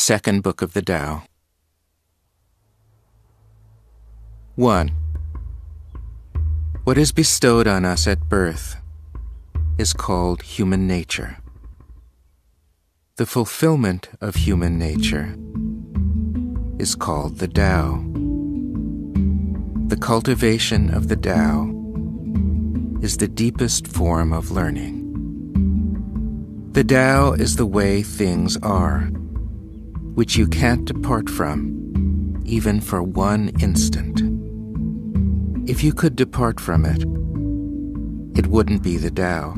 second book of the Tao. 1. What is bestowed on us at birth is called human nature. The fulfillment of human nature is called the Tao. The cultivation of the Tao is the deepest form of learning. The Tao is the way things are, which you can't depart from, even for one instant. If you could depart from it, it wouldn't be the Tao.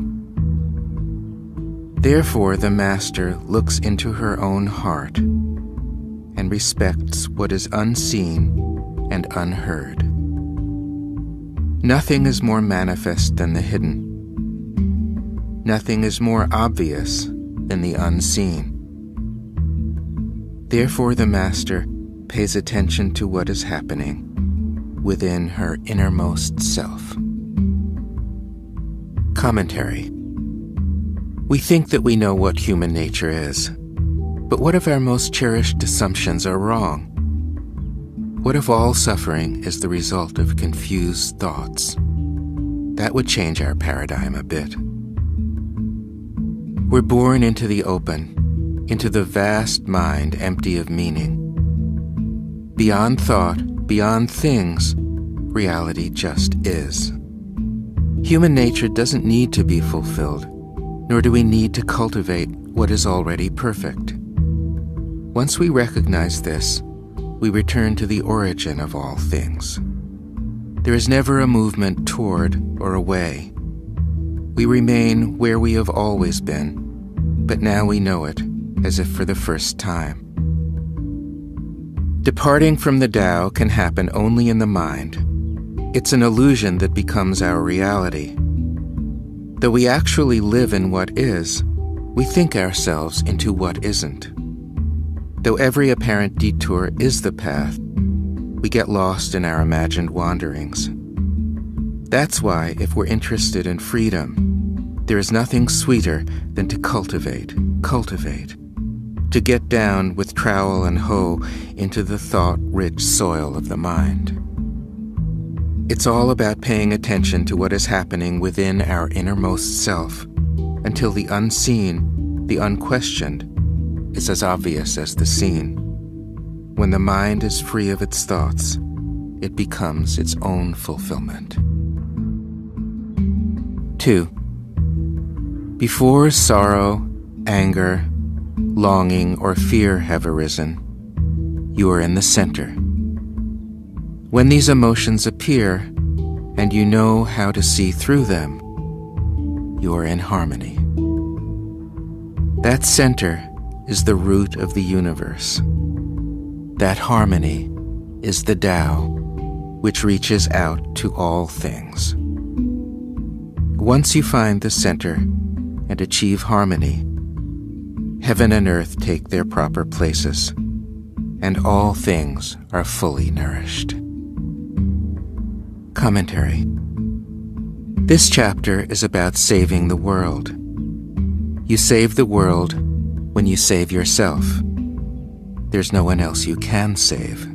Therefore, the Master looks into her own heart and respects what is unseen and unheard. Nothing is more manifest than the hidden. Nothing is more obvious than the unseen. Therefore, the Master pays attention to what is happening within her innermost self. Commentary We think that we know what human nature is, but what if our most cherished assumptions are wrong? What if all suffering is the result of confused thoughts? That would change our paradigm a bit. We're born into the open, into the vast mind empty of meaning. Beyond thought, beyond things, reality just is. Human nature doesn't need to be fulfilled, nor do we need to cultivate what is already perfect. Once we recognize this, we return to the origin of all things. There is never a movement toward or away. We remain where we have always been, but now we know it as if for the first time. Departing from the Tao can happen only in the mind. It's an illusion that becomes our reality. Though we actually live in what is, we think ourselves into what isn't. Though every apparent detour is the path, we get lost in our imagined wanderings. That's why, if we're interested in freedom, there is nothing sweeter than to cultivate, cultivate, to get down with trowel and hoe into the thought rich soil of the mind. It's all about paying attention to what is happening within our innermost self until the unseen, the unquestioned, is as obvious as the seen. When the mind is free of its thoughts, it becomes its own fulfillment. 2. Before sorrow, anger, longing, or fear have arisen, you are in the center. When these emotions appear, and you know how to see through them, you are in harmony. That center is the root of the universe. That harmony is the Tao, which reaches out to all things. Once you find the center and achieve harmony, heaven and earth take their proper places, and all things are fully nourished. Commentary This chapter is about saving the world. You save the world when you save yourself. There's no one else you can save.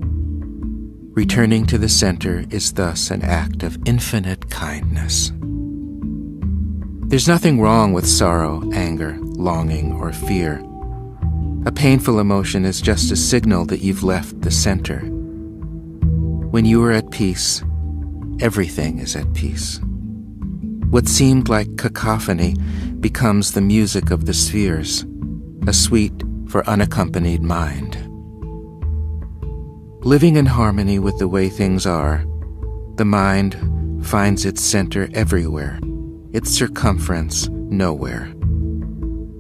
Returning to the center is thus an act of infinite kindness. There's nothing wrong with sorrow, anger, longing, or fear. A painful emotion is just a signal that you've left the center. When you are at peace, everything is at peace. What seemed like cacophony becomes the music of the spheres a suite for unaccompanied mind. Living in harmony with the way things are, the mind finds its center everywhere, its circumference nowhere.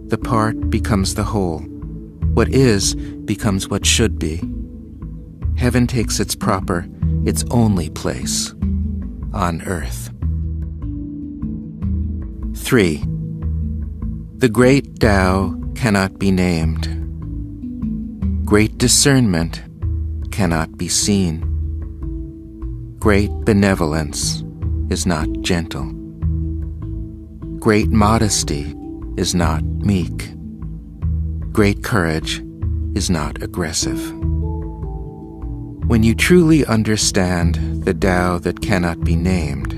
The part becomes the whole. What is becomes what should be. Heaven takes its proper, its only place on earth. 3. The great Tao cannot be named. Great discernment cannot be seen. Great benevolence is not gentle. Great modesty is not meek. Great courage is not aggressive. When you truly understand the Tao that cannot be named,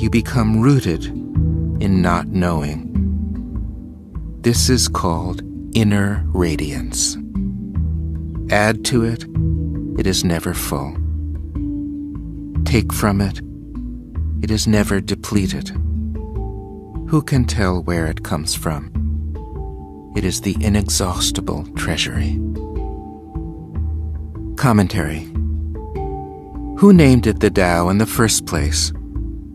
you become rooted in not knowing. This is called inner radiance. Add to it, it is never full. Take from it, it is never depleted. Who can tell where it comes from? It is the inexhaustible treasury. Commentary Who named it the Tao in the first place?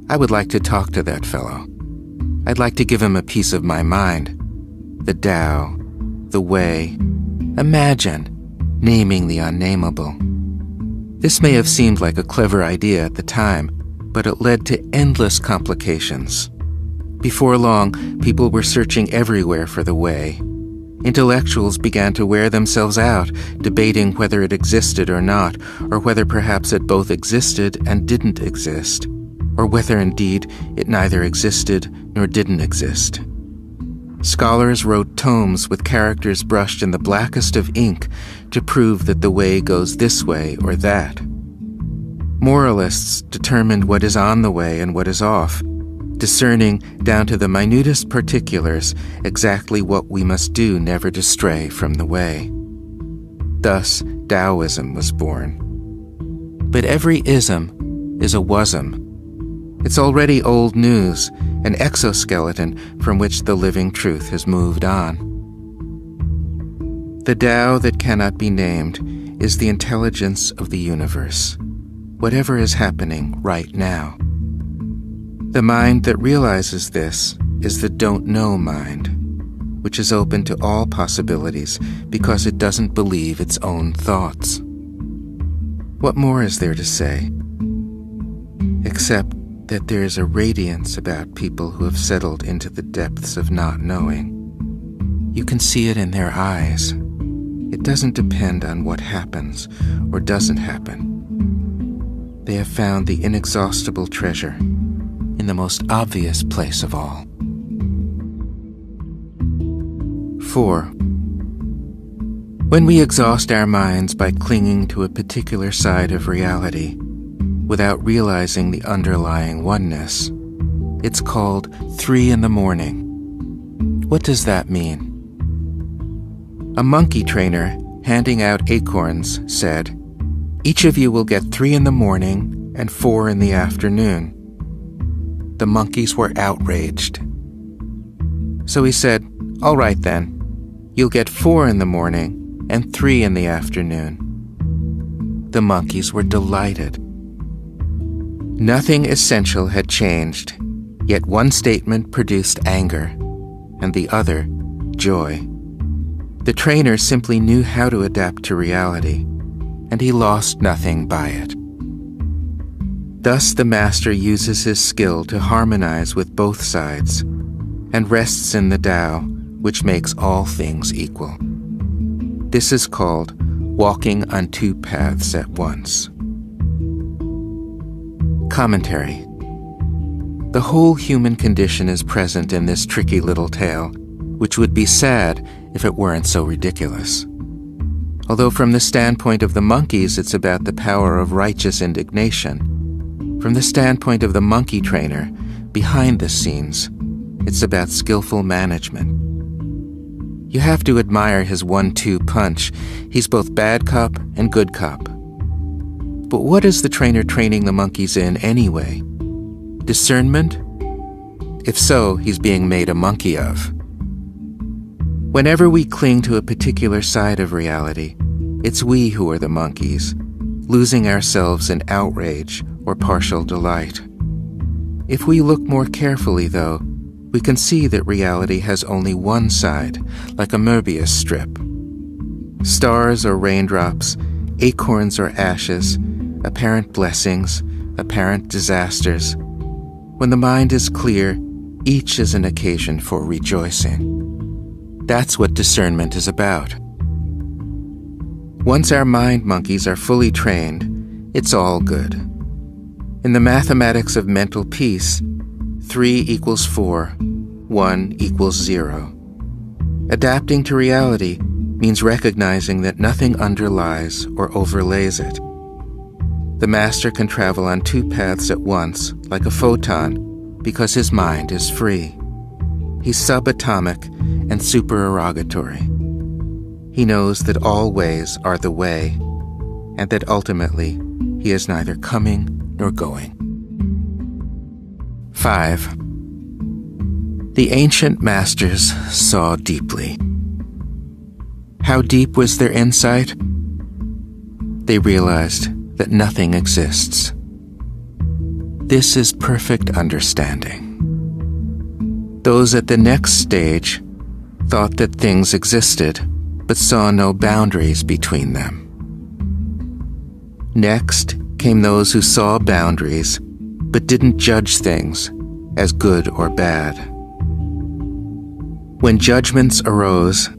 I would like to talk to that fellow. I'd like to give him a piece of my mind. The Tao, the way. Imagine naming the unnameable. This may have seemed like a clever idea at the time, but it led to endless complications. Before long, people were searching everywhere for the way. Intellectuals began to wear themselves out, debating whether it existed or not, or whether perhaps it both existed and didn't exist, or whether indeed it neither existed nor didn't exist. Scholars wrote tomes with characters brushed in the blackest of ink to prove that the way goes this way or that. Moralists determined what is on the way and what is off, discerning down to the minutest particulars exactly what we must do never to stray from the way. Thus, Taoism was born. But every ism is a wasm. It's already old news, an exoskeleton from which the living truth has moved on. The Tao that cannot be named is the intelligence of the universe, whatever is happening right now. The mind that realizes this is the don't know mind, which is open to all possibilities because it doesn't believe its own thoughts. What more is there to say? Except that there is a radiance about people who have settled into the depths of not knowing. You can see it in their eyes. It doesn't depend on what happens or doesn't happen. They have found the inexhaustible treasure in the most obvious place of all. 4. When we exhaust our minds by clinging to a particular side of reality, without realizing the underlying oneness, it's called three in the morning. What does that mean? A monkey trainer handing out acorns said, Each of you will get three in the morning and four in the afternoon the monkeys were outraged. So he said, All right then, you'll get four in the morning and three in the afternoon. The monkeys were delighted. Nothing essential had changed, yet one statement produced anger, and the other, joy. The trainer simply knew how to adapt to reality, and he lost nothing by it. Thus, the master uses his skill to harmonize with both sides and rests in the Tao, which makes all things equal. This is called walking on two paths at once. Commentary The whole human condition is present in this tricky little tale, which would be sad if it weren't so ridiculous. Although, from the standpoint of the monkeys, it's about the power of righteous indignation from the standpoint of the monkey trainer, behind the scenes, it's about skillful management. You have to admire his one two punch. He's both bad cop and good cop. But what is the trainer training the monkeys in anyway? Discernment? If so, he's being made a monkey of. Whenever we cling to a particular side of reality, it's we who are the monkeys, losing ourselves in outrage or partial delight. If we look more carefully, though, we can see that reality has only one side, like a Möbius strip. Stars or raindrops, acorns or ashes, apparent blessings, apparent disasters. When the mind is clear, each is an occasion for rejoicing. That's what discernment is about. Once our mind monkeys are fully trained, it's all good. In the mathematics of mental peace, 3 equals 4, 1 equals 0. Adapting to reality means recognizing that nothing underlies or overlays it. The master can travel on two paths at once, like a photon, because his mind is free. He's subatomic and supererogatory. He knows that all ways are the way, and that ultimately he is neither coming nor going. 5. The ancient masters saw deeply. How deep was their insight? They realized that nothing exists. This is perfect understanding. Those at the next stage thought that things existed, but saw no boundaries between them. Next came those who saw boundaries, but didn't judge things as good or bad. When judgments arose,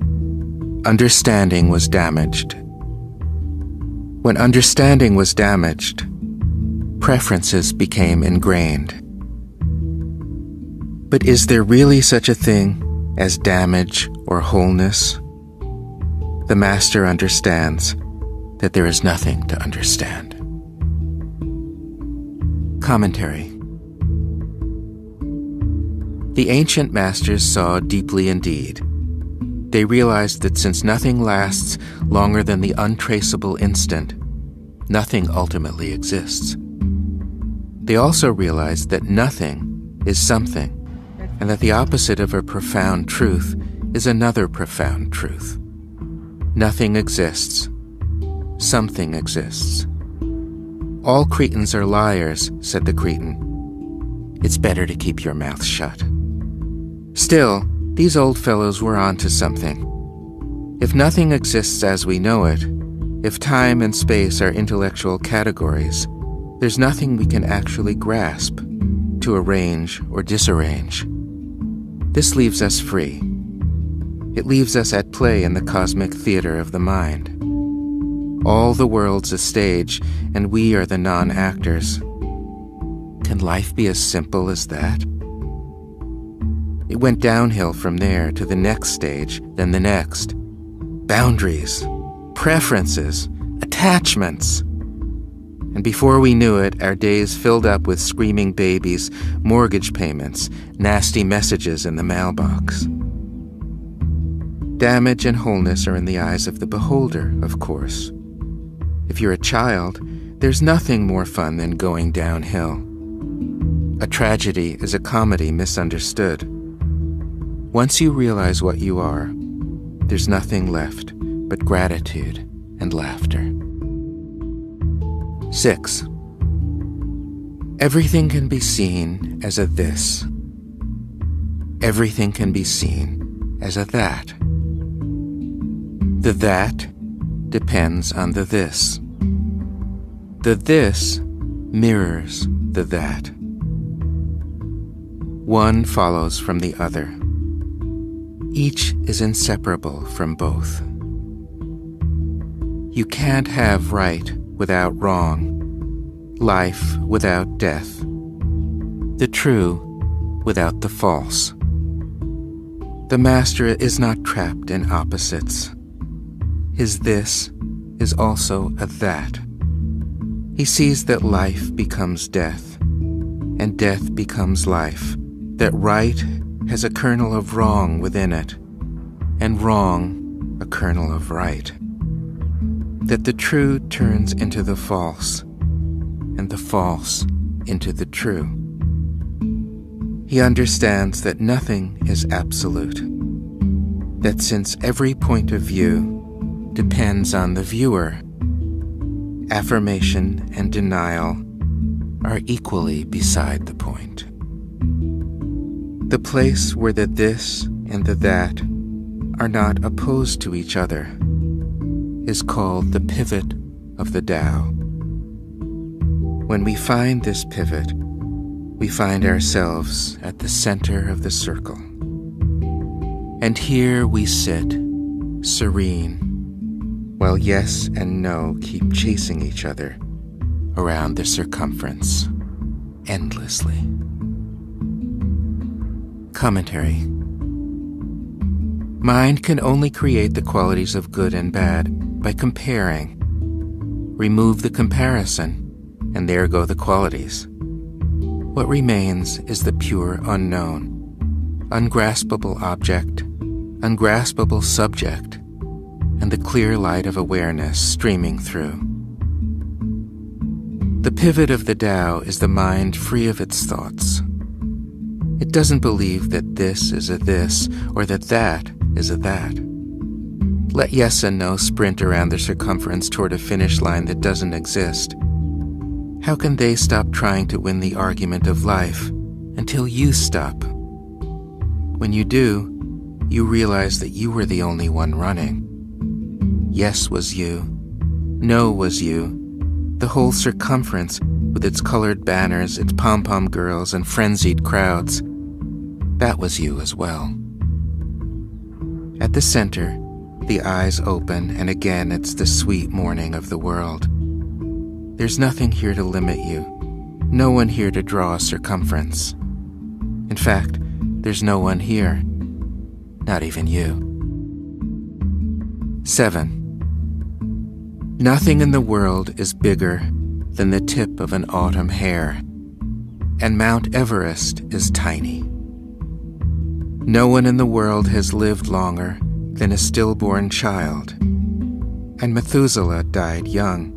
understanding was damaged. When understanding was damaged, preferences became ingrained. But is there really such a thing as damage or wholeness? The Master understands that there is nothing to understand. Commentary The ancient masters saw deeply indeed. They realized that since nothing lasts longer than the untraceable instant, nothing ultimately exists. They also realized that nothing is something, and that the opposite of a profound truth is another profound truth. Nothing exists. Something exists. All Cretans are liars, said the Cretan. It's better to keep your mouth shut. Still, these old fellows were on to something. If nothing exists as we know it, if time and space are intellectual categories, there's nothing we can actually grasp, to arrange or disarrange. This leaves us free. It leaves us at play in the cosmic theater of the mind. All the world's a stage, and we are the non actors. Can life be as simple as that? It went downhill from there to the next stage, then the next. Boundaries, preferences, attachments. And before we knew it, our days filled up with screaming babies, mortgage payments, nasty messages in the mailbox. Damage and wholeness are in the eyes of the beholder, of course. If you're a child, there's nothing more fun than going downhill. A tragedy is a comedy misunderstood. Once you realize what you are, there's nothing left but gratitude and laughter. 6. Everything can be seen as a this. Everything can be seen as a that. The that depends on the this. The this mirrors the that. One follows from the other. Each is inseparable from both. You can't have right without wrong, life without death, the true without the false. The Master is not trapped in opposites. His this is also a that. He sees that life becomes death, and death becomes life, that right has a kernel of wrong within it, and wrong a kernel of right that the true turns into the false, and the false into the true. He understands that nothing is absolute, that since every point of view depends on the viewer, affirmation and denial are equally beside the point. The place where the this and the that are not opposed to each other is called the pivot of the Tao. When we find this pivot, we find ourselves at the center of the circle. And here we sit, serene, while yes and no keep chasing each other around the circumference endlessly. Commentary Mind can only create the qualities of good and bad by comparing. Remove the comparison, and there go the qualities. What remains is the pure unknown, ungraspable object, ungraspable subject, and the clear light of awareness streaming through. The pivot of the Tao is the mind free of its thoughts. It doesn't believe that this is a this or that that is a that. Let yes and no sprint around the circumference toward a finish line that doesn't exist. How can they stop trying to win the argument of life until you stop? When you do, you realize that you were the only one running. Yes was you. No was you. The whole circumference, with its colored banners, its pom pom girls, and frenzied crowds, that was you as well. At the center, the eyes open, and again it's the sweet morning of the world. There's nothing here to limit you, no one here to draw a circumference. In fact, there's no one here, not even you. 7. Nothing in the world is bigger than the tip of an autumn hair, and Mount Everest is tiny. No one in the world has lived longer than a stillborn child, and Methuselah died young.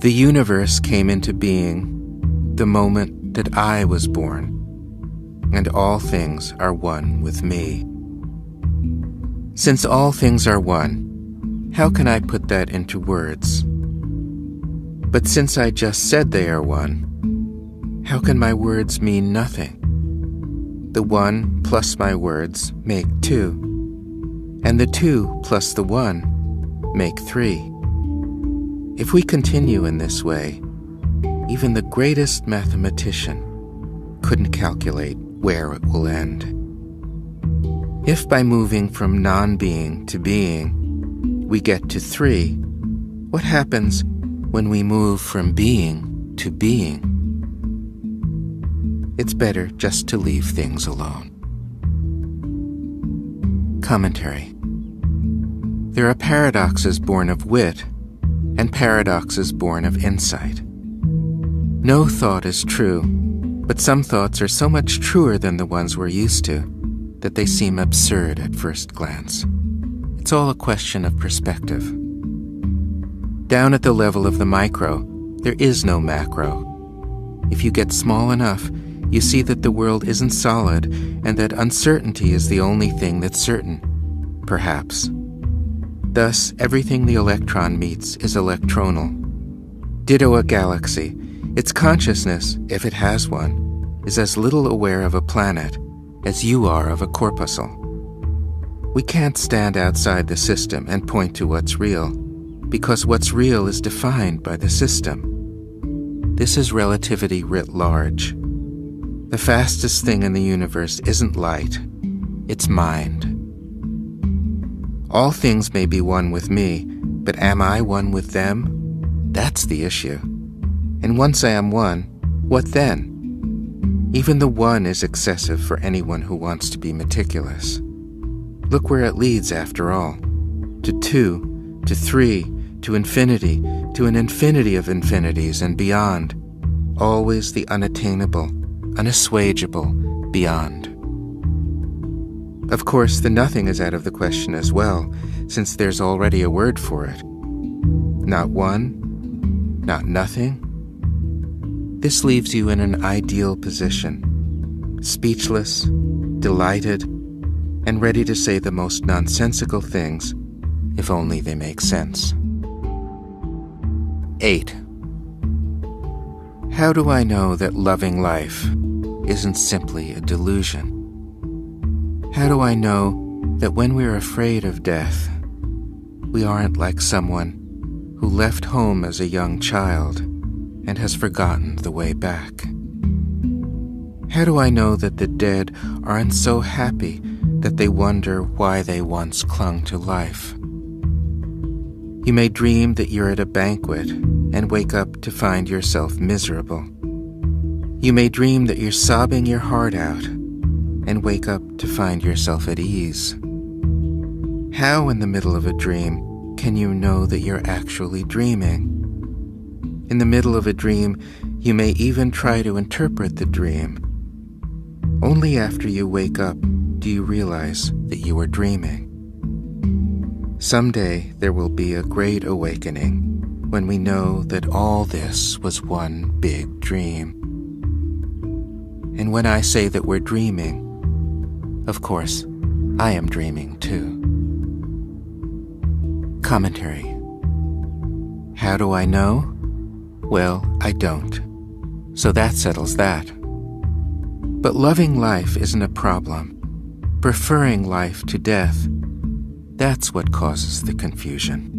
The universe came into being the moment that I was born, and all things are one with me. Since all things are one, how can I put that into words? But since I just said they are one, how can my words mean nothing? The one plus my words make two, and the two plus the one make three. If we continue in this way, even the greatest mathematician couldn't calculate where it will end. If by moving from non being to being, we get to three, what happens when we move from being to being? It's better just to leave things alone. Commentary There are paradoxes born of wit and paradoxes born of insight. No thought is true, but some thoughts are so much truer than the ones we're used to that they seem absurd at first glance. It's all a question of perspective. Down at the level of the micro, there is no macro. If you get small enough, you see that the world isn't solid and that uncertainty is the only thing that's certain. Perhaps. Thus, everything the electron meets is electronal. Ditto a galaxy. Its consciousness, if it has one, is as little aware of a planet as you are of a corpuscle. We can't stand outside the system and point to what's real, because what's real is defined by the system. This is relativity writ large. The fastest thing in the universe isn't light, it's mind. All things may be one with me, but am I one with them? That's the issue. And once I am one, what then? Even the one is excessive for anyone who wants to be meticulous. Look where it leads, after all to two, to three, to infinity, to an infinity of infinities and beyond. Always the unattainable, unassuageable beyond. Of course, the nothing is out of the question as well, since there's already a word for it. Not one, not nothing. This leaves you in an ideal position, speechless, delighted, and ready to say the most nonsensical things, if only they make sense. 8. How do I know that loving life isn't simply a delusion? How do I know that when we're afraid of death, we aren't like someone who left home as a young child and has forgotten the way back? How do I know that the dead aren't so happy that they wonder why they once clung to life? You may dream that you're at a banquet and wake up to find yourself miserable. You may dream that you're sobbing your heart out and wake up to find yourself at ease. How, in the middle of a dream, can you know that you're actually dreaming? In the middle of a dream, you may even try to interpret the dream. Only after you wake up do you realize that you are dreaming. Someday there will be a great awakening when we know that all this was one big dream. And when I say that we're dreaming, of course, I am dreaming too. Commentary How do I know? Well, I don't. So that settles that. But loving life isn't a problem. Preferring life to death, that's what causes the confusion.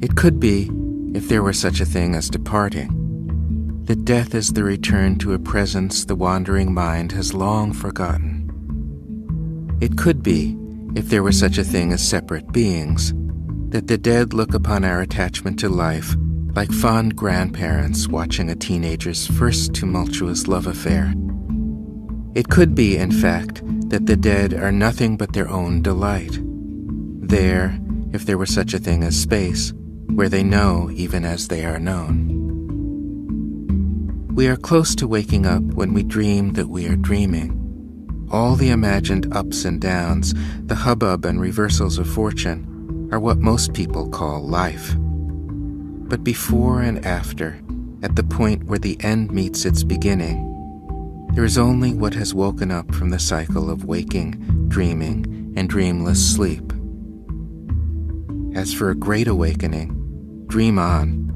It could be, if there were such a thing as departing, that death is the return to a presence the wandering mind has long forgotten. It could be, if there were such a thing as separate beings, that the dead look upon our attachment to life like fond grandparents watching a teenager's first tumultuous love affair. It could be, in fact, that the dead are nothing but their own delight. There, if there were such a thing as space, where they know even as they are known. We are close to waking up when we dream that we are dreaming. All the imagined ups and downs, the hubbub and reversals of fortune, are what most people call life. But before and after, at the point where the end meets its beginning, there is only what has woken up from the cycle of waking, dreaming, and dreamless sleep. As for a great awakening, dream on.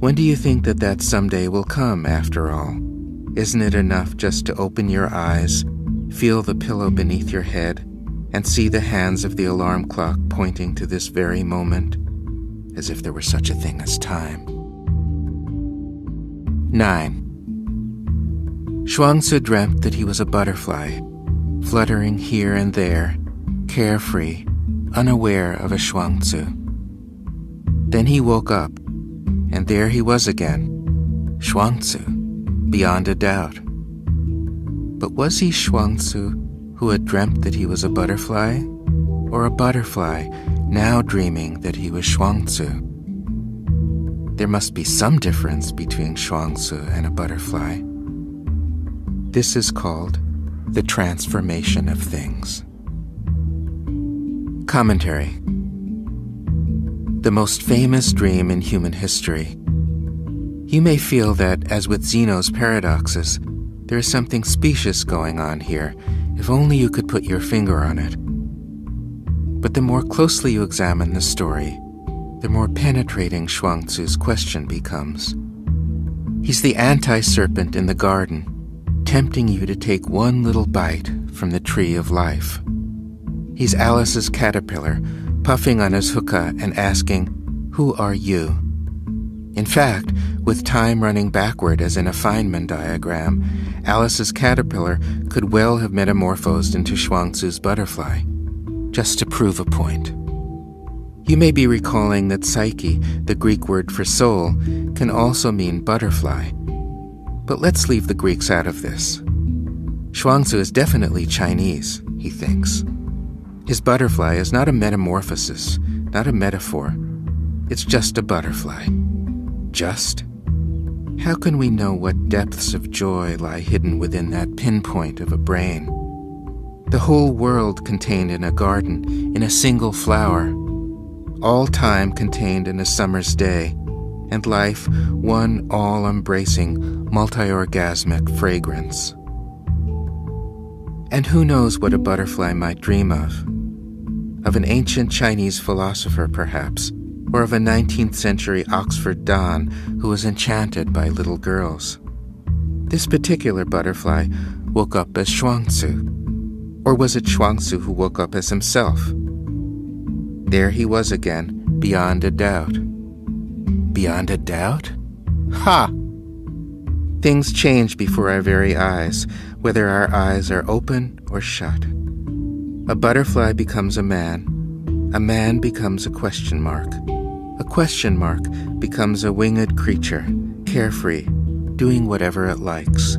When do you think that that someday will come, after all? Isn't it enough just to open your eyes, feel the pillow beneath your head, and see the hands of the alarm clock pointing to this very moment? as if there were such a thing as time. 9. Chuang-Tzu dreamt that he was a butterfly, fluttering here and there, carefree, unaware of a Chuang-Tzu. Then he woke up, and there he was again, Chuang-Tzu, beyond a doubt. But was he Chuang-Tzu who had dreamt that he was a butterfly, or a butterfly now dreaming that he was Chuang-Tzu. There must be some difference between Chuang-Tzu and a butterfly. This is called the transformation of things. Commentary The most famous dream in human history. You may feel that, as with Zeno's paradoxes, there is something specious going on here, if only you could put your finger on it. But the more closely you examine the story, the more penetrating Chuang-Tzu's question becomes. He's the anti-serpent in the garden, tempting you to take one little bite from the tree of life. He's Alice's caterpillar, puffing on his hookah and asking, Who are you? In fact, with time running backward as in a Feynman diagram, Alice's caterpillar could well have metamorphosed into Chuang-Tzu's butterfly just to prove a point. You may be recalling that psyche, the Greek word for soul, can also mean butterfly. But let's leave the Greeks out of this. Chuang-Tzu is definitely Chinese, he thinks. His butterfly is not a metamorphosis, not a metaphor. It's just a butterfly. Just? How can we know what depths of joy lie hidden within that pinpoint of a brain? the whole world contained in a garden, in a single flower, all time contained in a summer's day, and life one all embracing, multi orgasmic fragrance. And who knows what a butterfly might dream of? Of an ancient Chinese philosopher, perhaps, or of a 19th century Oxford Don who was enchanted by little girls. This particular butterfly woke up as Chuang-Tzu, or was it Chuang-Tzu who woke up as himself? There he was again, beyond a doubt. Beyond a doubt? Ha! Things change before our very eyes, whether our eyes are open or shut. A butterfly becomes a man. A man becomes a question mark. A question mark becomes a winged creature, carefree, doing whatever it likes.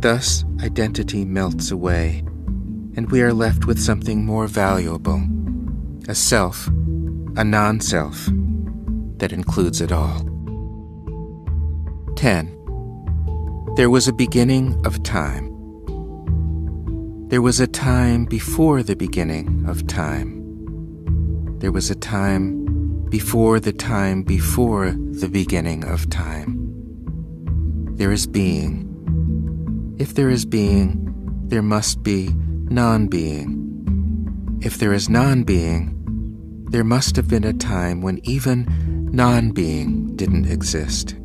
Thus, identity melts away and we are left with something more valuable a self, a non self, that includes it all. 10. There was a beginning of time. There was a time before the beginning of time. There was a time before the time before the beginning of time. There is being. If there is being, there must be non being. If there is non being, there must have been a time when even non being didn't exist.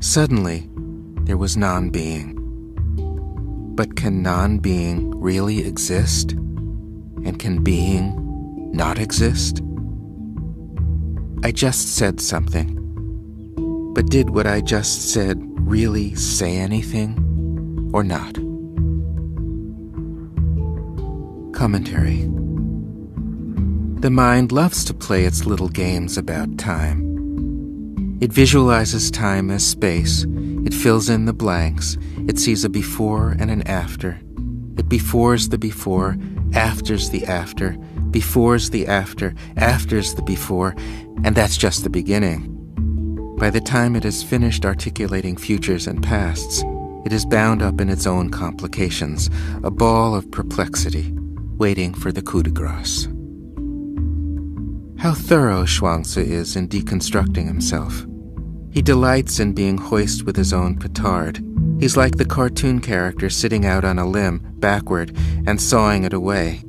Suddenly, there was non being. But can non being really exist? And can being not exist? I just said something. But did what I just said really say anything or not? Commentary The mind loves to play its little games about time. It visualizes time as space it fills in the blanks. It sees a before and an after. It befores the before, afters the after, befores the after, afters the before, and that's just the beginning. By the time it has finished articulating futures and pasts, it is bound up in its own complications, a ball of perplexity, waiting for the coup de grace. How thorough Chuang-Tzu is in deconstructing himself. He delights in being hoist with his own petard. He's like the cartoon character sitting out on a limb, backward, and sawing it away.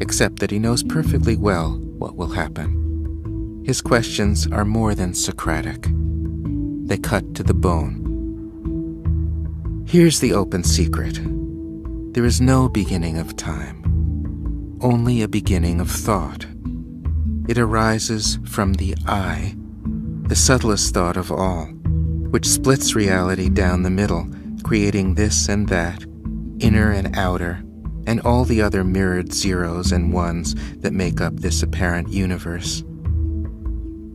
Except that he knows perfectly well what will happen. His questions are more than Socratic. They cut to the bone. Here's the open secret. There is no beginning of time, only a beginning of thought. It arises from the I the subtlest thought of all, which splits reality down the middle, creating this and that, inner and outer, and all the other mirrored zeros and ones that make up this apparent universe.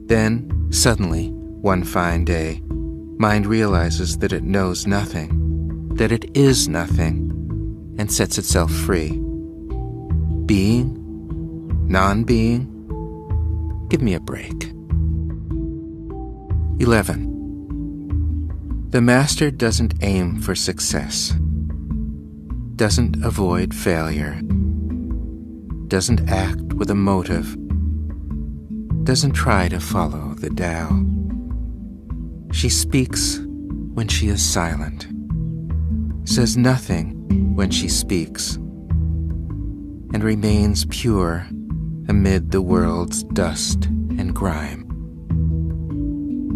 Then, suddenly, one fine day, mind realizes that it knows nothing, that it is nothing, and sets itself free. Being? Non being? Give me a break. 11. The master doesn't aim for success, doesn't avoid failure, doesn't act with a motive, doesn't try to follow the Tao. She speaks when she is silent, says nothing when she speaks, and remains pure amid the world's dust and grime.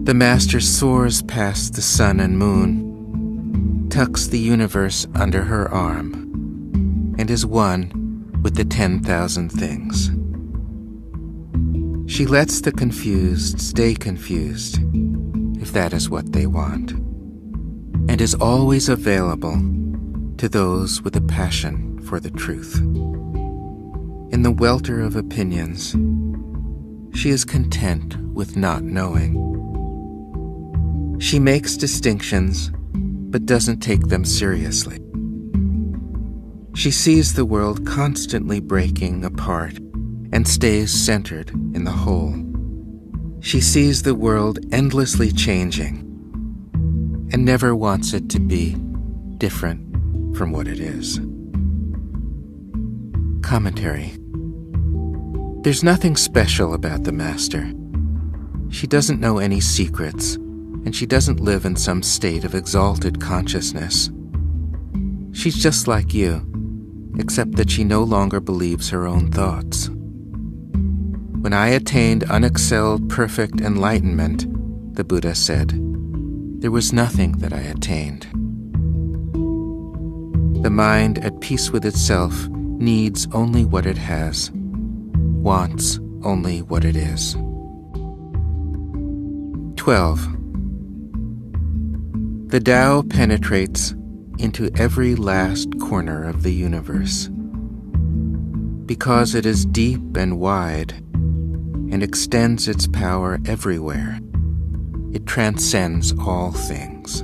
The Master soars past the sun and moon, tucks the universe under her arm, and is one with the 10,000 things. She lets the confused stay confused, if that is what they want, and is always available to those with a passion for the truth. In the welter of opinions, she is content with not knowing. She makes distinctions, but doesn't take them seriously. She sees the world constantly breaking apart and stays centered in the whole. She sees the world endlessly changing and never wants it to be different from what it is. Commentary There's nothing special about the Master. She doesn't know any secrets and she doesn't live in some state of exalted consciousness. She's just like you, except that she no longer believes her own thoughts. When I attained unexcelled perfect enlightenment, the Buddha said, there was nothing that I attained. The mind at peace with itself needs only what it has, wants only what it is. 12. The Tao penetrates into every last corner of the universe. Because it is deep and wide and extends its power everywhere, it transcends all things.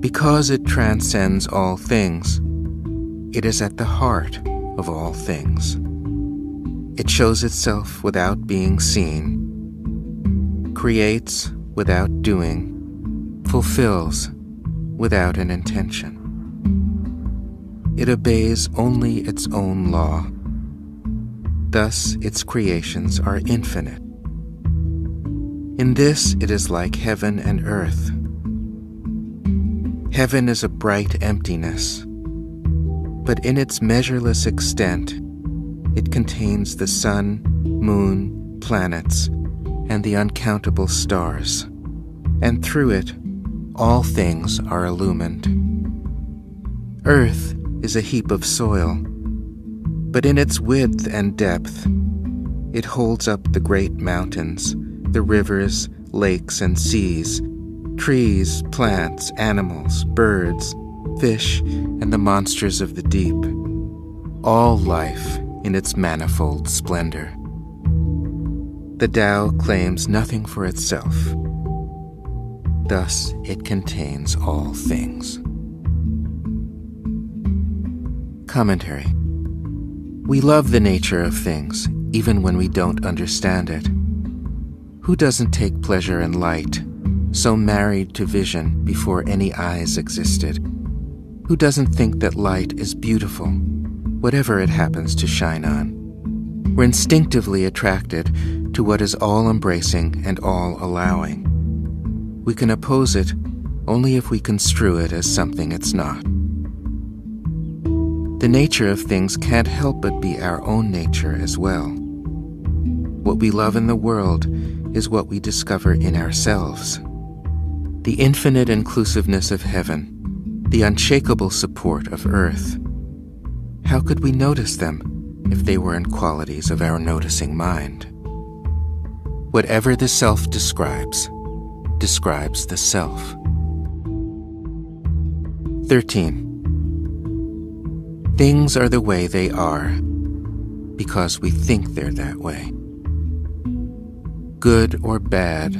Because it transcends all things, it is at the heart of all things. It shows itself without being seen, creates without doing, fulfills without an intention. It obeys only its own law. Thus, its creations are infinite. In this, it is like heaven and earth. Heaven is a bright emptiness, but in its measureless extent, it contains the sun, moon, planets, and the uncountable stars, and through it, all things are illumined. Earth is a heap of soil, but in its width and depth, it holds up the great mountains, the rivers, lakes, and seas, trees, plants, animals, birds, fish, and the monsters of the deep, all life in its manifold splendor. The Tao claims nothing for itself. Thus, it contains all things. Commentary We love the nature of things, even when we don't understand it. Who doesn't take pleasure in light, so married to vision before any eyes existed? Who doesn't think that light is beautiful, whatever it happens to shine on? We're instinctively attracted to what is all embracing and all allowing. We can oppose it only if we construe it as something it's not. The nature of things can't help but be our own nature as well. What we love in the world is what we discover in ourselves. The infinite inclusiveness of heaven, the unshakable support of earth. How could we notice them if they were in qualities of our noticing mind? Whatever the self describes, describes the self. 13. Things are the way they are because we think they're that way. Good or bad,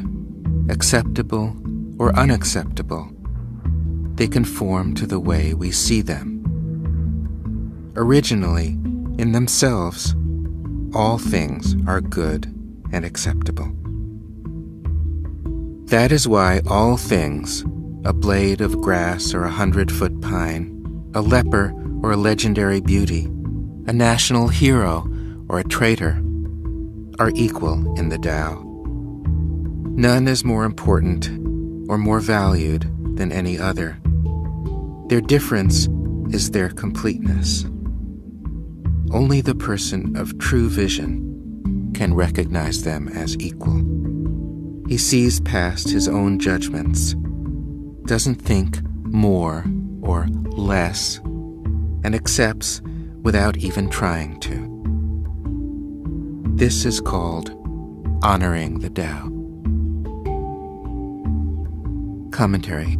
acceptable or unacceptable, they conform to the way we see them. Originally, in themselves, all things are good and acceptable. That is why all things, a blade of grass or a hundred foot pine, a leper or a legendary beauty, a national hero or a traitor, are equal in the Tao. None is more important or more valued than any other. Their difference is their completeness. Only the person of true vision can recognize them as equal. He sees past his own judgments, doesn't think more or less and accepts without even trying to. This is called honoring the Tao. Commentary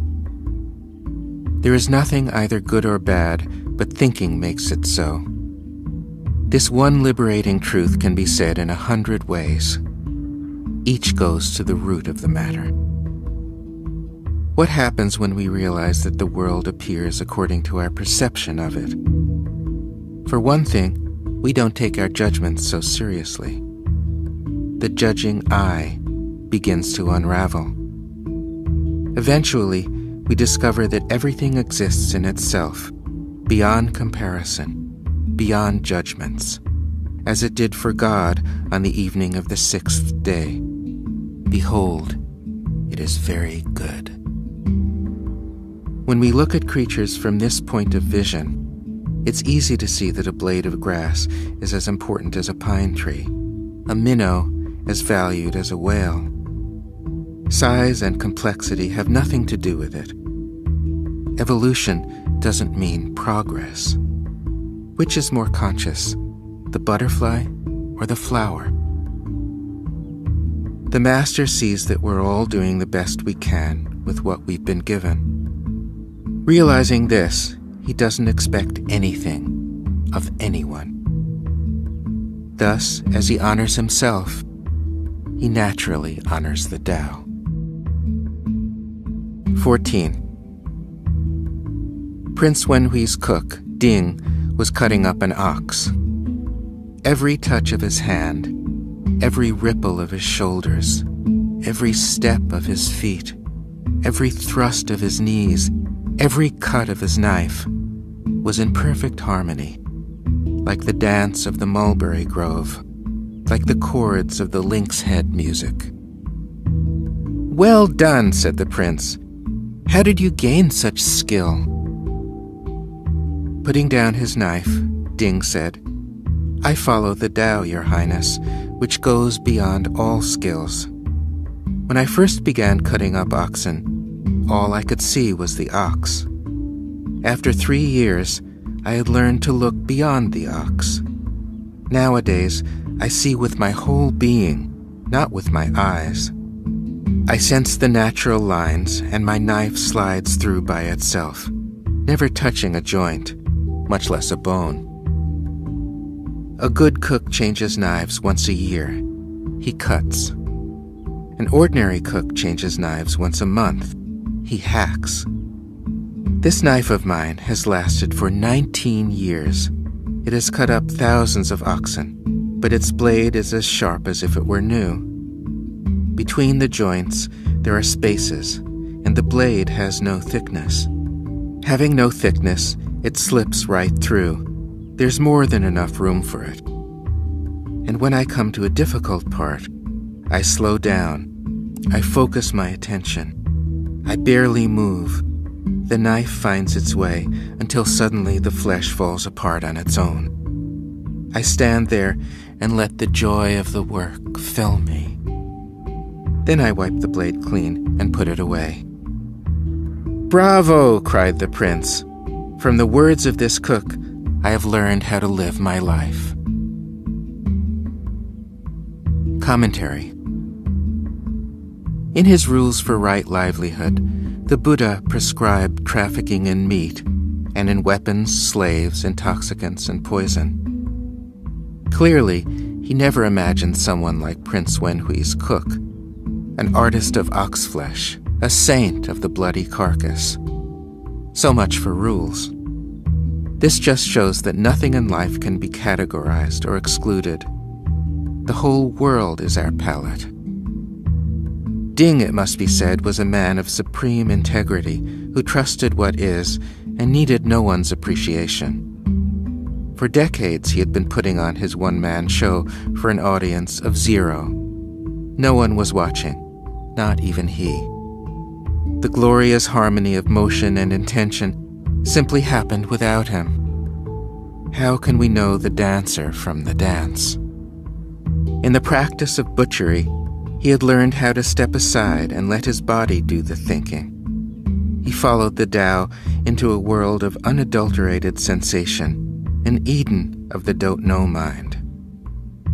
There is nothing either good or bad, but thinking makes it so. This one liberating truth can be said in a hundred ways. Each goes to the root of the matter. What happens when we realize that the world appears according to our perception of it? For one thing, we don't take our judgments so seriously. The judging eye begins to unravel. Eventually, we discover that everything exists in itself, beyond comparison, beyond judgments, as it did for God on the evening of the sixth day. Behold, it is very good. When we look at creatures from this point of vision, it's easy to see that a blade of grass is as important as a pine tree, a minnow as valued as a whale. Size and complexity have nothing to do with it. Evolution doesn't mean progress. Which is more conscious, the butterfly or the flower? The Master sees that we're all doing the best we can with what we've been given. Realizing this, he doesn't expect anything of anyone. Thus, as he honors himself, he naturally honors the Tao. 14. Prince Wenhui's cook, Ding, was cutting up an ox. Every touch of his hand, every ripple of his shoulders, every step of his feet, every thrust of his knees, every cut of his knife was in perfect harmony, like the dance of the mulberry grove, like the chords of the lynx head music. Well done, said the prince. How did you gain such skill? Putting down his knife, Ding said, I follow the Tao, Your Highness, which goes beyond all skills. When I first began cutting up oxen, all I could see was the ox. After three years, I had learned to look beyond the ox. Nowadays, I see with my whole being, not with my eyes. I sense the natural lines, and my knife slides through by itself, never touching a joint, much less a bone. A good cook changes knives once a year. He cuts. An ordinary cook changes knives once a month. He hacks. This knife of mine has lasted for 19 years. It has cut up thousands of oxen, but its blade is as sharp as if it were new. Between the joints, there are spaces, and the blade has no thickness. Having no thickness, it slips right through there's more than enough room for it. And when I come to a difficult part, I slow down. I focus my attention. I barely move. The knife finds its way until suddenly the flesh falls apart on its own. I stand there and let the joy of the work fill me. Then I wipe the blade clean and put it away. Bravo! cried the prince. From the words of this cook, I have learned how to live my life. Commentary In his rules for right livelihood, the Buddha prescribed trafficking in meat and in weapons, slaves, intoxicants, and poison. Clearly, he never imagined someone like Prince Wenhui's cook, an artist of ox flesh, a saint of the bloody carcass. So much for rules. This just shows that nothing in life can be categorized or excluded. The whole world is our palette. Ding, it must be said, was a man of supreme integrity who trusted what is and needed no one's appreciation. For decades, he had been putting on his one man show for an audience of zero. No one was watching, not even he. The glorious harmony of motion and intention simply happened without him. How can we know the dancer from the dance? In the practice of butchery, he had learned how to step aside and let his body do the thinking. He followed the Tao into a world of unadulterated sensation, an Eden of the don't know mind.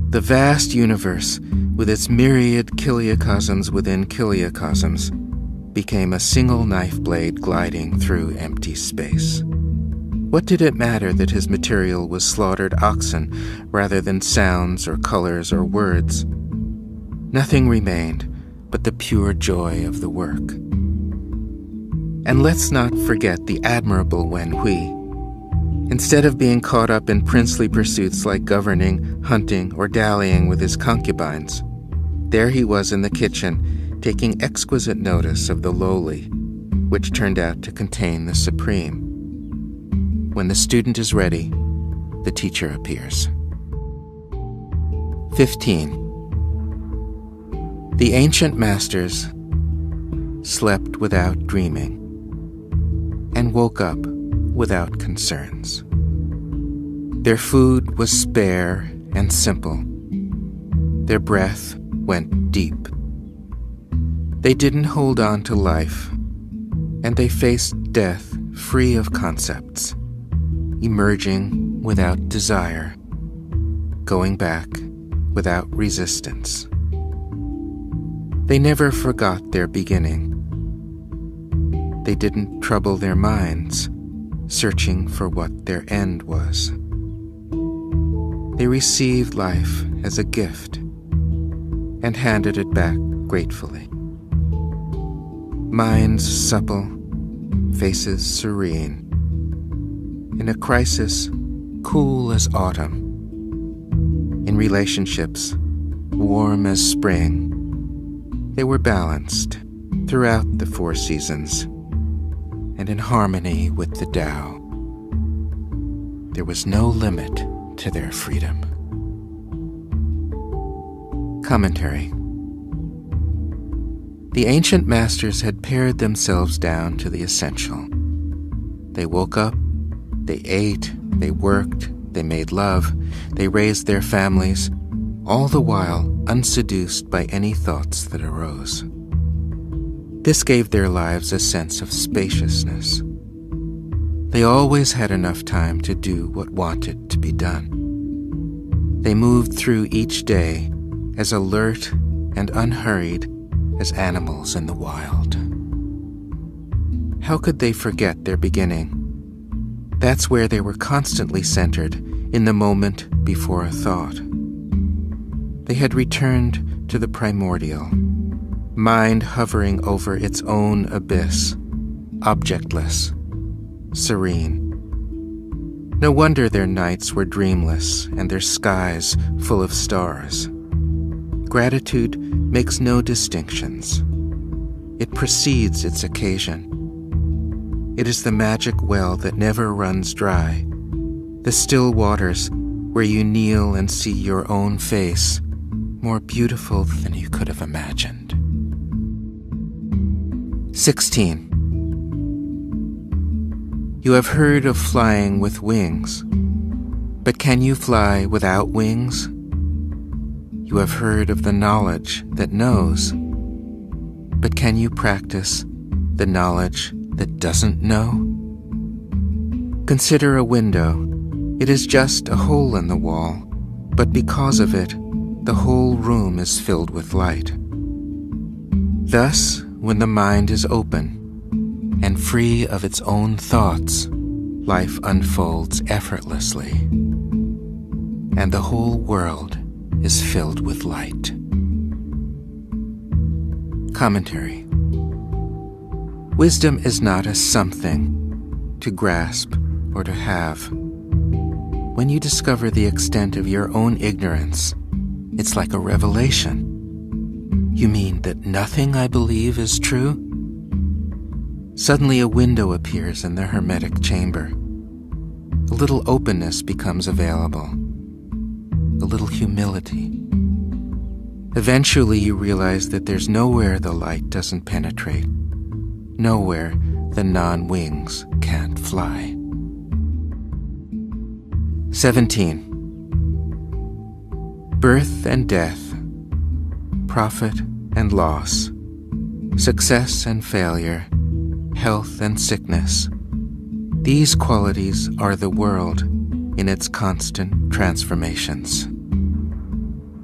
The vast universe, with its myriad chiliocosms within chiliocosms, became a single knife blade gliding through empty space. What did it matter that his material was slaughtered oxen rather than sounds or colors or words? Nothing remained but the pure joy of the work. And let's not forget the admirable Wen Hui. Instead of being caught up in princely pursuits like governing, hunting, or dallying with his concubines, there he was in the kitchen taking exquisite notice of the lowly, which turned out to contain the supreme. When the student is ready, the teacher appears. 15. The ancient masters slept without dreaming and woke up without concerns. Their food was spare and simple. Their breath went deep. They didn't hold on to life, and they faced death free of concepts, emerging without desire, going back without resistance. They never forgot their beginning. They didn't trouble their minds, searching for what their end was. They received life as a gift and handed it back gratefully minds supple, faces serene. In a crisis, cool as autumn. In relationships, warm as spring. They were balanced throughout the four seasons and in harmony with the Tao. There was no limit to their freedom. Commentary The ancient masters had pared themselves down to the essential. They woke up, they ate, they worked, they made love, they raised their families, all the while unseduced by any thoughts that arose. This gave their lives a sense of spaciousness. They always had enough time to do what wanted to be done. They moved through each day as alert and unhurried as animals in the wild. How could they forget their beginning? That's where they were constantly centered in the moment before a thought. They had returned to the primordial, mind hovering over its own abyss, objectless, serene. No wonder their nights were dreamless and their skies full of stars. Gratitude makes no distinctions. It precedes its occasion. It is the magic well that never runs dry, the still waters where you kneel and see your own face, more beautiful than you could have imagined. 16. You have heard of flying with wings, but can you fly without wings? You have heard of the knowledge that knows, but can you practice the knowledge that doesn't know? Consider a window. It is just a hole in the wall, but because of it, the whole room is filled with light. Thus, when the mind is open and free of its own thoughts, life unfolds effortlessly, and the whole world is filled with light. Commentary Wisdom is not a something to grasp or to have. When you discover the extent of your own ignorance, it's like a revelation. You mean that nothing I believe is true? Suddenly, a window appears in the hermetic chamber. A little openness becomes available, a little humility. Eventually, you realize that there's nowhere the light doesn't penetrate Nowhere the non wings can't fly. 17. Birth and death, profit and loss, success and failure, health and sickness. These qualities are the world in its constant transformations.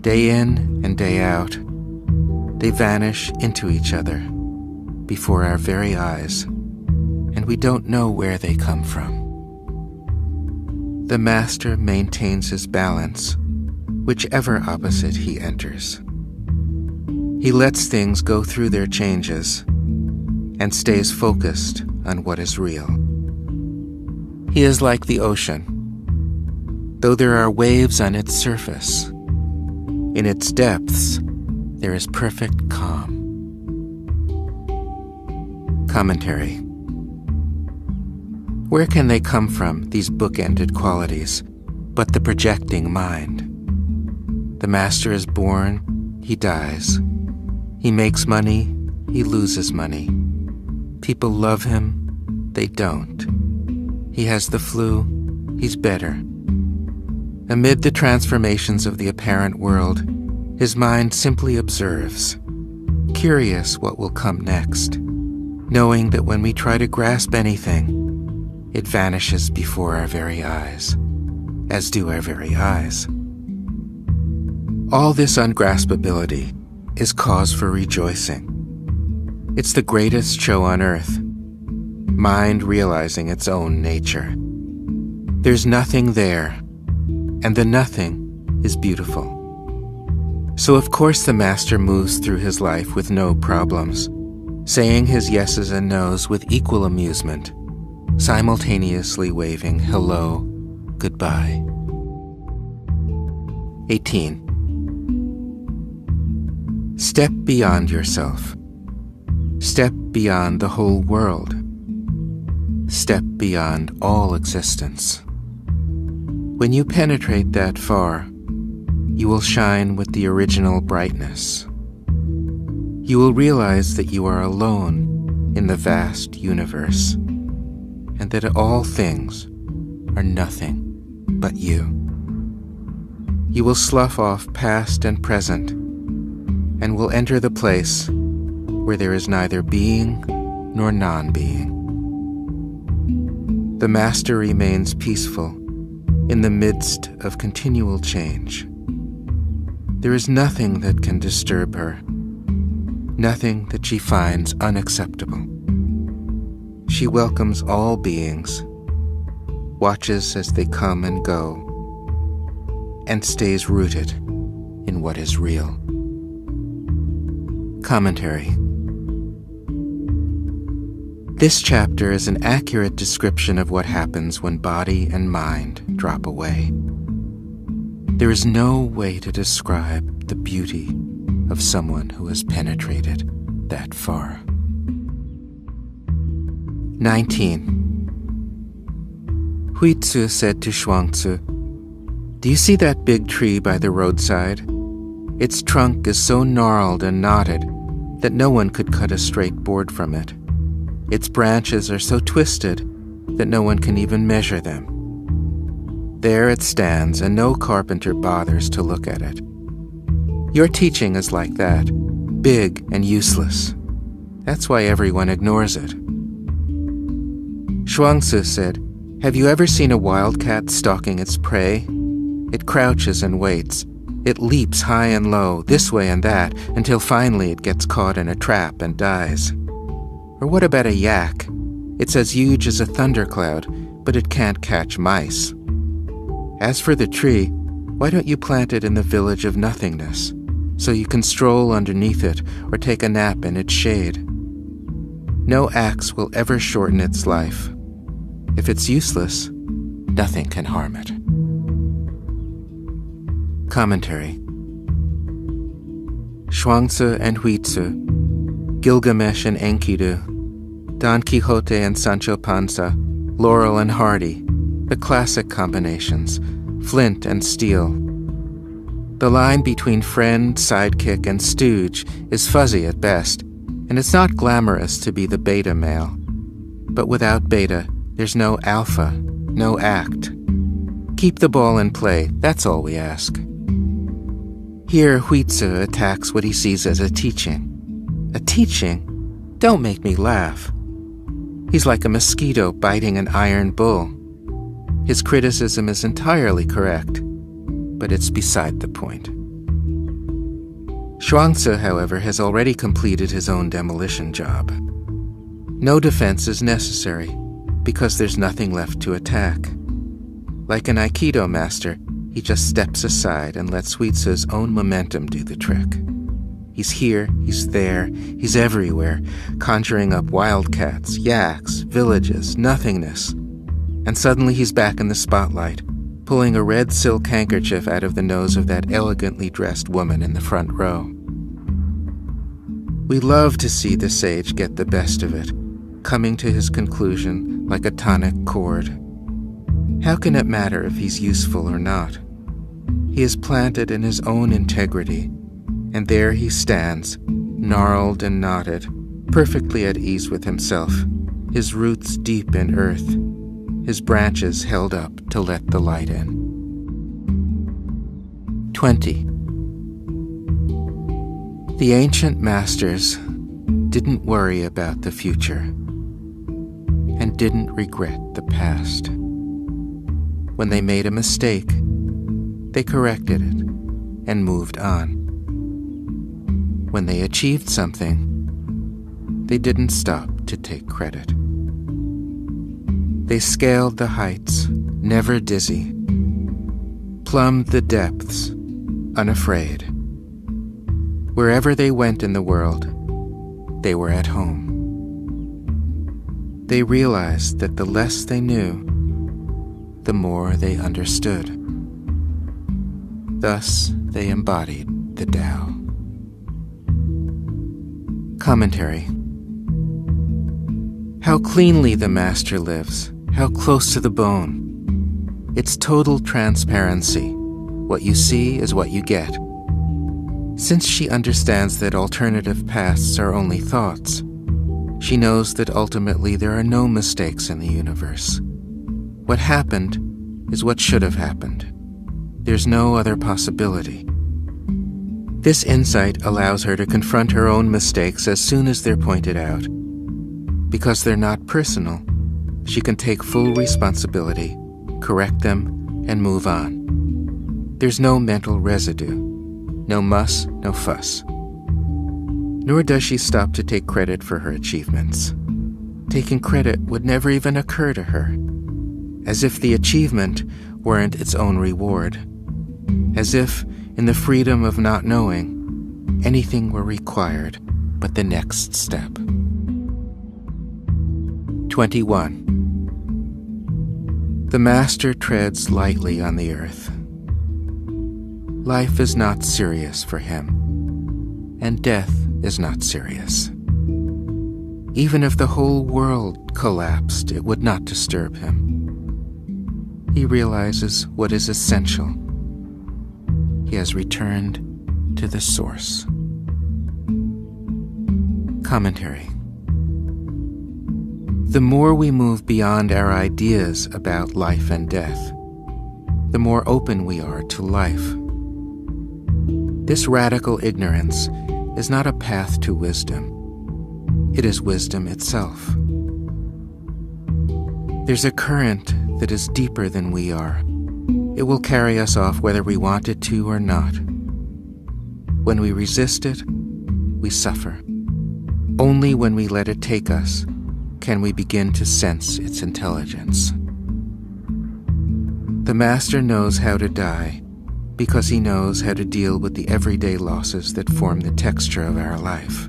Day in and day out, they vanish into each other before our very eyes, and we don't know where they come from. The Master maintains his balance, whichever opposite he enters. He lets things go through their changes and stays focused on what is real. He is like the ocean. Though there are waves on its surface, in its depths, there is perfect calm. Commentary Where can they come from, these book-ended qualities, but the projecting mind? The master is born, he dies. He makes money, he loses money. People love him, they don't. He has the flu, he's better. Amid the transformations of the apparent world, his mind simply observes, curious what will come next knowing that when we try to grasp anything, it vanishes before our very eyes, as do our very eyes. All this ungraspability is cause for rejoicing. It's the greatest show on earth, mind realizing its own nature. There's nothing there, and the nothing is beautiful. So, of course, the Master moves through his life with no problems saying his yeses and nos with equal amusement, simultaneously waving hello, goodbye. 18. Step beyond yourself. Step beyond the whole world. Step beyond all existence. When you penetrate that far, you will shine with the original brightness. You will realize that you are alone in the vast universe, and that all things are nothing but you. You will slough off past and present, and will enter the place where there is neither being nor non being. The Master remains peaceful in the midst of continual change. There is nothing that can disturb her, nothing that she finds unacceptable. She welcomes all beings, watches as they come and go, and stays rooted in what is real. Commentary This chapter is an accurate description of what happens when body and mind drop away. There is no way to describe the beauty of someone who has penetrated that far. 19. Huizi said to Chuangzi, Do you see that big tree by the roadside? Its trunk is so gnarled and knotted that no one could cut a straight board from it. Its branches are so twisted that no one can even measure them. There it stands, and no carpenter bothers to look at it. Your teaching is like that big and useless. That's why everyone ignores it. Chuangzi said, Have you ever seen a wildcat stalking its prey? It crouches and waits. It leaps high and low, this way and that, until finally it gets caught in a trap and dies. Or what about a yak? It's as huge as a thundercloud, but it can't catch mice. As for the tree, why don't you plant it in the village of nothingness, so you can stroll underneath it or take a nap in its shade? No axe will ever shorten its life. If it's useless, nothing can harm it. Commentary Chuangzi and Huizi, Gilgamesh and Enkidu, Don Quixote and Sancho Panza, Laurel and Hardy, the classic combinations, flint and steel. The line between friend, sidekick, and stooge is fuzzy at best, and it's not glamorous to be the beta male. But without beta, there's no alpha, no act. Keep the ball in play, that's all we ask. Here, Huizi attacks what he sees as a teaching. A teaching? Don't make me laugh. He's like a mosquito biting an iron bull. His criticism is entirely correct, but it's beside the point. Chuangzi, however, has already completed his own demolition job. No defense is necessary, because there's nothing left to attack. Like an Aikido master, he just steps aside and lets Huizi's own momentum do the trick. He's here, he's there, he's everywhere, conjuring up wildcats, yaks, villages, nothingness and suddenly he's back in the spotlight, pulling a red silk handkerchief out of the nose of that elegantly dressed woman in the front row. We love to see the sage get the best of it, coming to his conclusion like a tonic chord. How can it matter if he's useful or not? He is planted in his own integrity, and there he stands, gnarled and knotted, perfectly at ease with himself, his roots deep in earth his branches held up to let the light in. 20. The ancient masters didn't worry about the future and didn't regret the past. When they made a mistake, they corrected it and moved on. When they achieved something, they didn't stop to take credit. They scaled the heights, never dizzy, plumbed the depths, unafraid. Wherever they went in the world, they were at home. They realized that the less they knew, the more they understood. Thus, they embodied the Tao. Commentary How cleanly the Master lives, how close to the bone. It's total transparency. What you see is what you get. Since she understands that alternative pasts are only thoughts, she knows that ultimately there are no mistakes in the universe. What happened is what should have happened. There's no other possibility. This insight allows her to confront her own mistakes as soon as they're pointed out. Because they're not personal, she can take full responsibility, correct them, and move on. There's no mental residue, no muss, no fuss. Nor does she stop to take credit for her achievements. Taking credit would never even occur to her, as if the achievement weren't its own reward, as if, in the freedom of not knowing, anything were required but the next step. 21. The Master treads lightly on the earth. Life is not serious for him, and death is not serious. Even if the whole world collapsed, it would not disturb him. He realizes what is essential. He has returned to the source. Commentary The more we move beyond our ideas about life and death, the more open we are to life. This radical ignorance is not a path to wisdom, it is wisdom itself. There's a current that is deeper than we are. It will carry us off whether we want it to or not. When we resist it, we suffer. Only when we let it take us can we begin to sense its intelligence. The Master knows how to die because he knows how to deal with the everyday losses that form the texture of our life.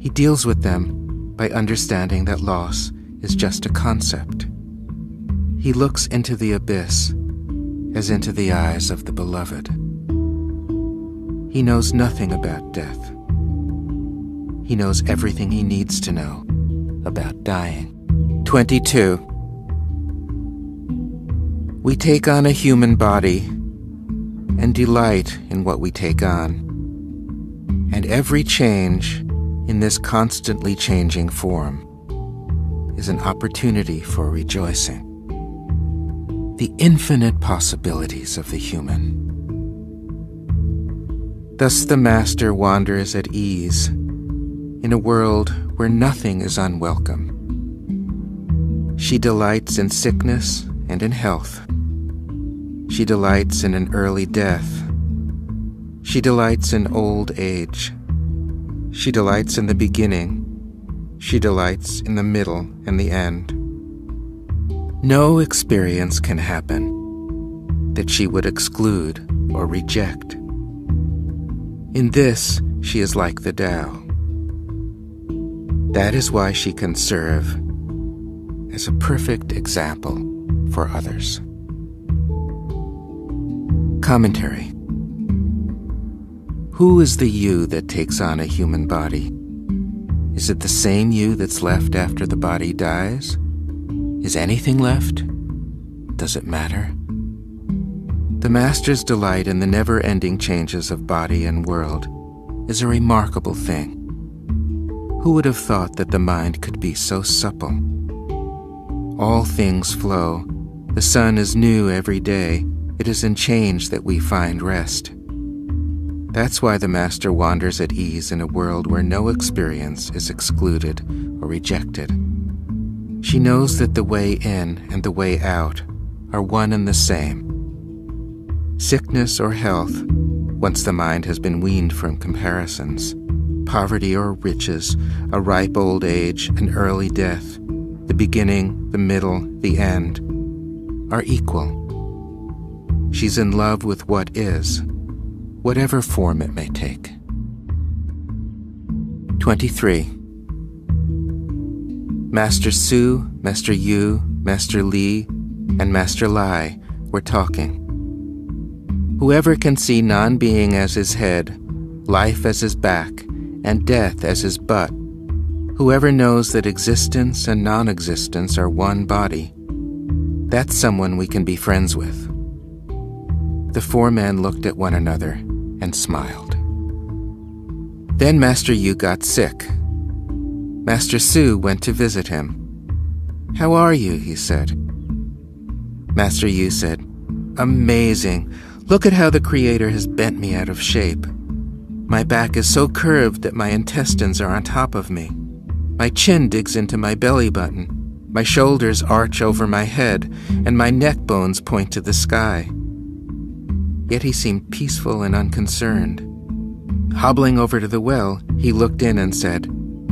He deals with them by understanding that loss is just a concept. He looks into the abyss as into the eyes of the beloved. He knows nothing about death. He knows everything he needs to know about dying. 22. We take on a human body and delight in what we take on. And every change in this constantly changing form is an opportunity for rejoicing. The infinite possibilities of the human. Thus the Master wanders at ease in a world where nothing is unwelcome. She delights in sickness and in health. She delights in an early death. She delights in old age. She delights in the beginning. She delights in the middle and the end. No experience can happen that she would exclude or reject. In this, she is like the Tao. That is why she can serve as a perfect example for others. Commentary Who is the you that takes on a human body? Is it the same you that's left after the body dies? Is anything left? Does it matter? The Master's delight in the never ending changes of body and world is a remarkable thing. Who would have thought that the mind could be so supple? All things flow. The sun is new every day it is in change that we find rest. That's why the Master wanders at ease in a world where no experience is excluded or rejected. She knows that the way in and the way out are one and the same. Sickness or health, once the mind has been weaned from comparisons, poverty or riches, a ripe old age, an early death, the beginning, the middle, the end, are equal She's in love with what is, whatever form it may take. 23. Master Su, Master Yu, Master Li, and Master Lai were talking. Whoever can see non being as his head, life as his back, and death as his butt, whoever knows that existence and non existence are one body, that's someone we can be friends with. The four men looked at one another and smiled. Then Master Yu got sick. Master Su went to visit him. How are you? he said. Master Yu said, Amazing. Look at how the Creator has bent me out of shape. My back is so curved that my intestines are on top of me. My chin digs into my belly button. My shoulders arch over my head, and my neck bones point to the sky. Yet he seemed peaceful and unconcerned. Hobbling over to the well, he looked in and said,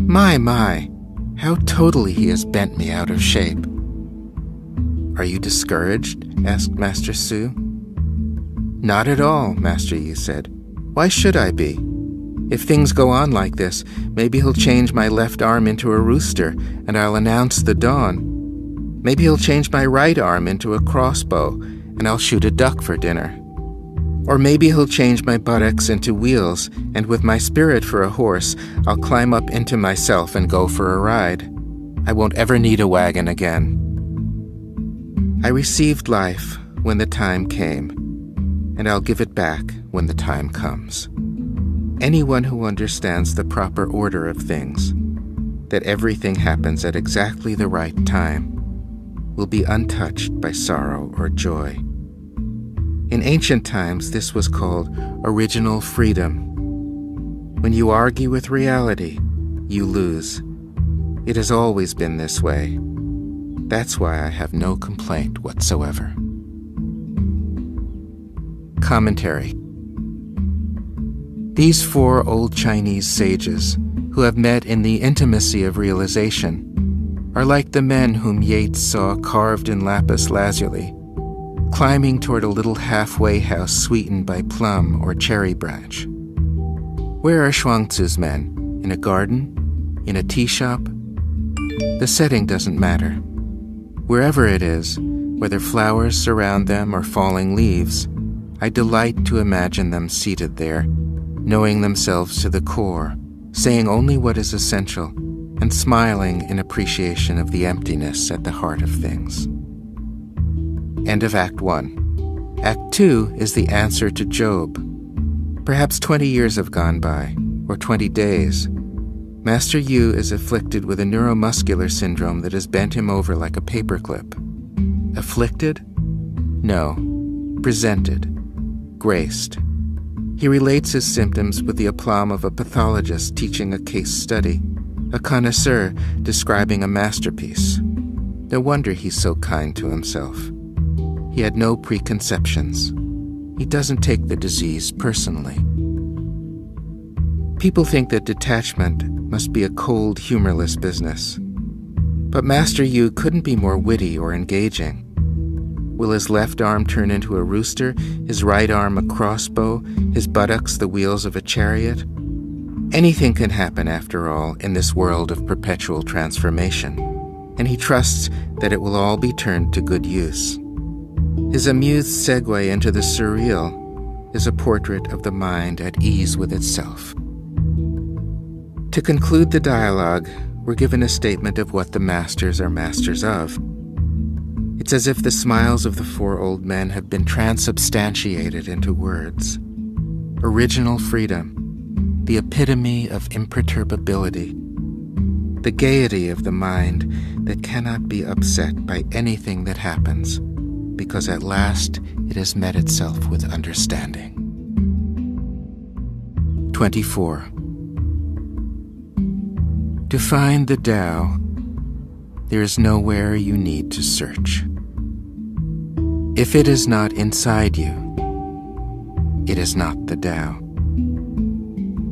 My, my, how totally he has bent me out of shape. Are you discouraged? asked Master Su. Not at all, Master Yu said. Why should I be? If things go on like this, maybe he'll change my left arm into a rooster and I'll announce the dawn. Maybe he'll change my right arm into a crossbow and I'll shoot a duck for dinner. Or maybe he'll change my buttocks into wheels, and with my spirit for a horse, I'll climb up into myself and go for a ride. I won't ever need a wagon again. I received life when the time came, and I'll give it back when the time comes. Anyone who understands the proper order of things, that everything happens at exactly the right time, will be untouched by sorrow or joy. In ancient times, this was called original freedom. When you argue with reality, you lose. It has always been this way. That's why I have no complaint whatsoever. Commentary These four old Chinese sages, who have met in the intimacy of realization, are like the men whom Yeats saw carved in lapis lazuli climbing toward a little halfway house sweetened by plum or cherry branch. Where are Chuangzi's men? In a garden? In a tea shop? The setting doesn't matter. Wherever it is, whether flowers surround them or falling leaves, I delight to imagine them seated there, knowing themselves to the core, saying only what is essential, and smiling in appreciation of the emptiness at the heart of things. End of Act 1. Act 2 is the answer to Job. Perhaps 20 years have gone by, or 20 days. Master Yu is afflicted with a neuromuscular syndrome that has bent him over like a paperclip. Afflicted? No. Presented. Graced. He relates his symptoms with the aplomb of a pathologist teaching a case study, a connoisseur describing a masterpiece. No wonder he's so kind to himself. He had no preconceptions. He doesn't take the disease personally. People think that detachment must be a cold, humorless business. But Master Yu couldn't be more witty or engaging. Will his left arm turn into a rooster, his right arm a crossbow, his buttocks the wheels of a chariot? Anything can happen, after all, in this world of perpetual transformation, and he trusts that it will all be turned to good use. His amused segue into the surreal is a portrait of the mind at ease with itself. To conclude the dialogue, we're given a statement of what the masters are masters of. It's as if the smiles of the four old men have been transubstantiated into words. Original freedom, the epitome of imperturbability, the gaiety of the mind that cannot be upset by anything that happens because at last it has met itself with understanding. 24. To find the Tao, there is nowhere you need to search. If it is not inside you, it is not the Tao.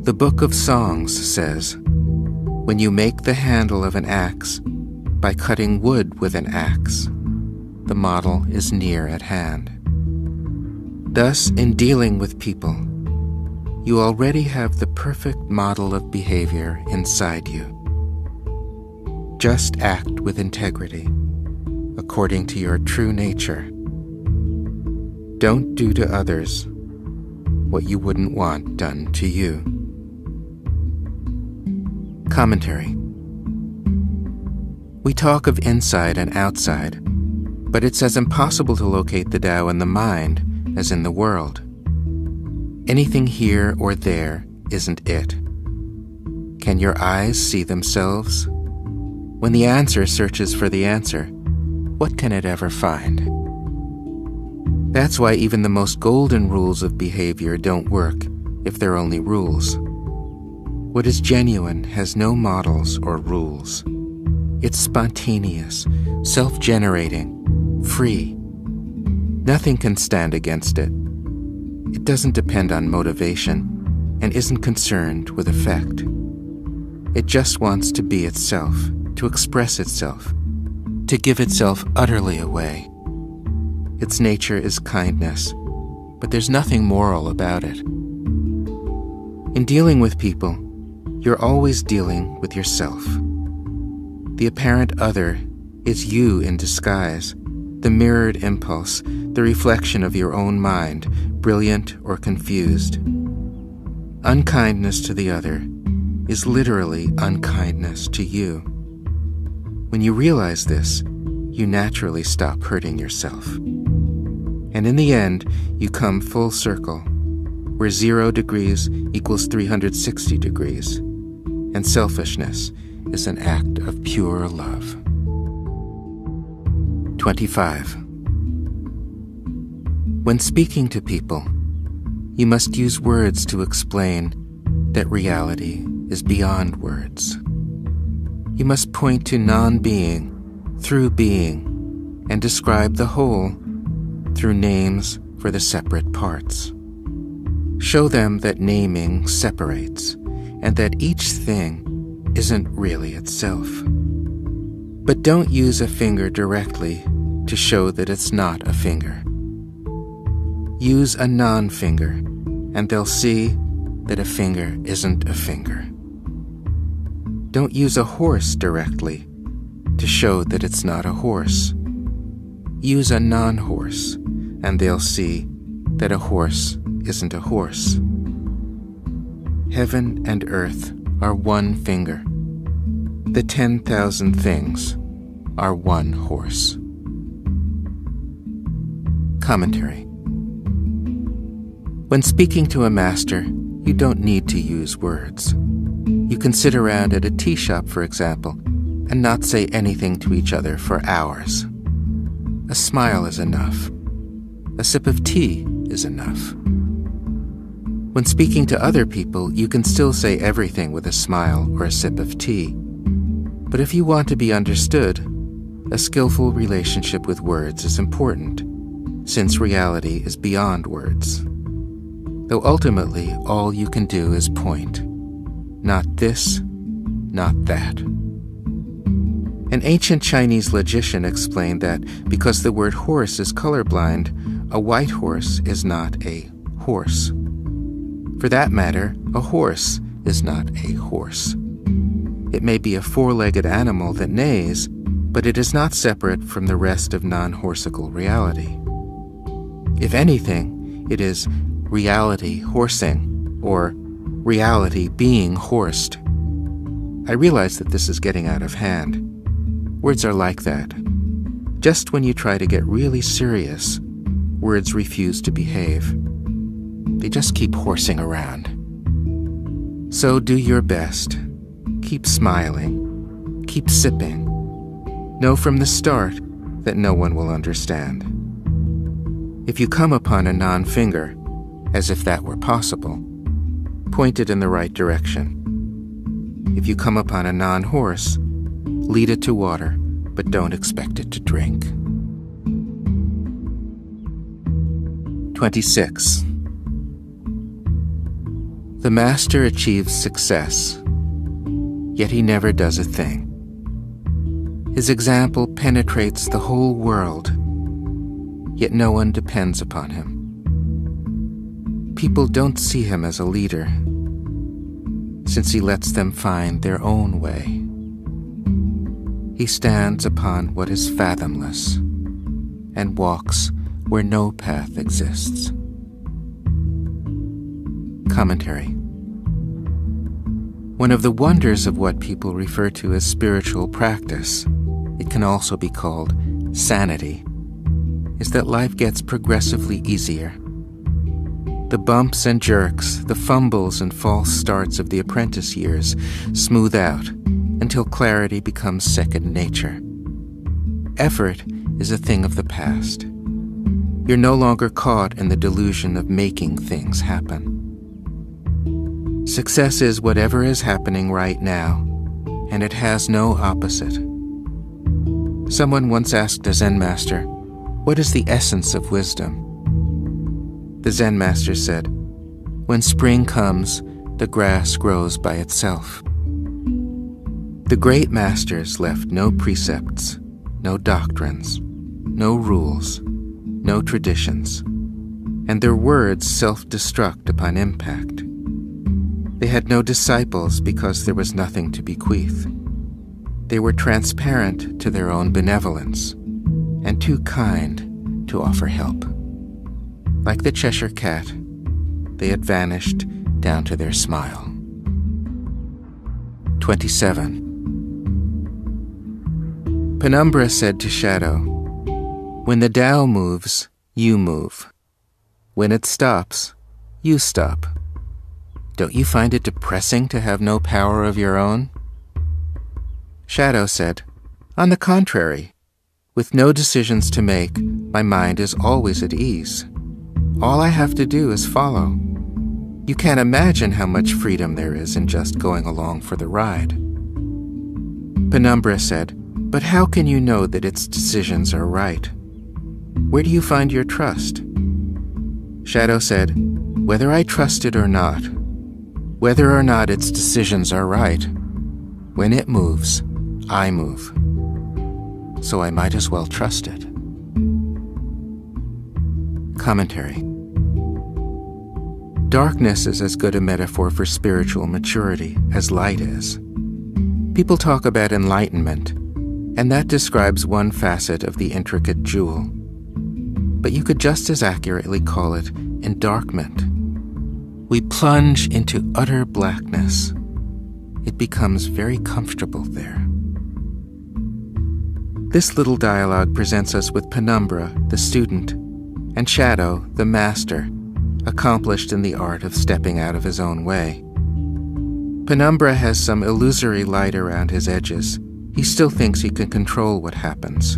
The Book of Songs says, When you make the handle of an axe by cutting wood with an axe, the model is near at hand. Thus, in dealing with people, you already have the perfect model of behavior inside you. Just act with integrity, according to your true nature. Don't do to others what you wouldn't want done to you. Commentary We talk of inside and outside, but it's as impossible to locate the Tao in the mind as in the world. Anything here or there isn't it. Can your eyes see themselves? When the answer searches for the answer, what can it ever find? That's why even the most golden rules of behavior don't work if they're only rules. What is genuine has no models or rules. It's spontaneous, self generating, free. Nothing can stand against it. It doesn't depend on motivation and isn't concerned with effect. It just wants to be itself, to express itself, to give itself utterly away. Its nature is kindness, but there's nothing moral about it. In dealing with people, you're always dealing with yourself. The apparent other is you in disguise, the mirrored impulse, the reflection of your own mind, brilliant or confused. Unkindness to the other is literally unkindness to you. When you realize this, you naturally stop hurting yourself. And in the end, you come full circle, where zero degrees equals 360 degrees, and selfishness is an act of pure love. 25. When speaking to people, you must use words to explain that reality is beyond words. You must point to non being through being and describe the whole through names for the separate parts. Show them that naming separates and that each thing isn't really itself. But don't use a finger directly to show that it's not a finger. Use a non finger, and they'll see that a finger isn't a finger. Don't use a horse directly to show that it's not a horse. Use a non horse, and they'll see that a horse isn't a horse. Heaven and earth are one finger. The 10,000 things are one horse. Commentary When speaking to a master, you don't need to use words. You can sit around at a tea shop, for example, and not say anything to each other for hours. A smile is enough. A sip of tea is enough. When speaking to other people, you can still say everything with a smile or a sip of tea. But if you want to be understood, a skillful relationship with words is important, since reality is beyond words. Though ultimately all you can do is point. Not this, not that. An ancient Chinese logician explained that because the word horse is colorblind, a white horse is not a horse. For that matter, a horse is not a horse. It may be a four legged animal that neighs, but it is not separate from the rest of non horsical reality. If anything, it is reality horsing, or reality being horsed. I realize that this is getting out of hand. Words are like that. Just when you try to get really serious, words refuse to behave. They just keep horsing around. So do your best. Keep smiling. Keep sipping. Know from the start that no one will understand. If you come upon a non finger, as if that were possible, point it in the right direction. If you come upon a non horse, lead it to water, but don't expect it to drink. 26. The master achieves success, yet he never does a thing. His example penetrates the whole world, yet no one depends upon him. People don't see him as a leader, since he lets them find their own way. He stands upon what is fathomless and walks where no path exists. Commentary One of the wonders of what people refer to as spiritual practice, it can also be called sanity, is that life gets progressively easier. The bumps and jerks, the fumbles and false starts of the apprentice years smooth out until clarity becomes second nature. Effort is a thing of the past. You're no longer caught in the delusion of making things happen. Success is whatever is happening right now, and it has no opposite. Someone once asked a Zen master, What is the essence of wisdom? The Zen master said, When spring comes, the grass grows by itself. The great masters left no precepts, no doctrines, no rules, no traditions, and their words self destruct upon impact. They had no disciples because there was nothing to bequeath. They were transparent to their own benevolence and too kind to offer help. Like the Cheshire Cat, they had vanished down to their smile. 27. Penumbra said to Shadow, When the Tao moves, you move. When it stops, you stop. Don't you find it depressing to have no power of your own? Shadow said, On the contrary, with no decisions to make, my mind is always at ease. All I have to do is follow. You can't imagine how much freedom there is in just going along for the ride. Penumbra said, But how can you know that its decisions are right? Where do you find your trust? Shadow said, Whether I trust it or not, whether or not its decisions are right. When it moves, I move. So I might as well trust it. Commentary Darkness is as good a metaphor for spiritual maturity as light is. People talk about enlightenment, and that describes one facet of the intricate jewel. But you could just as accurately call it endarkment we plunge into utter blackness. It becomes very comfortable there. This little dialogue presents us with Penumbra, the student, and Shadow, the master, accomplished in the art of stepping out of his own way. Penumbra has some illusory light around his edges. He still thinks he can control what happens.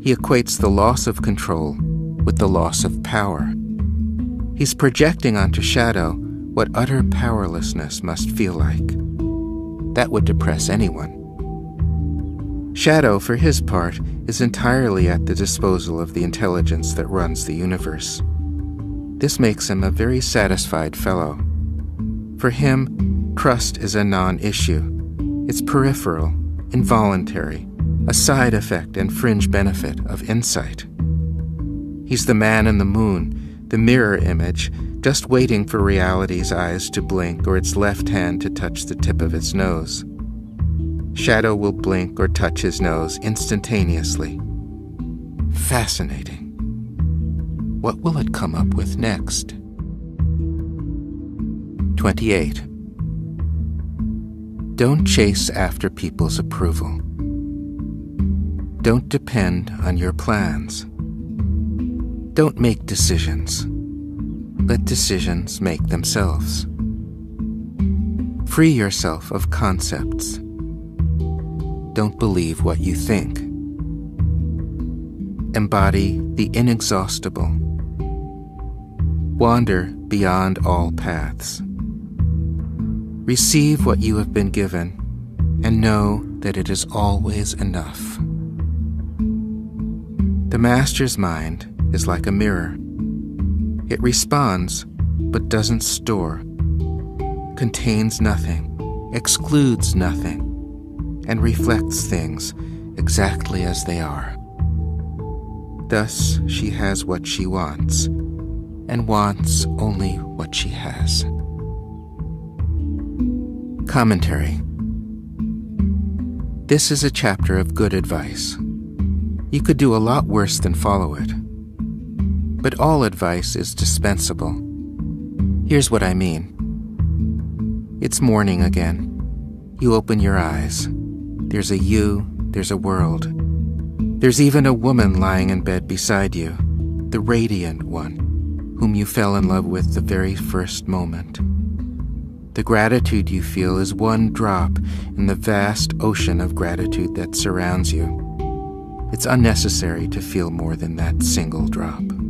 He equates the loss of control with the loss of power. He's projecting onto Shadow what utter powerlessness must feel like. That would depress anyone. Shadow, for his part, is entirely at the disposal of the intelligence that runs the universe. This makes him a very satisfied fellow. For him, trust is a non issue. It's peripheral, involuntary, a side effect and fringe benefit of insight. He's the man in the moon the mirror image, just waiting for reality's eyes to blink or its left hand to touch the tip of its nose. Shadow will blink or touch his nose instantaneously. Fascinating. What will it come up with next? 28. Don't chase after people's approval. Don't depend on your plans. Don't make decisions. Let decisions make themselves. Free yourself of concepts. Don't believe what you think. Embody the inexhaustible. Wander beyond all paths. Receive what you have been given and know that it is always enough. The Master's mind is like a mirror. It responds, but doesn't store, contains nothing, excludes nothing, and reflects things exactly as they are. Thus, she has what she wants, and wants only what she has. Commentary This is a chapter of good advice. You could do a lot worse than follow it. But all advice is dispensable. Here's what I mean it's morning again. You open your eyes. There's a you, there's a world. There's even a woman lying in bed beside you, the radiant one, whom you fell in love with the very first moment. The gratitude you feel is one drop in the vast ocean of gratitude that surrounds you. It's unnecessary to feel more than that single drop.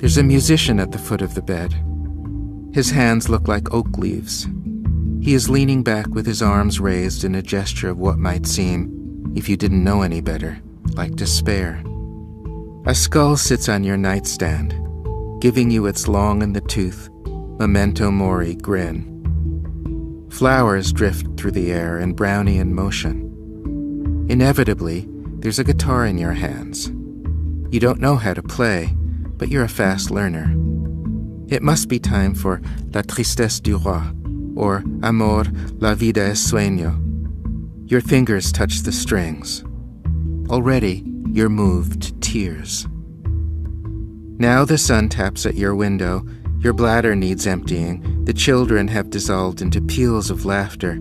There's a musician at the foot of the bed. His hands look like oak leaves. He is leaning back with his arms raised in a gesture of what might seem, if you didn't know any better, like despair. A skull sits on your nightstand, giving you its long in the tooth, memento mori grin. Flowers drift through the air in Brownian motion. Inevitably, there's a guitar in your hands. You don't know how to play, but you're a fast learner. It must be time for La Tristesse du Roi, or Amor, la vida es sueño, your fingers touch the strings. Already, you're moved to tears. Now the sun taps at your window, your bladder needs emptying, the children have dissolved into peals of laughter,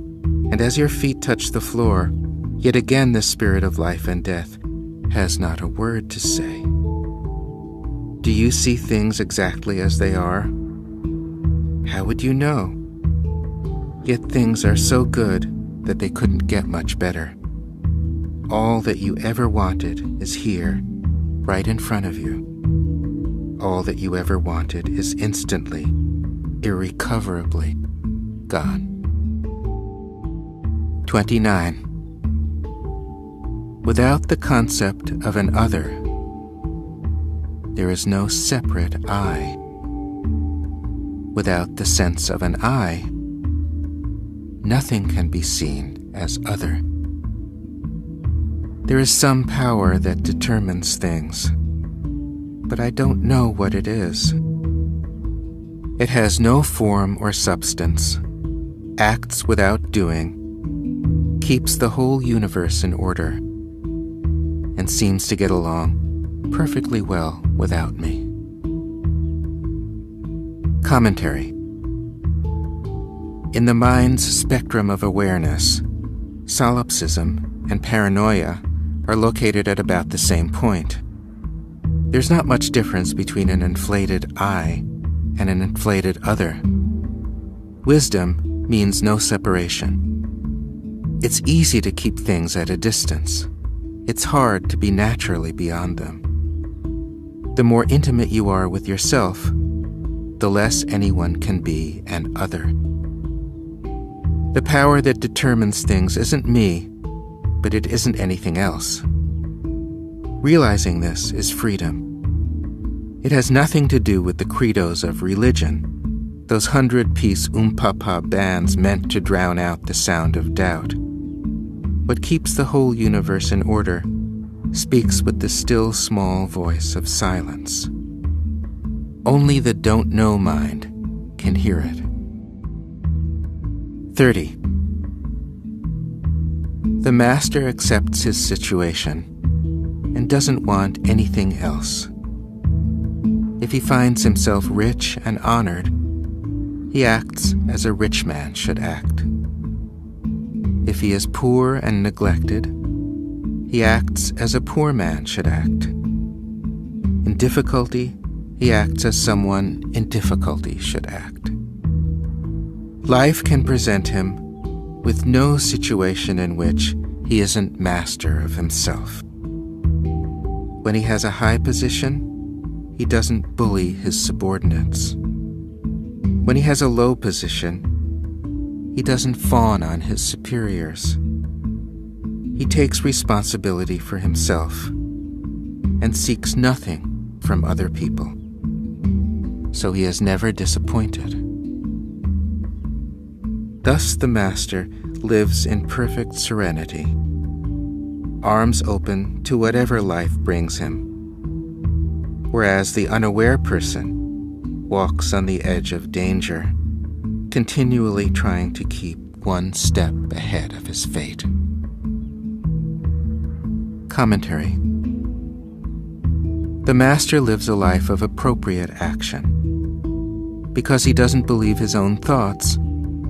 and as your feet touch the floor, yet again the spirit of life and death has not a word to say. Do you see things exactly as they are? How would you know? Yet things are so good that they couldn't get much better. All that you ever wanted is here, right in front of you. All that you ever wanted is instantly, irrecoverably gone. 29. Without the concept of an other, there is no separate I. Without the sense of an I, nothing can be seen as other. There is some power that determines things, but I don't know what it is. It has no form or substance, acts without doing, keeps the whole universe in order, and seems to get along perfectly well without me. Commentary in the mind's spectrum of awareness, solipsism and paranoia are located at about the same point. There's not much difference between an inflated I and an inflated other. Wisdom means no separation. It's easy to keep things at a distance. It's hard to be naturally beyond them. The more intimate you are with yourself, the less anyone can be an other. The power that determines things isn't me, but it isn't anything else. Realizing this is freedom. It has nothing to do with the credos of religion, those hundred piece umpapa bands meant to drown out the sound of doubt. What keeps the whole universe in order speaks with the still small voice of silence. Only the don't know mind can hear it. 30. The master accepts his situation and doesn't want anything else. If he finds himself rich and honored, he acts as a rich man should act. If he is poor and neglected, he acts as a poor man should act. In difficulty, he acts as someone in difficulty should act. Life can present him with no situation in which he isn't master of himself. When he has a high position, he doesn't bully his subordinates. When he has a low position, he doesn't fawn on his superiors. He takes responsibility for himself and seeks nothing from other people. So he is never disappointed. Thus the Master lives in perfect serenity, arms open to whatever life brings him, whereas the unaware person walks on the edge of danger, continually trying to keep one step ahead of his fate. Commentary The Master lives a life of appropriate action. Because he doesn't believe his own thoughts,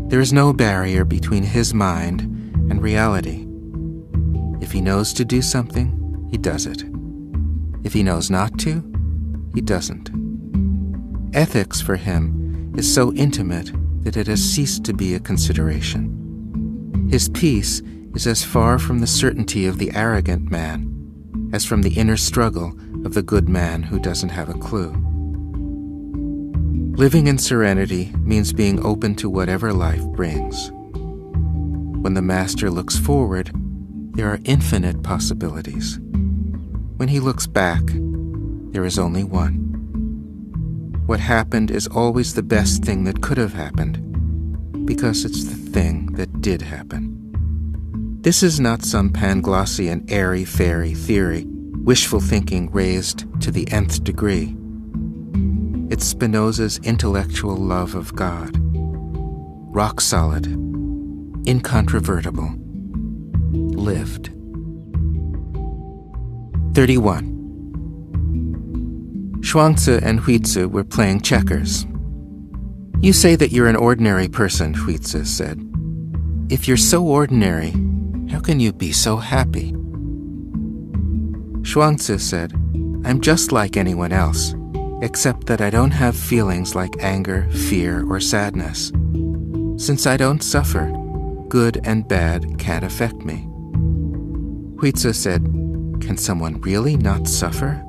there is no barrier between his mind and reality. If he knows to do something, he does it. If he knows not to, he doesn't. Ethics for him is so intimate that it has ceased to be a consideration. His peace is as far from the certainty of the arrogant man as from the inner struggle of the good man who doesn't have a clue. Living in serenity means being open to whatever life brings. When the Master looks forward, there are infinite possibilities. When he looks back, there is only one. What happened is always the best thing that could have happened, because it's the thing that did happen. This is not some Panglossian airy fairy theory, wishful thinking raised to the nth degree. It's Spinoza's intellectual love of God. Rock solid, incontrovertible, lived. 31. Chuang-Tzu and Hui-Tzu were playing checkers. You say that you're an ordinary person, Hui-Tzu said. If you're so ordinary, how can you be so happy? Chuang-Tzu said, I'm just like anyone else, except that I don't have feelings like anger, fear, or sadness. Since I don't suffer, good and bad can't affect me. Hui-Tzu said, Can someone really not suffer?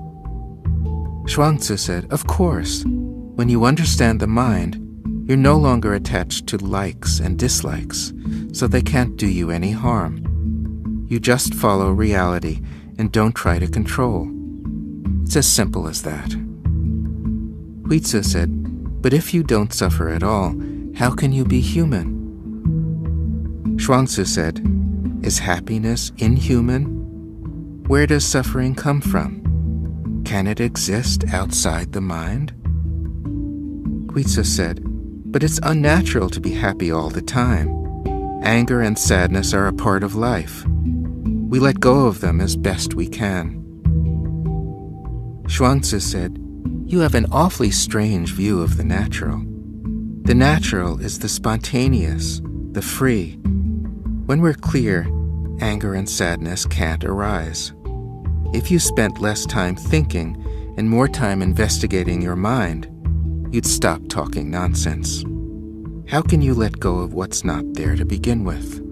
Chuang-Tzu said, Of course. When you understand the mind, you're no longer attached to likes and dislikes, so they can't do you any harm. You just follow reality and don't try to control. It's as simple as that. Hui-Tzu said, But if you don't suffer at all, how can you be human? Chuang-Tzu said, Is happiness inhuman? Where does suffering come from? Can it exist outside the mind? Hui-Tzu said, But it's unnatural to be happy all the time. Anger and sadness are a part of life. We let go of them as best we can. Chuang-Tzu said, You have an awfully strange view of the natural. The natural is the spontaneous, the free. When we're clear, anger and sadness can't arise. If you spent less time thinking and more time investigating your mind, you'd stop talking nonsense. How can you let go of what's not there to begin with?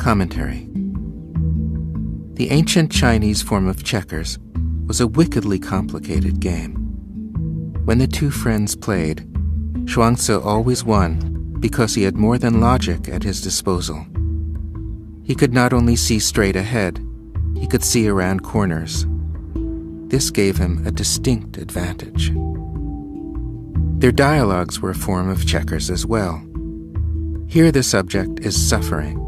Commentary The ancient Chinese form of checkers was a wickedly complicated game. When the two friends played, Chuang-Tzu always won because he had more than logic at his disposal. He could not only see straight ahead, he could see around corners. This gave him a distinct advantage. Their dialogues were a form of checkers as well. Here the subject is suffering.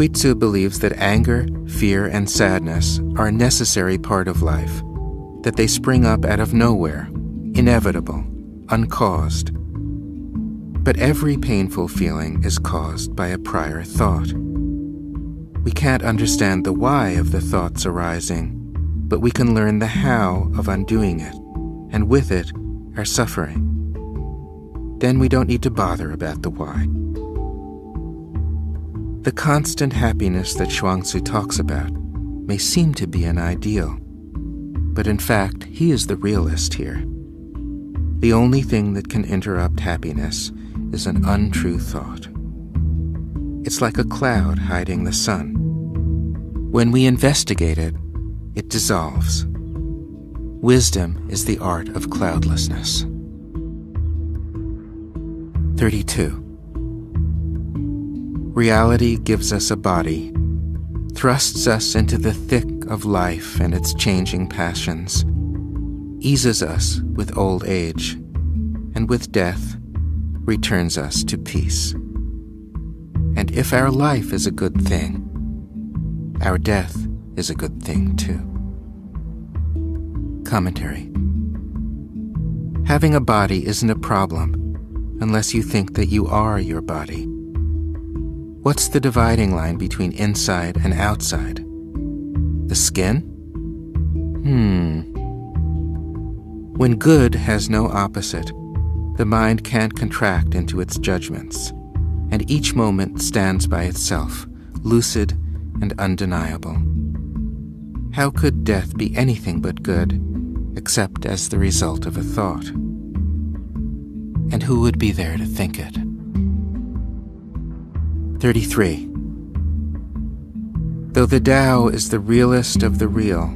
Hui-Tzu believes that anger, fear, and sadness are a necessary part of life, that they spring up out of nowhere, inevitable, uncaused. But every painful feeling is caused by a prior thought. We can't understand the why of the thoughts arising, but we can learn the how of undoing it, and with it, our suffering. Then we don't need to bother about the why. The constant happiness that Chuang-Tzu talks about may seem to be an ideal, but in fact, he is the realist here. The only thing that can interrupt happiness is an untrue thought. It's like a cloud hiding the sun. When we investigate it, it dissolves. Wisdom is the art of cloudlessness. 32. Reality gives us a body, thrusts us into the thick of life and its changing passions, eases us with old age, and with death returns us to peace. And if our life is a good thing, our death is a good thing too. Commentary Having a body isn't a problem unless you think that you are your body. What's the dividing line between inside and outside? The skin? Hmm. When good has no opposite, the mind can't contract into its judgments, and each moment stands by itself, lucid and undeniable. How could death be anything but good, except as the result of a thought? And who would be there to think it? 33. Though the Tao is the realest of the real,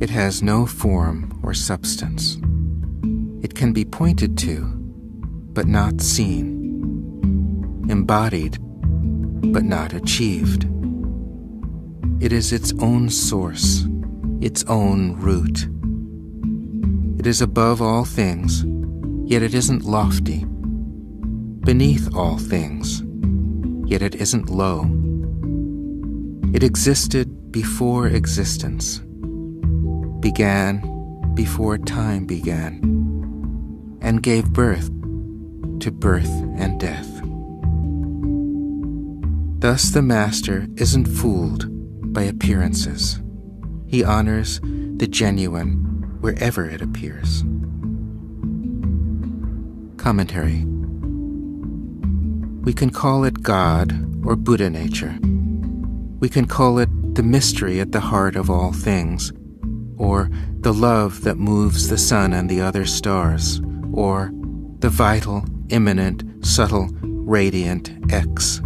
it has no form or substance. It can be pointed to, but not seen, embodied, but not achieved. It is its own source, its own root. It is above all things, yet it isn't lofty. Beneath all things, yet it isn't low. It existed before existence, began before time began, and gave birth to birth and death. Thus the Master isn't fooled by appearances. He honors the genuine wherever it appears. Commentary We can call it God or Buddha nature. We can call it the mystery at the heart of all things, or the love that moves the sun and the other stars, or the vital, immanent, subtle, radiant X.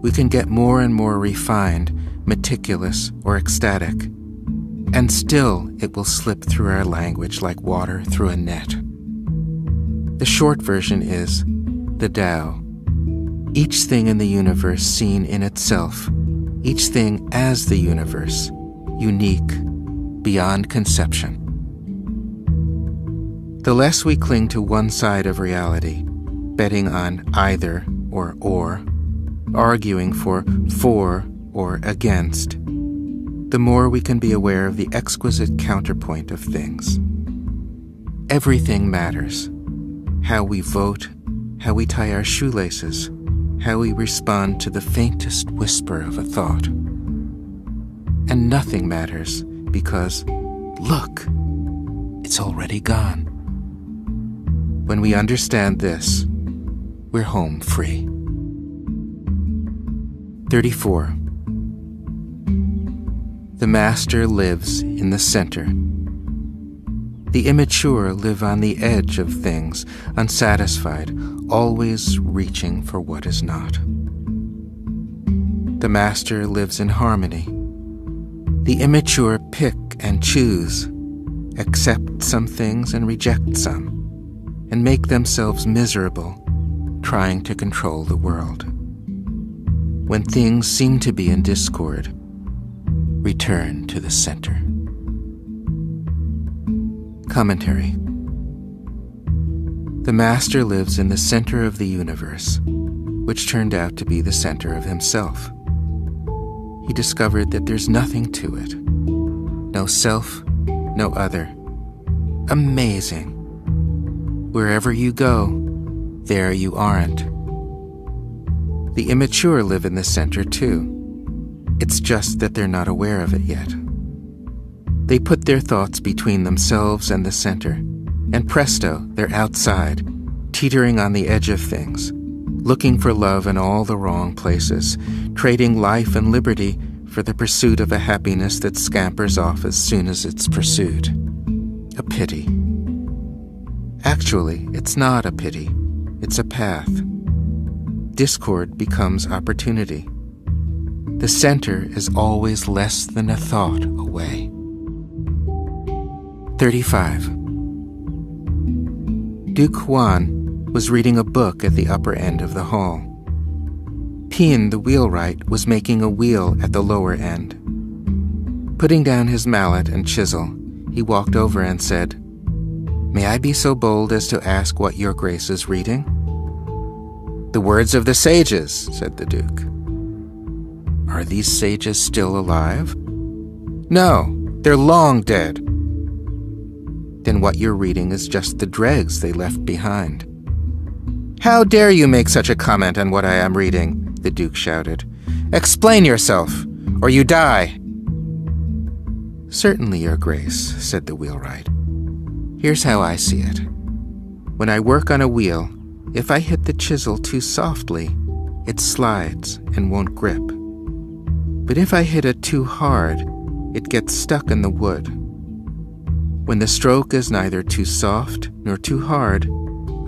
We can get more and more refined meticulous, or ecstatic, and still it will slip through our language like water through a net. The short version is the Tao. Each thing in the universe seen in itself, each thing as the universe, unique, beyond conception. The less we cling to one side of reality, betting on either or or, arguing for for or against, the more we can be aware of the exquisite counterpoint of things. Everything matters how we vote, how we tie our shoelaces, how we respond to the faintest whisper of a thought. And nothing matters because, look, it's already gone. When we understand this, we're home free. 34. The Master lives in the center. The immature live on the edge of things, unsatisfied, always reaching for what is not. The Master lives in harmony. The immature pick and choose, accept some things and reject some, and make themselves miserable trying to control the world. When things seem to be in discord, return to the center. Commentary The Master lives in the center of the universe, which turned out to be the center of himself. He discovered that there's nothing to it no self, no other. Amazing. Wherever you go, there you aren't. The immature live in the center too it's just that they're not aware of it yet. They put their thoughts between themselves and the center, and presto, they're outside, teetering on the edge of things, looking for love in all the wrong places, trading life and liberty for the pursuit of a happiness that scampers off as soon as it's pursued. A pity. Actually, it's not a pity, it's a path. Discord becomes opportunity. The center is always less than a thought away. 35. Duke Huan was reading a book at the upper end of the hall. Pien, the wheelwright, was making a wheel at the lower end. Putting down his mallet and chisel, he walked over and said, May I be so bold as to ask what your grace is reading? The words of the sages, said the Duke. Are these sages still alive? No, they're long dead. Then what you're reading is just the dregs they left behind. How dare you make such a comment on what I am reading? the Duke shouted. Explain yourself, or you die. Certainly, Your Grace, said the wheelwright. Here's how I see it. When I work on a wheel, if I hit the chisel too softly, it slides and won't grip. But if I hit it too hard, it gets stuck in the wood. When the stroke is neither too soft nor too hard,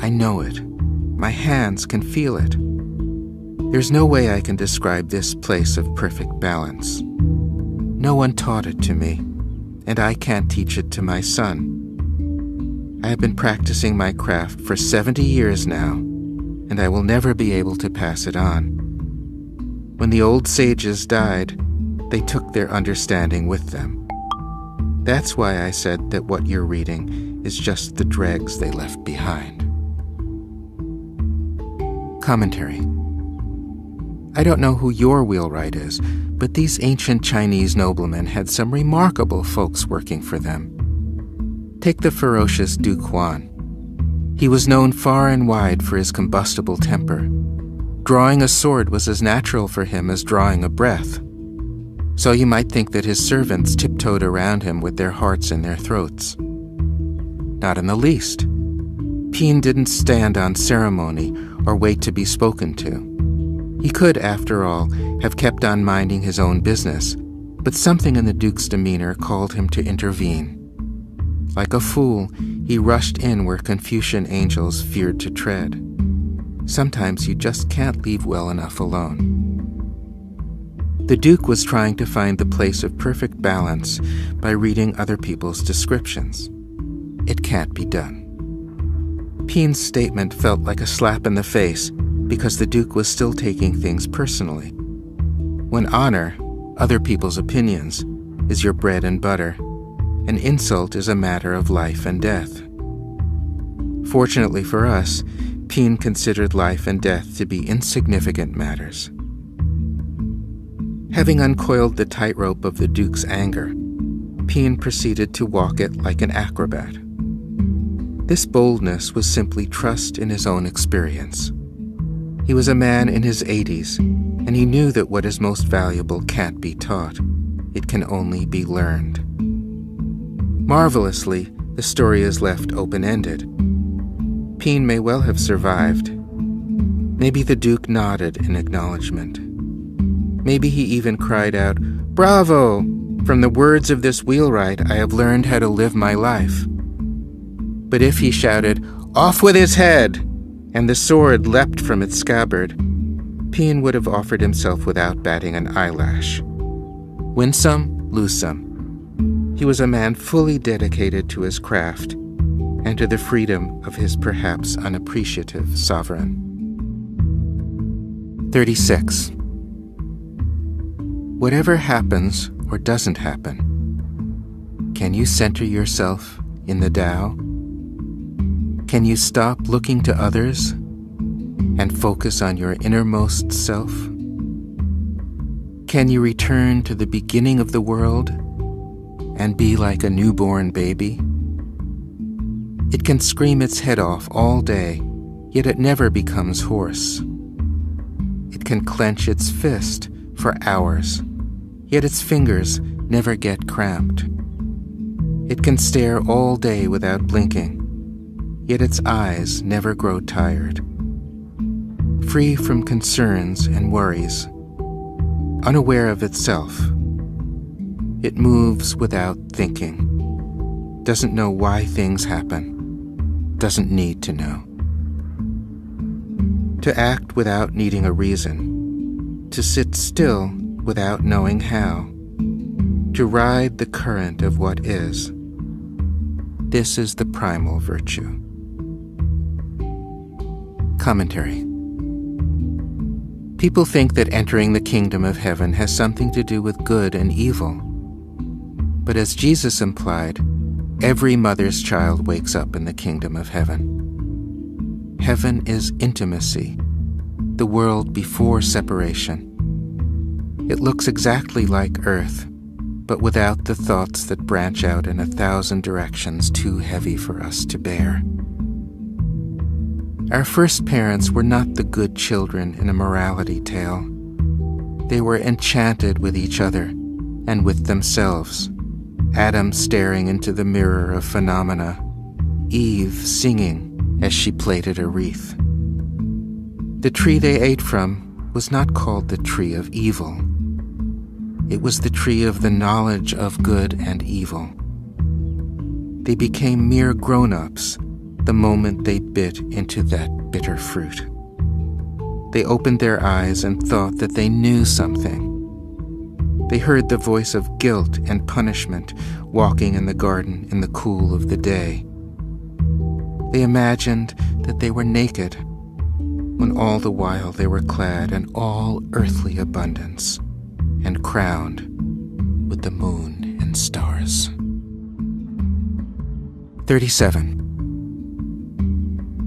I know it. My hands can feel it. There's no way I can describe this place of perfect balance. No one taught it to me, and I can't teach it to my son. I have been practicing my craft for 70 years now, and I will never be able to pass it on. When the old sages died, they took their understanding with them. That's why I said that what you're reading is just the dregs they left behind. Commentary I don't know who your wheelwright is, but these ancient Chinese noblemen had some remarkable folks working for them. Take the ferocious Duke Huan. He was known far and wide for his combustible temper. Drawing a sword was as natural for him as drawing a breath. So you might think that his servants tiptoed around him with their hearts in their throats. Not in the least. Pien didn't stand on ceremony or wait to be spoken to. He could, after all, have kept on minding his own business, but something in the Duke's demeanor called him to intervene. Like a fool, he rushed in where Confucian angels feared to tread. Sometimes you just can't leave well enough alone. The Duke was trying to find the place of perfect balance by reading other people's descriptions. It can't be done. Pien's statement felt like a slap in the face because the Duke was still taking things personally. When honor, other people's opinions, is your bread and butter, an insult is a matter of life and death. Fortunately for us, Pien considered life and death to be insignificant matters. Having uncoiled the tightrope of the Duke's anger, Pien proceeded to walk it like an acrobat. This boldness was simply trust in his own experience. He was a man in his 80s, and he knew that what is most valuable can't be taught, it can only be learned. Marvelously, the story is left open ended. Pien may well have survived. Maybe the Duke nodded in acknowledgement. Maybe he even cried out, Bravo! From the words of this wheelwright, I have learned how to live my life. But if he shouted, Off with his head! and the sword leapt from its scabbard, Pien would have offered himself without batting an eyelash. Win some, lose some. He was a man fully dedicated to his craft and to the freedom of his perhaps unappreciative sovereign. 36. Whatever happens or doesn't happen, can you center yourself in the Tao? Can you stop looking to others and focus on your innermost self? Can you return to the beginning of the world and be like a newborn baby? It can scream its head off all day, yet it never becomes hoarse. It can clench its fist for hours, yet its fingers never get cramped. It can stare all day without blinking, yet its eyes never grow tired. Free from concerns and worries, unaware of itself, it moves without thinking, doesn't know why things happen, doesn't need to know. To act without needing a reason, to sit still without knowing how, to ride the current of what is. This is the primal virtue. Commentary People think that entering the kingdom of heaven has something to do with good and evil. But as Jesus implied, every mother's child wakes up in the kingdom of heaven. Heaven is intimacy, the world before separation. It looks exactly like earth, but without the thoughts that branch out in a thousand directions too heavy for us to bear. Our first parents were not the good children in a morality tale. They were enchanted with each other and with themselves. Adam staring into the mirror of phenomena, Eve singing as she plaited a wreath. The tree they ate from was not called the tree of evil. It was the tree of the knowledge of good and evil. They became mere grown ups the moment they bit into that bitter fruit. They opened their eyes and thought that they knew something. They heard the voice of guilt and punishment walking in the garden in the cool of the day. They imagined that they were naked, when all the while they were clad in all earthly abundance and crowned with the moon and stars. 37.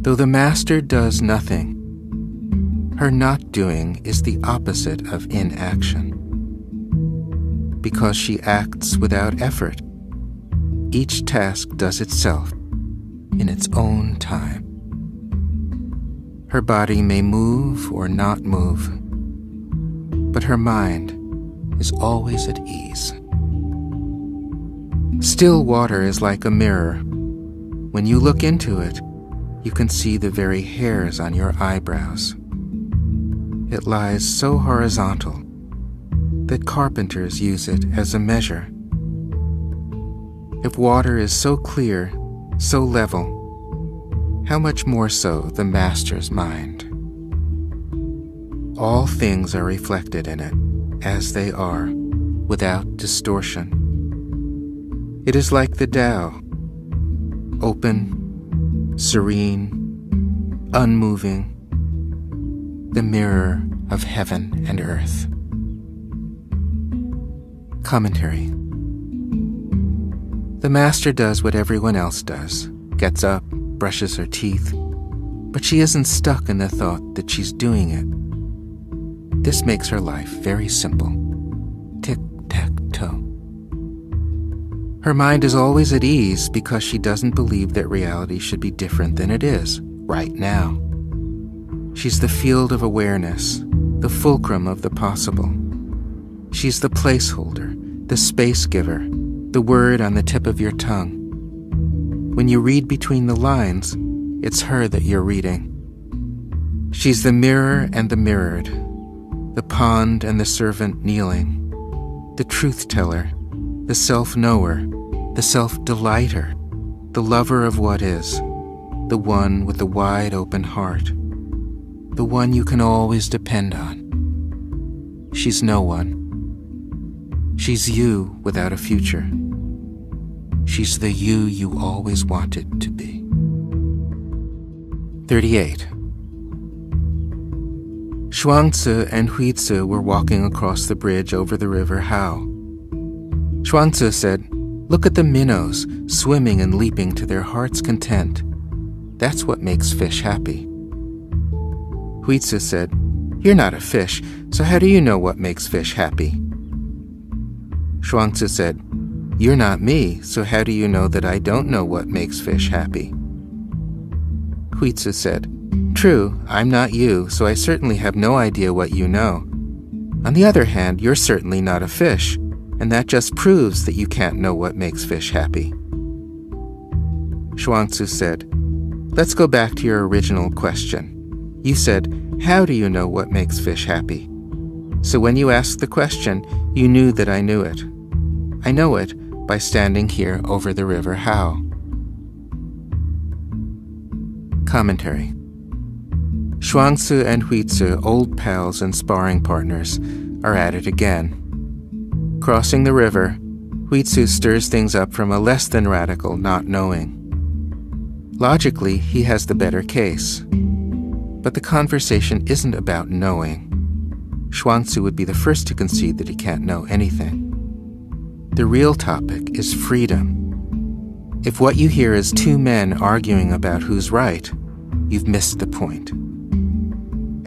Though the Master does nothing, her not doing is the opposite of inaction. Because she acts without effort, each task does itself in its own time. Her body may move or not move, but her mind is always at ease. Still water is like a mirror. When you look into it, you can see the very hairs on your eyebrows. It lies so horizontal that carpenters use it as a measure. If water is so clear, so level, how much more so the Master's mind? All things are reflected in it as they are, without distortion. It is like the Tao, open serene, unmoving, the mirror of heaven and earth. Commentary The Master does what everyone else does gets up, brushes her teeth, but she isn't stuck in the thought that she's doing it. This makes her life very simple. Tick tack toe. Her mind is always at ease because she doesn't believe that reality should be different than it is, right now. She's the field of awareness, the fulcrum of the possible. She's the placeholder, the space giver, the word on the tip of your tongue. When you read between the lines, it's her that you're reading. She's the mirror and the mirrored, the pond and the servant kneeling, the truth teller, the self knower, the self delighter, the lover of what is, the one with the wide open heart, the one you can always depend on. She's no one. She's you without a future. She's the you you always wanted to be. 38. Chuangzi and Huizi were walking across the bridge over the river Hao. Chuangzi said, Look at the minnows swimming and leaping to their heart's content. That's what makes fish happy. Huizi said, You're not a fish, so how do you know what makes fish happy? Chuangzi said, You're not me, so how do you know that I don't know what makes fish happy? Huizi said, True, I'm not you, so I certainly have no idea what you know. On the other hand, you're certainly not a fish and that just proves that you can't know what makes fish happy. Chuangzi said, Let's go back to your original question. You said, How do you know what makes fish happy? So when you asked the question, you knew that I knew it. I know it by standing here over the river Hao. Commentary Chuangzi and Huizi, old pals and sparring partners, are at it again. Crossing the river, Huizi stirs things up from a less than radical not knowing. Logically, he has the better case. But the conversation isn't about knowing. Chuangzi would be the first to concede that he can't know anything. The real topic is freedom. If what you hear is two men arguing about who's right, you've missed the point.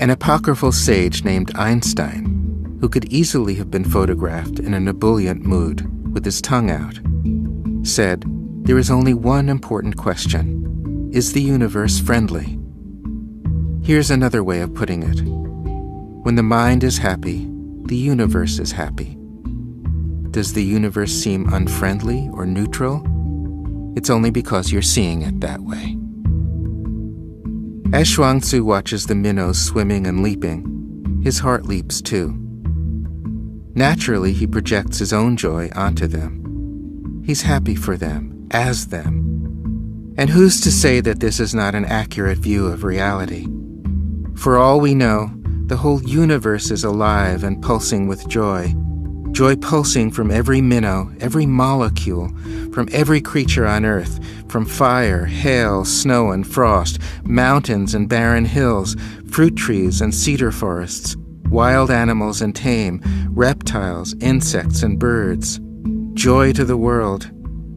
An apocryphal sage named Einstein who could easily have been photographed in an ebullient mood with his tongue out, said, There is only one important question Is the universe friendly? Here's another way of putting it When the mind is happy, the universe is happy. Does the universe seem unfriendly or neutral? It's only because you're seeing it that way. As Chuangzi watches the minnows swimming and leaping, his heart leaps too. Naturally, he projects his own joy onto them. He's happy for them, as them. And who's to say that this is not an accurate view of reality? For all we know, the whole universe is alive and pulsing with joy. Joy pulsing from every minnow, every molecule, from every creature on earth, from fire, hail, snow, and frost, mountains and barren hills, fruit trees and cedar forests, wild animals and tame, reptiles, insects, and birds. Joy to the world,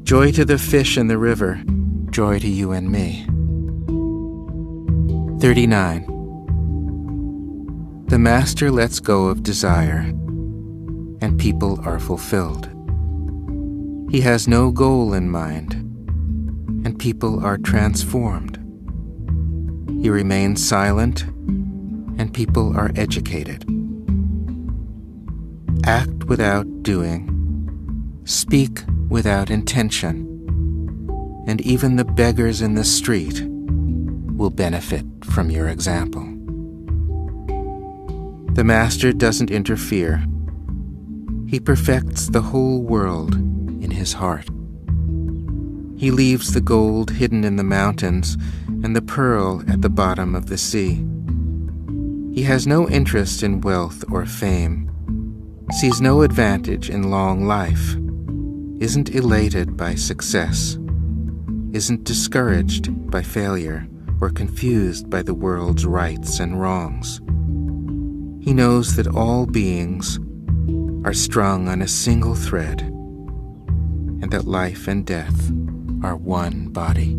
joy to the fish in the river, joy to you and me. 39. The Master lets go of desire, and people are fulfilled. He has no goal in mind, and people are transformed. He remains silent, and people are educated. Act without doing, speak without intention, and even the beggars in the street will benefit from your example. The Master doesn't interfere. He perfects the whole world in his heart. He leaves the gold hidden in the mountains and the pearl at the bottom of the sea. He has no interest in wealth or fame, sees no advantage in long life, isn't elated by success, isn't discouraged by failure or confused by the world's rights and wrongs. He knows that all beings are strung on a single thread, and that life and death are one body.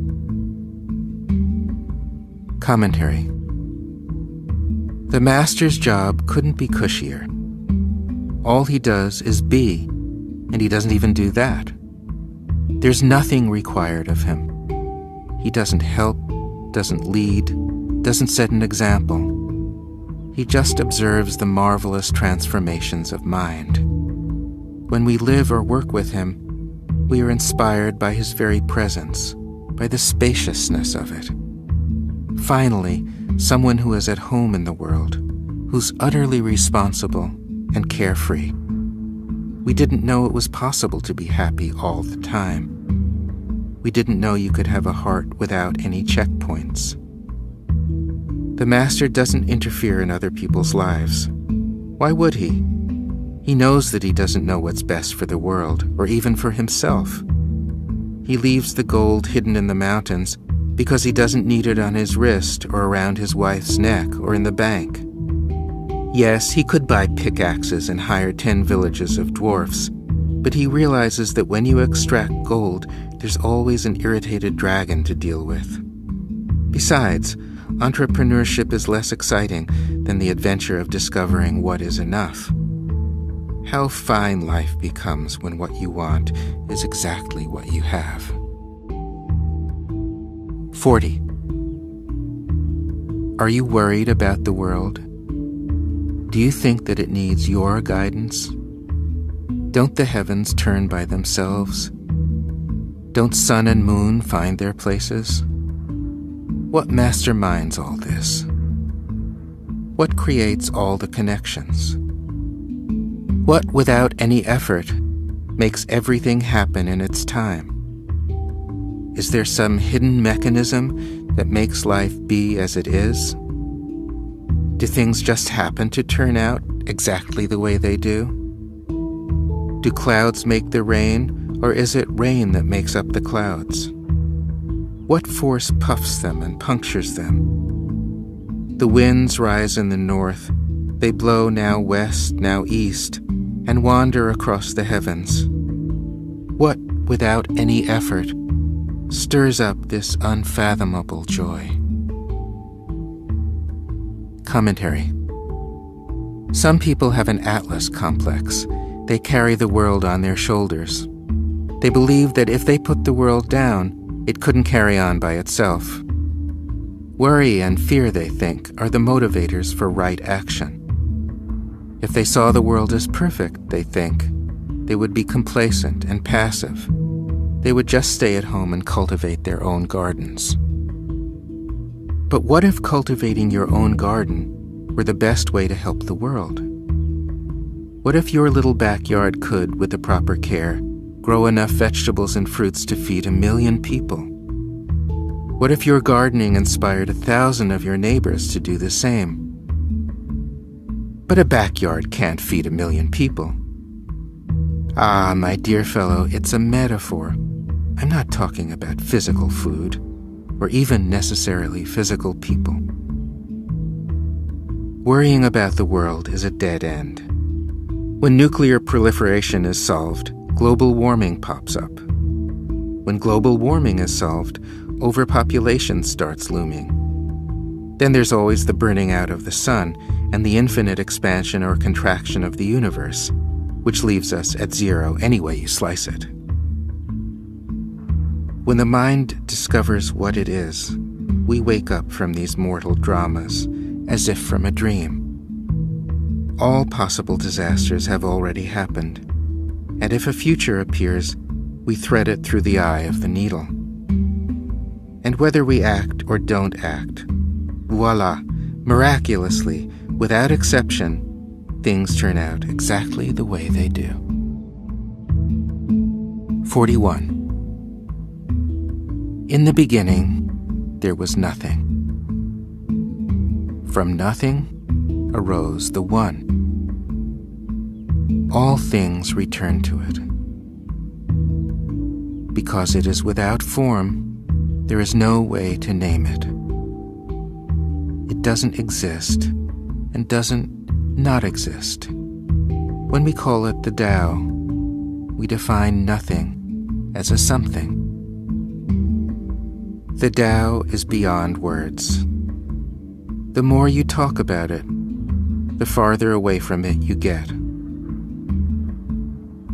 Commentary The Master's job couldn't be cushier. All he does is be, and he doesn't even do that. There's nothing required of him. He doesn't help, doesn't lead, doesn't set an example. He just observes the marvelous transformations of mind. When we live or work with him, we are inspired by his very presence, by the spaciousness of it. Finally, someone who is at home in the world, who's utterly responsible and carefree. We didn't know it was possible to be happy all the time. We didn't know you could have a heart without any checkpoints. The Master doesn't interfere in other people's lives. Why would he? He knows that he doesn't know what's best for the world, or even for himself. He leaves the gold hidden in the mountains because he doesn't need it on his wrist or around his wife's neck or in the bank. Yes, he could buy pickaxes and hire ten villages of dwarfs, but he realizes that when you extract gold, there's always an irritated dragon to deal with. Besides, entrepreneurship is less exciting than the adventure of discovering what is enough. How fine life becomes when what you want is exactly what you have. 40. Are you worried about the world? Do you think that it needs your guidance? Don't the heavens turn by themselves? Don't sun and moon find their places? What masterminds all this? What creates all the connections? What, without any effort, makes everything happen in its time? Is there some hidden mechanism that makes life be as it is? Do things just happen to turn out exactly the way they do? Do clouds make the rain, or is it rain that makes up the clouds? What force puffs them and punctures them? The winds rise in the north, they blow now west, now east, and wander across the heavens. What, without any effort, stirs up this unfathomable joy? Commentary Some people have an Atlas complex. They carry the world on their shoulders. They believe that if they put the world down, it couldn't carry on by itself. Worry and fear, they think, are the motivators for right action. If they saw the world as perfect, they think, they would be complacent and passive. They would just stay at home and cultivate their own gardens. But what if cultivating your own garden were the best way to help the world? What if your little backyard could, with the proper care, grow enough vegetables and fruits to feed a million people? What if your gardening inspired a thousand of your neighbors to do the same? But a backyard can't feed a million people. Ah, my dear fellow, it's a metaphor. I'm not talking about physical food or even necessarily physical people. Worrying about the world is a dead end. When nuclear proliferation is solved, global warming pops up. When global warming is solved, overpopulation starts looming. Then there's always the burning out of the sun and the infinite expansion or contraction of the universe, which leaves us at zero any way you slice it. When the mind discovers what it is, we wake up from these mortal dramas as if from a dream. All possible disasters have already happened, and if a future appears, we thread it through the eye of the needle. And whether we act or don't act, voila, miraculously, without exception, things turn out exactly the way they do. 41. In the beginning, there was nothing. From nothing arose the One. All things return to it. Because it is without form, there is no way to name it. It doesn't exist and doesn't not exist. When we call it the Tao, we define nothing as a something. The Tao is beyond words. The more you talk about it, the farther away from it you get.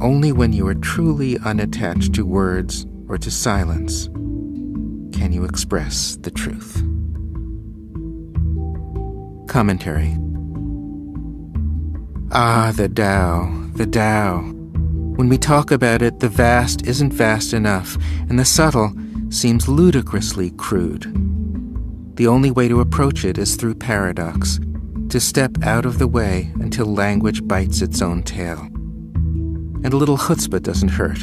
Only when you are truly unattached to words or to silence can you express the truth. Commentary Ah, the Tao, the Tao. When we talk about it, the vast isn't vast enough, and the subtle seems ludicrously crude. The only way to approach it is through paradox, to step out of the way until language bites its own tail. And a little chutzpah doesn't hurt.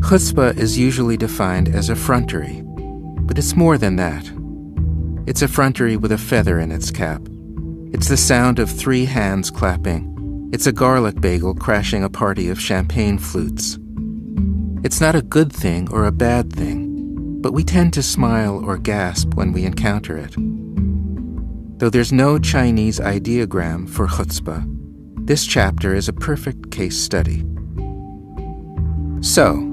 Chutzpah is usually defined as effrontery, but it's more than that. It's effrontery with a feather in its cap. It's the sound of three hands clapping. It's a garlic bagel crashing a party of champagne flutes. It's not a good thing or a bad thing, but we tend to smile or gasp when we encounter it. Though there's no Chinese ideogram for chutzpah, this chapter is a perfect case study. So,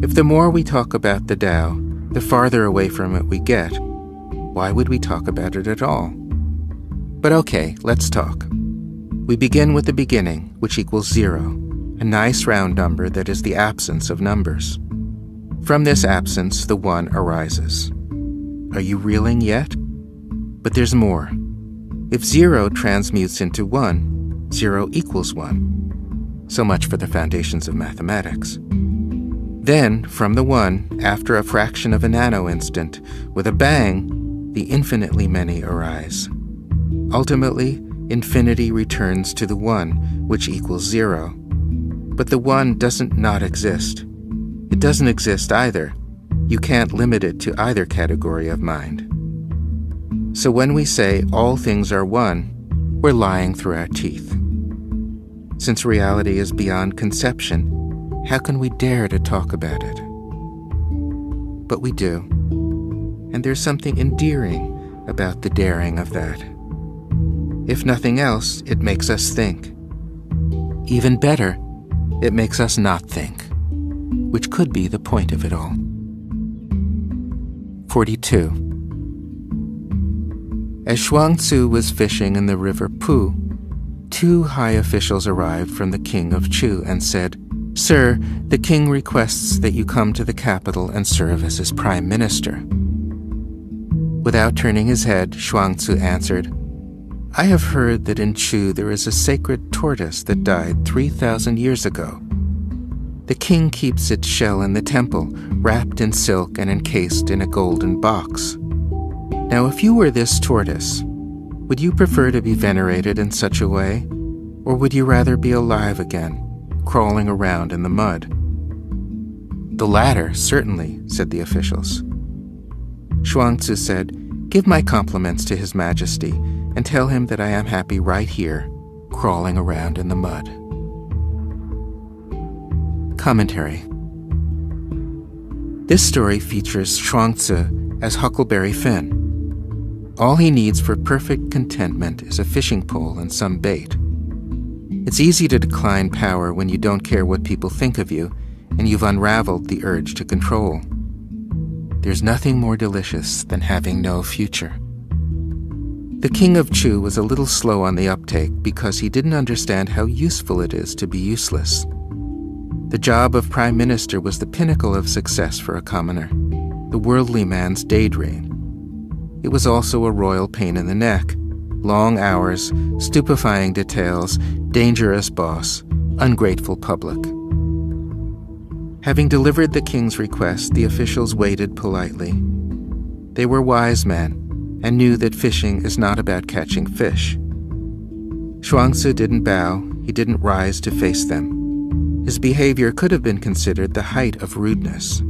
if the more we talk about the Tao, the farther away from it we get, why would we talk about it at all? But okay, let's talk. We begin with the beginning, which equals zero a nice round number that is the absence of numbers. From this absence, the one arises. Are you reeling yet? But there's more. If zero transmutes into one, zero equals one. So much for the foundations of mathematics. Then, from the one, after a fraction of a nano instant, with a bang, the infinitely many arise. Ultimately, infinity returns to the one, which equals zero. But the one doesn't not exist. It doesn't exist either. You can't limit it to either category of mind. So when we say all things are one, we're lying through our teeth. Since reality is beyond conception, how can we dare to talk about it? But we do. And there's something endearing about the daring of that. If nothing else, it makes us think. Even better, it makes us not think, which could be the point of it all. 42. As Tzu was fishing in the river Pu, two high officials arrived from the king of Chu and said, Sir, the king requests that you come to the capital and serve as his prime minister. Without turning his head, Chuangzi answered, I have heard that in Chu there is a sacred tortoise that died 3,000 years ago. The king keeps its shell in the temple, wrapped in silk and encased in a golden box. Now, if you were this tortoise, would you prefer to be venerated in such a way, or would you rather be alive again, crawling around in the mud? The latter, certainly, said the officials. Chuangzi said, Give my compliments to His Majesty and tell him that I am happy right here, crawling around in the mud. Commentary This story features Chuangzi as Huckleberry Finn. All he needs for perfect contentment is a fishing pole and some bait. It's easy to decline power when you don't care what people think of you and you've unraveled the urge to control. There's nothing more delicious than having no future. The king of Chu was a little slow on the uptake because he didn't understand how useful it is to be useless. The job of prime minister was the pinnacle of success for a commoner, the worldly man's daydream. It was also a royal pain in the neck long hours, stupefying details, dangerous boss, ungrateful public. Having delivered the king's request, the officials waited politely. They were wise men and knew that fishing is not about catching fish. Chuangzi didn't bow, he didn't rise to face them. His behavior could have been considered the height of rudeness.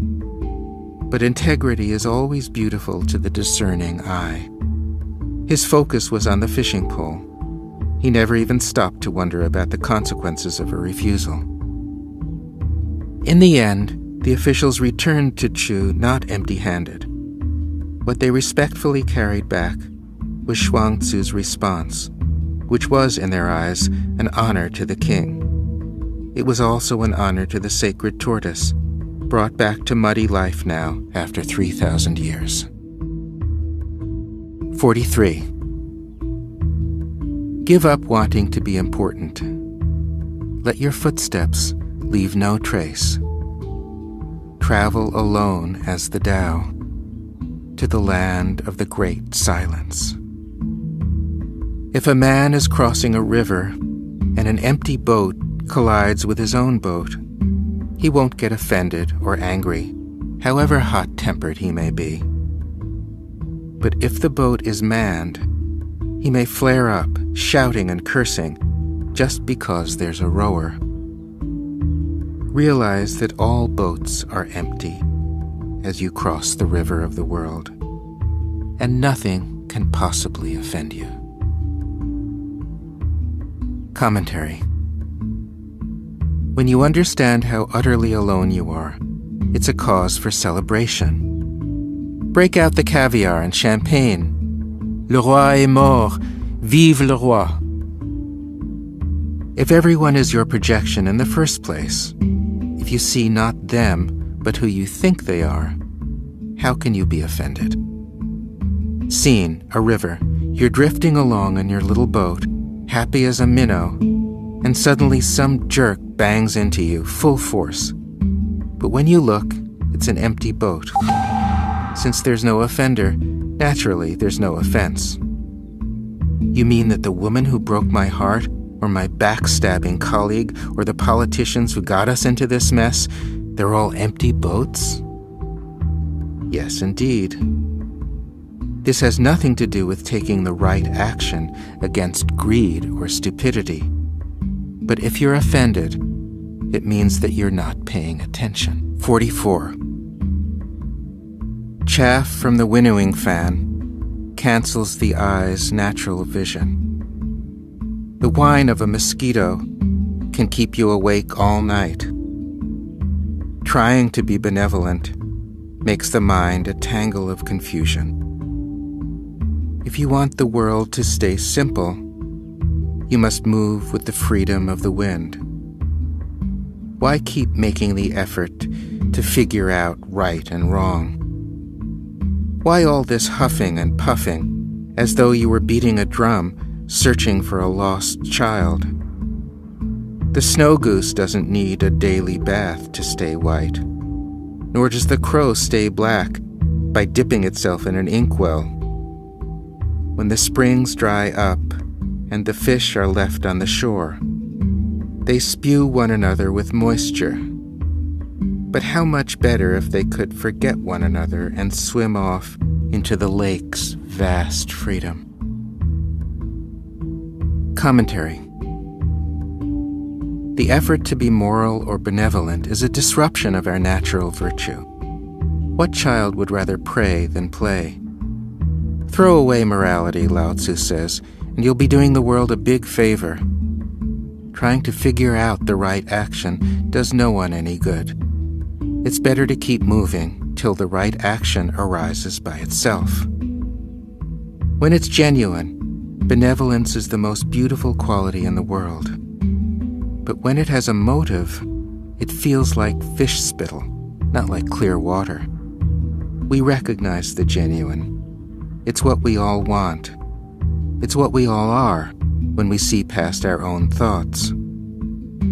But integrity is always beautiful to the discerning eye. His focus was on the fishing pole. He never even stopped to wonder about the consequences of a refusal. In the end, the officials returned to Chu not empty handed. What they respectfully carried back was Chuangzi's response, which was, in their eyes, an honor to the king. It was also an honor to the sacred tortoise, brought back to muddy life now after 3,000 years. 43. Give up wanting to be important. Let your footsteps leave no trace. Travel alone as the Tao to the land of the great silence. If a man is crossing a river and an empty boat collides with his own boat, he won't get offended or angry, however hot tempered he may be. But if the boat is manned, he may flare up, shouting and cursing, just because there's a rower realize that all boats are empty as you cross the river of the world, and nothing can possibly offend you. Commentary When you understand how utterly alone you are, it's a cause for celebration. Break out the caviar and champagne. Le roi est mort. Vive le roi. If everyone is your projection in the first place, if you see not them, but who you think they are, how can you be offended? Scene, a river. You're drifting along in your little boat, happy as a minnow, and suddenly some jerk bangs into you, full force. But when you look, it's an empty boat. Since there's no offender, naturally there's no offense. You mean that the woman who broke my heart or my backstabbing colleague, or the politicians who got us into this mess, they're all empty boats? Yes, indeed. This has nothing to do with taking the right action against greed or stupidity. But if you're offended, it means that you're not paying attention. 44. Chaff from the winnowing fan cancels the eye's natural vision. The whine of a mosquito can keep you awake all night. Trying to be benevolent makes the mind a tangle of confusion. If you want the world to stay simple, you must move with the freedom of the wind. Why keep making the effort to figure out right and wrong? Why all this huffing and puffing as though you were beating a drum searching for a lost child. The snow goose doesn't need a daily bath to stay white, nor does the crow stay black by dipping itself in an inkwell when the springs dry up and the fish are left on the shore. They spew one another with moisture. But how much better if they could forget one another and swim off into the lake's vast freedom. Commentary The effort to be moral or benevolent is a disruption of our natural virtue. What child would rather pray than play? Throw away morality, Lao Tzu says, you'll be doing the world a big favor. Trying to figure out the right action does no one any good. It's better to keep moving till the right action arises by itself. When it's genuine, benevolence is the most beautiful quality in the world. But when it has a motive, it feels like fish spittle, not like clear water. We recognize the genuine it's what we all want. It's what we all are when we see past our own thoughts.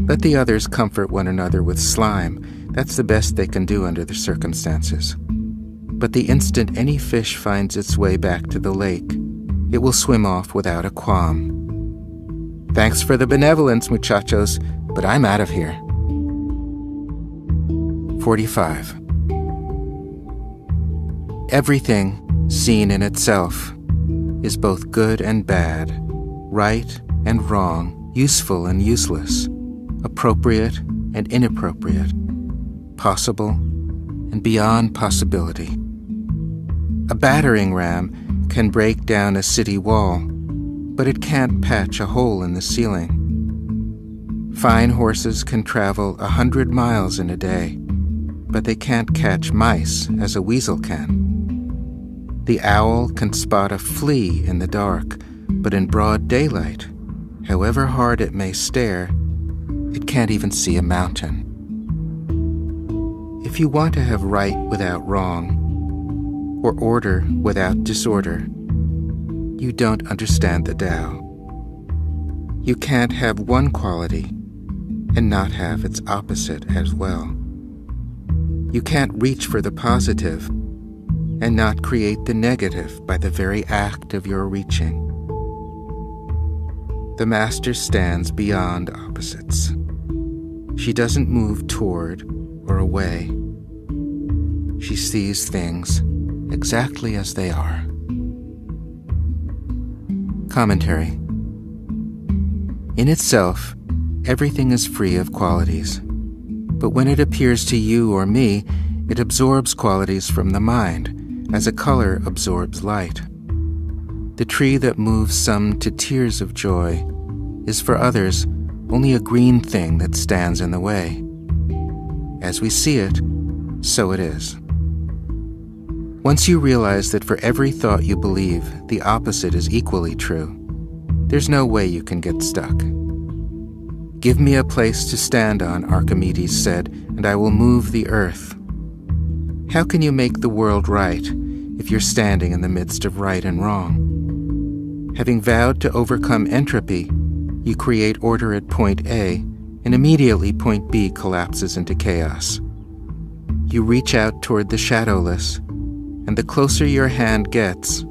Let the others comfort one another with slime. That's the best they can do under the circumstances. But the instant any fish finds its way back to the lake, it will swim off without a qualm. Thanks for the benevolence, muchachos, but I'm out of here. 45. Everything seen in itself, is both good and bad, right and wrong, useful and useless, appropriate and inappropriate, possible and beyond possibility. A battering ram can break down a city wall, but it can't patch a hole in the ceiling. Fine horses can travel a hundred miles in a day, but they can't catch mice as a weasel can. The owl can spot a flea in the dark, but in broad daylight, however hard it may stare, it can't even see a mountain. If you want to have right without wrong, or order without disorder, you don't understand the Tao. You can't have one quality and not have its opposite as well. You can't reach for the positive and not create the negative by the very act of your reaching. The Master stands beyond opposites. She doesn't move toward or away. She sees things exactly as they are. Commentary In itself, everything is free of qualities. But when it appears to you or me, it absorbs qualities from the mind as a color absorbs light. The tree that moves some to tears of joy is for others only a green thing that stands in the way. As we see it, so it is. Once you realize that for every thought you believe, the opposite is equally true, there's no way you can get stuck. Give me a place to stand on, Archimedes said, and I will move the earth. How can you make the world right if you're standing in the midst of right and wrong? Having vowed to overcome entropy, you create order at point A, and immediately point B collapses into chaos. You reach out toward the shadowless, and the closer your hand gets,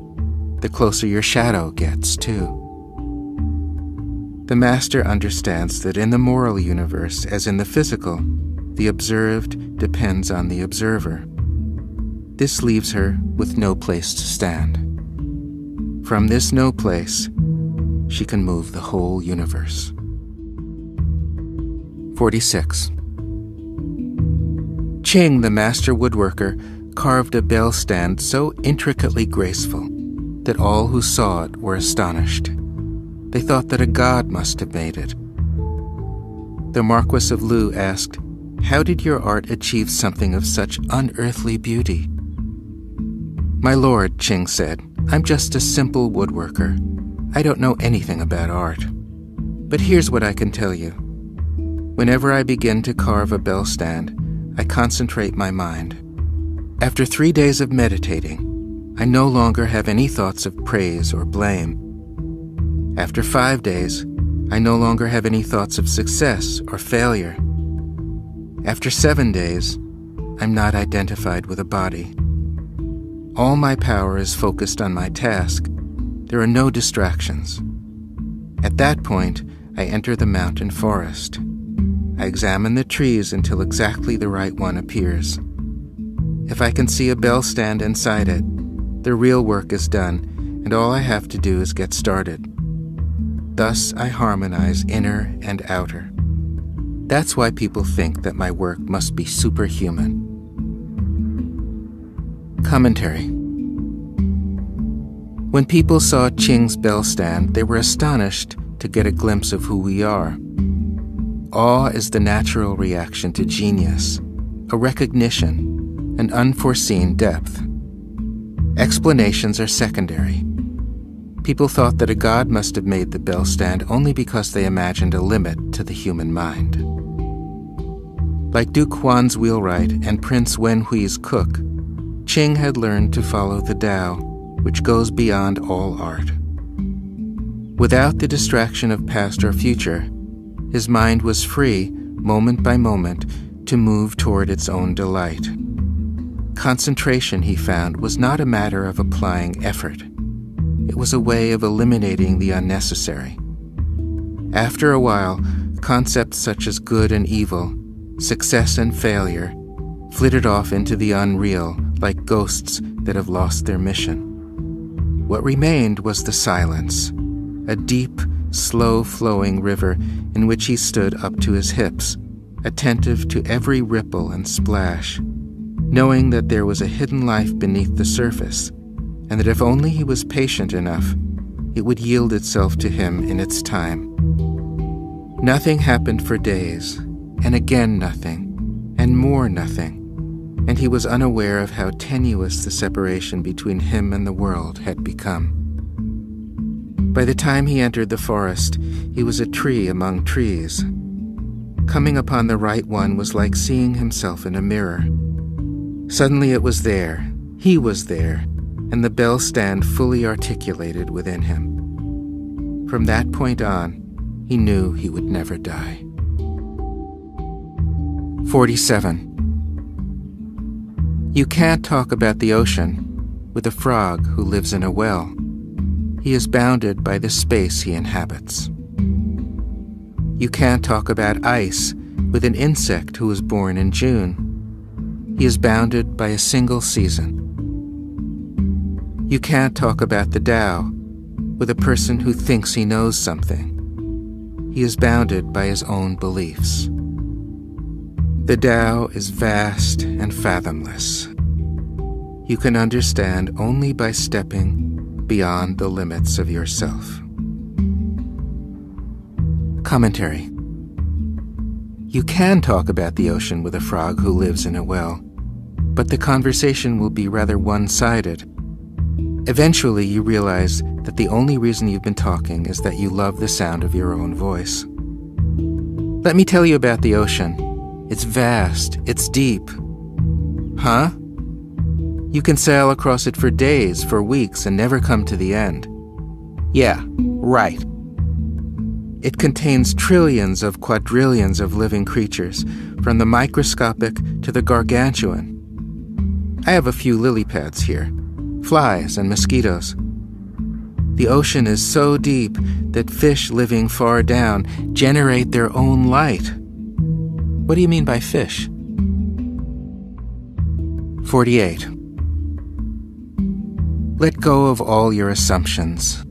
the closer your shadow gets, too. The Master understands that in the moral universe, as in the physical, the observed depends on the observer. This leaves her with no place to stand. From this no place, she can move the whole universe. 46. Ching, the master woodworker, carved a bell stand so intricately graceful that all who saw it were astonished. They thought that a god must have made it. The Marquis of Lu asked, How did your art achieve something of such unearthly beauty? My lord, Ching said, I'm just a simple woodworker. I don't know anything about art. But here's what I can tell you. Whenever I begin to carve a bell stand, I concentrate my mind. After three days of meditating, I no longer have any thoughts of praise or blame. After five days, I no longer have any thoughts of success or failure. After seven days, I'm not identified with a body. All my power is focused on my task. There are no distractions. At that point, I enter the mountain forest. I examine the trees until exactly the right one appears. If I can see a bell stand inside it, the real work is done, and all I have to do is get started. Thus, I harmonize inner and outer. That's why people think that my work must be superhuman. Commentary When people saw Qing's bell stand, they were astonished to get a glimpse of who we are. Awe is the natural reaction to genius, a recognition, an unforeseen depth. Explanations are secondary. People thought that a god must have made the bell stand only because they imagined a limit to the human mind. Like Duke Huan's wheelwright and Prince Wen Hui's cook, Qing had learned to follow the Tao, which goes beyond all art. Without the distraction of past or future, his mind was free, moment by moment, to move toward its own delight. Concentration, he found, was not a matter of applying effort. It was a way of eliminating the unnecessary. After a while, concepts such as good and evil, success and failure, flitted off into the unreal like ghosts that have lost their mission. What remained was the silence, a deep, slow flowing river in which he stood up to his hips, attentive to every ripple and splash, knowing that there was a hidden life beneath the surface and that if only he was patient enough, it would yield itself to him in its time. Nothing happened for days, and again nothing, and more nothing, and he was unaware of how tenuous the separation between him and the world had become. By the time he entered the forest, he was a tree among trees. Coming upon the right one was like seeing himself in a mirror. Suddenly it was there, he was there, and the bell stand fully articulated within him. From that point on, he knew he would never die. 47. You can't talk about the ocean with a frog who lives in a well. He is bounded by the space he inhabits. You can't talk about ice with an insect who was born in June. He is bounded by a single season. You can't talk about the Tao with a person who thinks he knows something. He is bounded by his own beliefs. The Tao is vast and fathomless. You can understand only by stepping beyond the limits of yourself. Commentary You can talk about the ocean with a frog who lives in a well, but the conversation will be rather one sided Eventually, you realize that the only reason you've been talking is that you love the sound of your own voice. Let me tell you about the ocean. It's vast, it's deep. Huh? You can sail across it for days, for weeks, and never come to the end. Yeah, right. It contains trillions of quadrillions of living creatures, from the microscopic to the gargantuan. I have a few lily pads here flies, and mosquitoes. The ocean is so deep that fish living far down generate their own light. What do you mean by fish? 48. Let go of all your assumptions,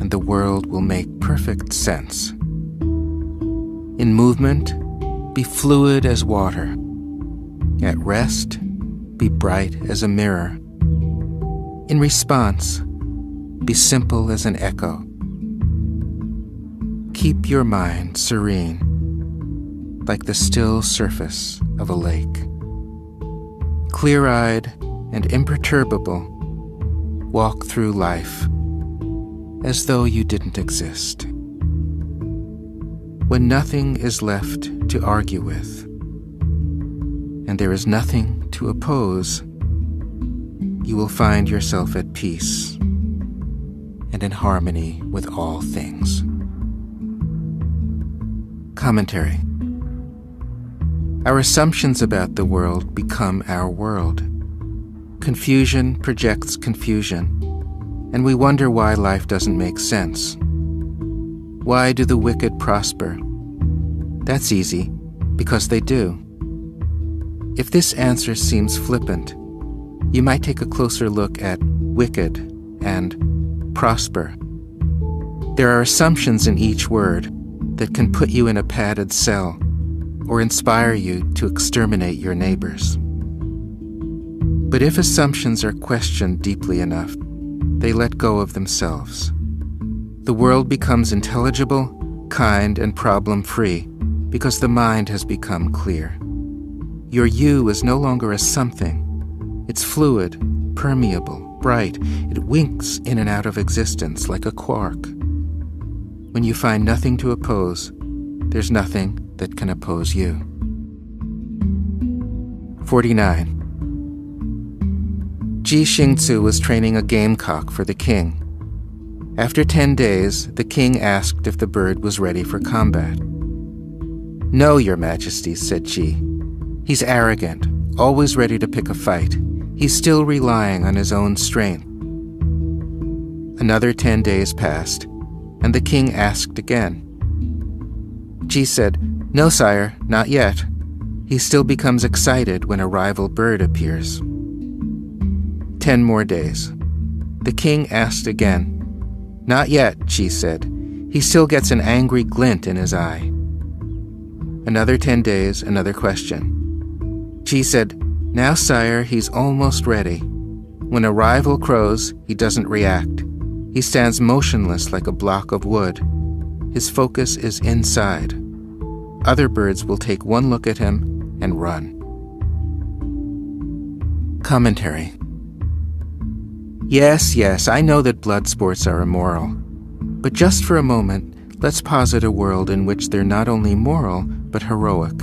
and the world will make perfect sense. In movement, be fluid as water. At rest, be bright as a mirror. In response, be simple as an echo. Keep your mind serene, like the still surface of a lake. Clear eyed and imperturbable, walk through life as though you didn't exist. When nothing is left to argue with, and there is nothing to oppose, you will find yourself at peace and in harmony with all things. Commentary Our assumptions about the world become our world. Confusion projects confusion. and we wonder why life doesn't make sense. Why do the wicked prosper? That's easy, because they do. If this answer seems flippant, you might take a closer look at wicked and prosper. There are assumptions in each word that can put you in a padded cell or inspire you to exterminate your neighbors. But if assumptions are questioned deeply enough, they let go of themselves. The world becomes intelligible, kind, and problem free because the mind has become clear. Your you is no longer a something, it's fluid, permeable, bright. It winks in and out of existence like a quark. When you find nothing to oppose, there's nothing that can oppose you. 49. Ji Xingzi was training a gamecock for the king. After 10 days, the king asked if the bird was ready for combat. No, Your Majesty, said Ji. He's arrogant, always ready to pick a fight. He's still relying on his own strength. Another 10 days passed, and the king asked again. Ji said, No, sire, not yet. He still becomes excited when a rival bird appears. Ten more days. The king asked again. Not yet, she said. He still gets an angry glint in his eye. Another ten days, another question. She said, Now, sire, he's almost ready. When a rival crows, he doesn't react. He stands motionless like a block of wood. His focus is inside. Other birds will take one look at him and run. Commentary Yes, yes, I know that blood sports are immoral. But just for a moment, let's posit a world in which they're not only moral, but heroic.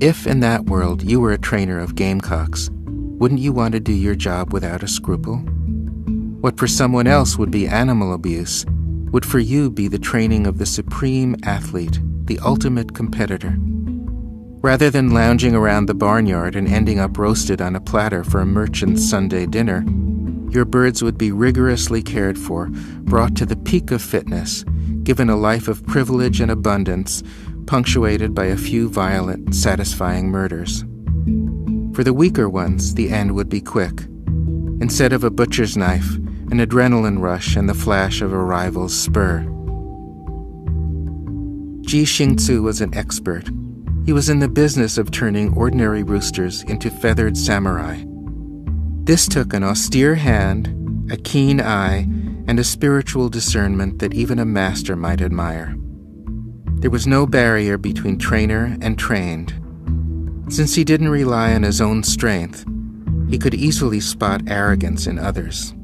If in that world you were a trainer of gamecocks, wouldn't you want to do your job without a scruple? What for someone else would be animal abuse would for you be the training of the supreme athlete, the ultimate competitor. Rather than lounging around the barnyard and ending up roasted on a platter for a merchant's Sunday dinner, your birds would be rigorously cared for, brought to the peak of fitness, given a life of privilege and abundance, punctuated by a few violent, satisfying murders. For the weaker ones, the end would be quick. Instead of a butcher's knife, an adrenaline rush and the flash of a rival's spur. Ji Xingzi was an expert. He was in the business of turning ordinary roosters into feathered samurai. This took an austere hand, a keen eye, and a spiritual discernment that even a master might admire. There was no barrier between trainer and trained. Since he didn't rely on his own strength, he could easily spot arrogance in others.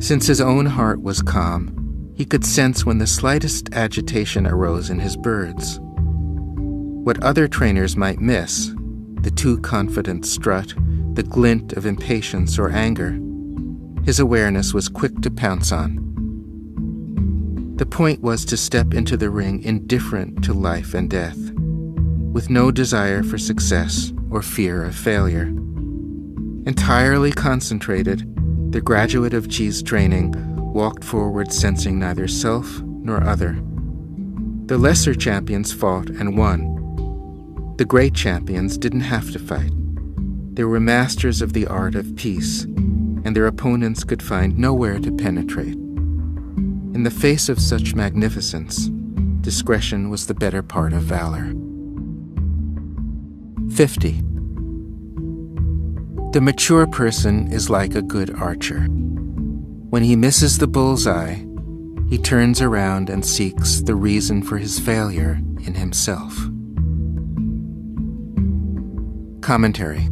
Since his own heart was calm, he could sense when the slightest agitation arose in his birds. What other trainers might miss, the too confident strut, the glint of impatience or anger, his awareness was quick to pounce on. The point was to step into the ring indifferent to life and death, with no desire for success or fear of failure. Entirely concentrated, the graduate of Ji's training walked forward sensing neither self nor other. The lesser champions fought and won. The great champions didn't have to fight. They were masters of the art of peace, and their opponents could find nowhere to penetrate. In the face of such magnificence, discretion was the better part of valor. 50. The mature person is like a good archer. When he misses the bullseye, he turns around and seeks the reason for his failure in himself. Commentary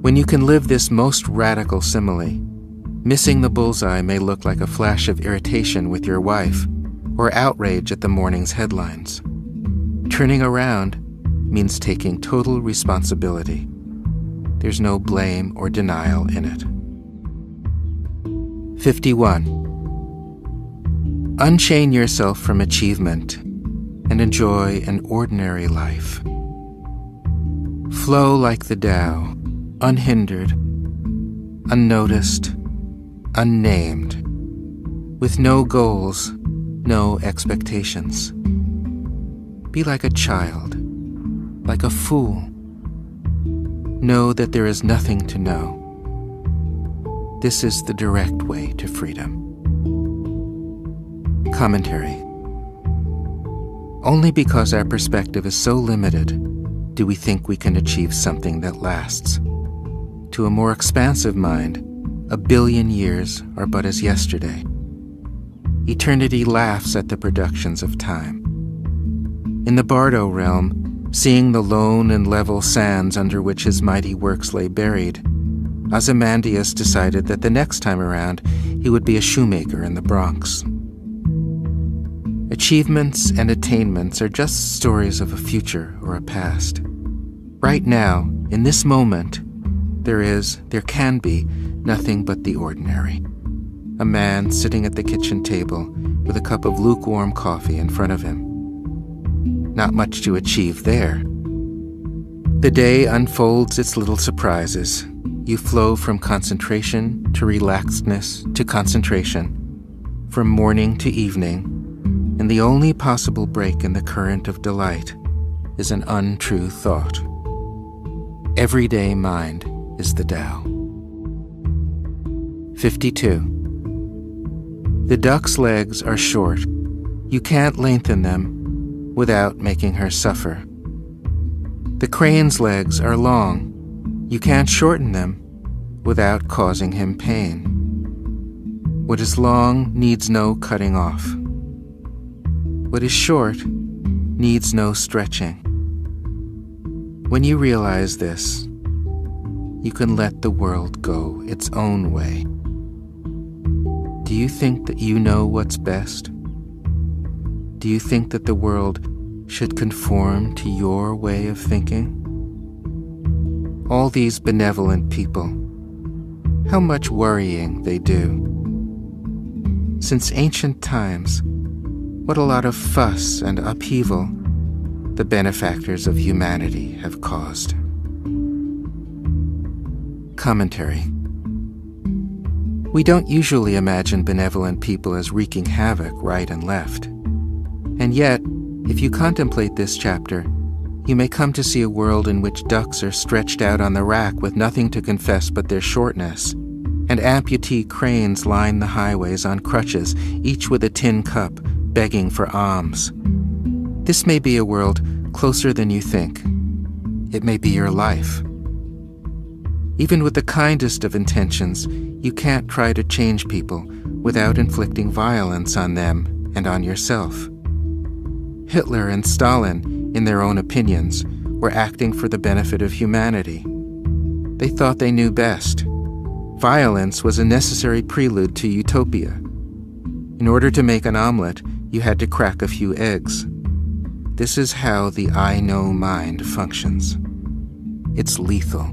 when you can live this most radical simile, missing the bullseye may look like a flash of irritation with your wife or outrage at the morning's headlines. Turning around means taking total responsibility. There's no blame or denial in it. 51. Unchain yourself from achievement and enjoy an ordinary life. Flow like the Tao unhindered, unnoticed, unnamed, with no goals, no expectations. Be like a child, like a fool. Know that there is nothing to know. This is the direct way to freedom. Commentary Only because our perspective is so limited do we think we can achieve something that lasts. To a more expansive mind, a billion years are but as yesterday. Eternity laughs at the productions of time. In the Bardo realm, seeing the lone and level sands under which his mighty works lay buried, Ozymandias decided that the next time around he would be a shoemaker in the Bronx. Achievements and attainments are just stories of a future or a past. Right now, in this moment, there is, there can be, nothing but the ordinary. A man sitting at the kitchen table with a cup of lukewarm coffee in front of him. Not much to achieve there. The day unfolds its little surprises. You flow from concentration to relaxedness to concentration, from morning to evening, and the only possible break in the current of delight is an untrue thought. Everyday mind is the Tao. 52. The duck's legs are short. You can't lengthen them without making her suffer. The crane's legs are long. You can't shorten them without causing him pain. What is long needs no cutting off. What is short needs no stretching. When you realize this, you can let the world go its own way. Do you think that you know what's best? Do you think that the world should conform to your way of thinking? All these benevolent people, how much worrying they do. Since ancient times, what a lot of fuss and upheaval the benefactors of humanity have caused. Commentary We don't usually imagine benevolent people as wreaking havoc right and left. And yet, if you contemplate this chapter, you may come to see a world in which ducks are stretched out on the rack with nothing to confess but their shortness, and amputee cranes line the highways on crutches, each with a tin cup, begging for alms. This may be a world closer than you think. It may be your life. Even with the kindest of intentions, you can't try to change people without inflicting violence on them and on yourself. Hitler and Stalin, in their own opinions, were acting for the benefit of humanity. They thought they knew best. Violence was a necessary prelude to utopia. In order to make an omelet, you had to crack a few eggs. This is how the I know mind functions. It's lethal.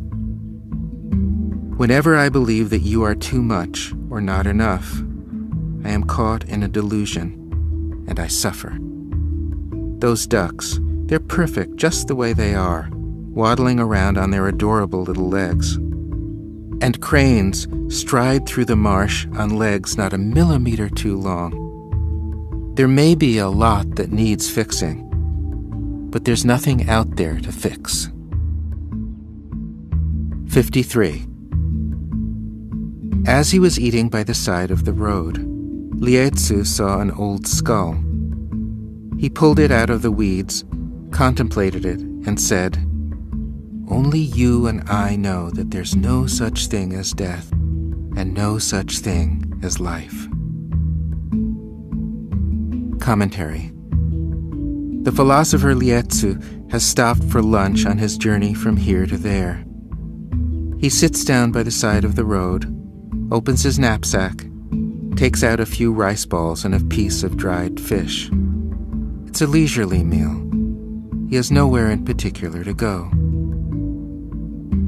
Whenever I believe that you are too much or not enough, I am caught in a delusion and I suffer. Those ducks, they're perfect just the way they are, waddling around on their adorable little legs. And cranes stride through the marsh on legs not a millimeter too long. There may be a lot that needs fixing, but there's nothing out there to fix. 53. As he was eating by the side of the road, Lietzu saw an old skull. He pulled it out of the weeds, contemplated it, and said, Only you and I know that there's no such thing as death, and no such thing as life. Commentary The philosopher Lietzu has stopped for lunch on his journey from here to there. He sits down by the side of the road opens his knapsack, takes out a few rice balls and a piece of dried fish. It's a leisurely meal. He has nowhere in particular to go.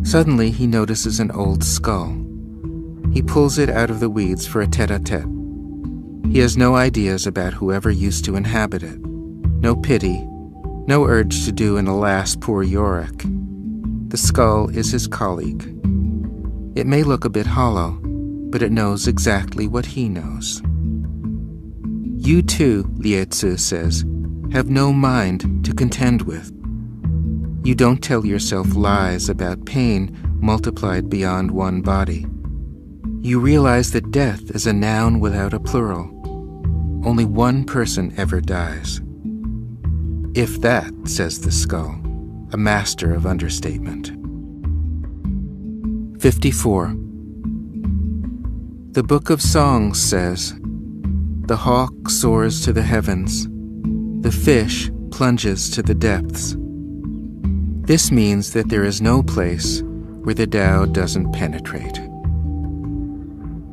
Suddenly, he notices an old skull. He pulls it out of the weeds for a tete a tete. He has no ideas about whoever used to inhabit it, no pity, no urge to do an alas poor Yorick. The skull is his colleague. It may look a bit hollow, but it knows exactly what he knows. You too, Lietzu says, have no mind to contend with. You don't tell yourself lies about pain multiplied beyond one body. You realize that death is a noun without a plural. Only one person ever dies. If that, says the skull, a master of understatement. 54. The Book of Songs says, The hawk soars to the heavens, the fish plunges to the depths. This means that there is no place where the Tao doesn't penetrate.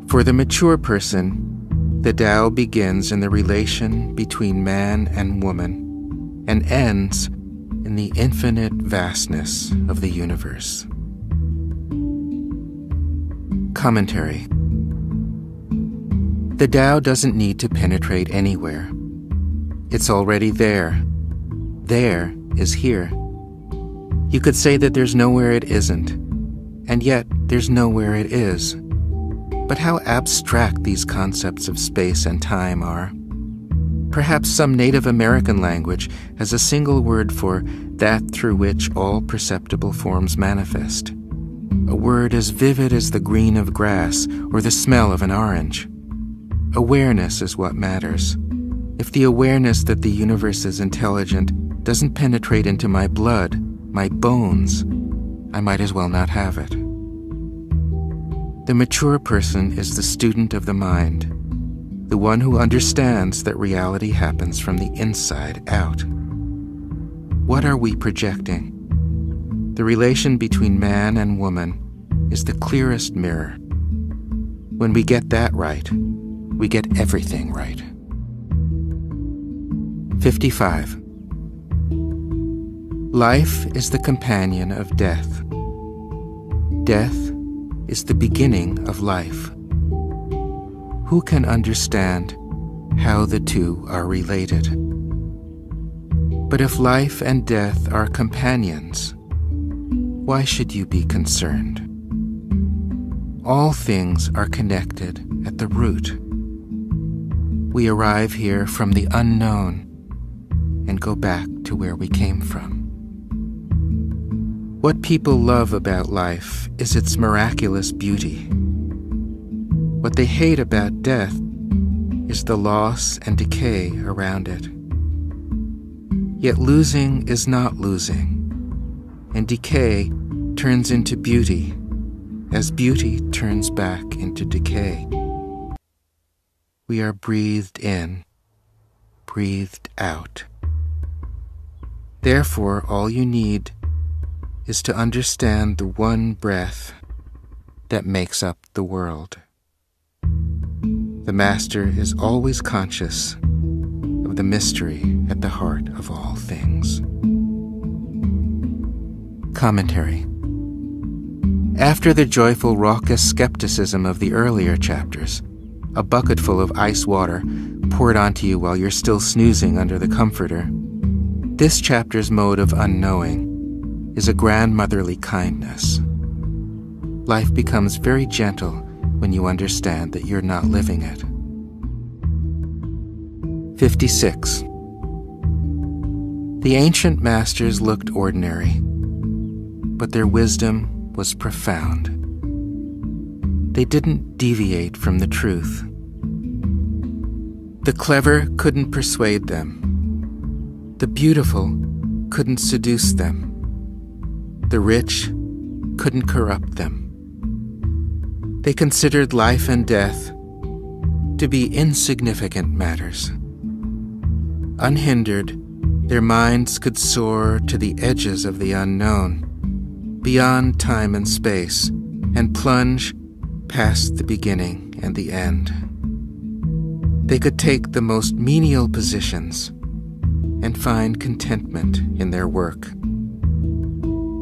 For the mature person, the Tao begins in the relation between man and woman and ends in the infinite vastness of the universe. Commentary The Tao doesn't need to penetrate anywhere. It's already there. There is here. You could say that there's nowhere it isn't, and yet there's nowhere it is. But how abstract these concepts of space and time are. Perhaps some Native American language has a single word for that through which all perceptible forms manifest. A word as vivid as the green of grass or the smell of an orange. Awareness is what matters. If the awareness that the universe is intelligent doesn't penetrate into my blood, my bones, I might as well not have it. The mature person is the student of the mind, the one who understands that reality happens from the inside out. What are we projecting? The relation between man and woman is the clearest mirror. When we get that right, we get everything right. 55. Life is the companion of death. Death is the beginning of life. Who can understand how the two are related? But if life and death are companions, why should you be concerned? All things are connected at the root. We arrive here from the unknown and go back to where we came from. What people love about life is its miraculous beauty. What they hate about death is the loss and decay around it. Yet losing is not losing, and decay turns into beauty as beauty turns back into decay. We are breathed in, breathed out. Therefore, all you need is to understand the one breath that makes up the world. The Master is always conscious of the mystery at the heart of all things. Commentary After the joyful, raucous skepticism of the earlier chapters, a bucketful of ice water poured onto you while you're still snoozing under the comforter, this chapter's mode of unknowing is a grandmotherly kindness. Life becomes very gentle when you understand that you're not living it. 56. The ancient masters looked ordinary, but their wisdom was profound. They didn't deviate from the truth. The clever couldn't persuade them. The beautiful couldn't seduce them. The rich couldn't corrupt them. They considered life and death to be insignificant matters. Unhindered, their minds could soar to the edges of the unknown, beyond time and space, and plunge past the beginning and the end. They could take the most menial positions and find contentment in their work.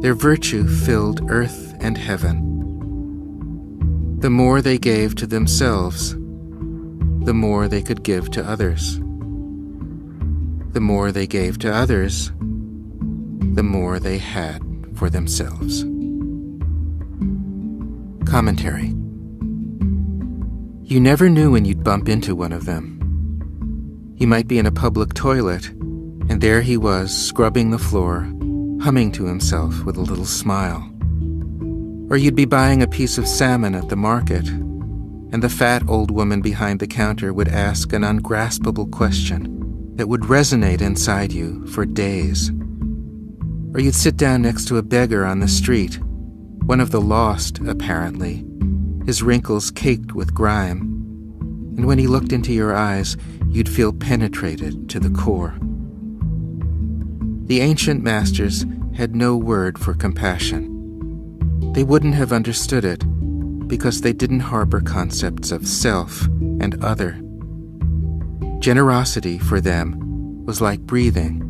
Their virtue filled earth and heaven. The more they gave to themselves, the more they could give to others. The more they gave to others, the more they had for themselves. Commentary You never knew when you'd bump into one of them. You might be in a public toilet, and there he was, scrubbing the floor, humming to himself with a little smile. Or you'd be buying a piece of salmon at the market, and the fat old woman behind the counter would ask an ungraspable question that would resonate inside you for days. Or you'd sit down next to a beggar on the street, one of the lost, apparently, his wrinkles caked with grime. And when he looked into your eyes, you'd feel penetrated to the core. The ancient masters had no word for compassion. They wouldn't have understood it because they didn't harbor concepts of self and other. Generosity for them was like breathing.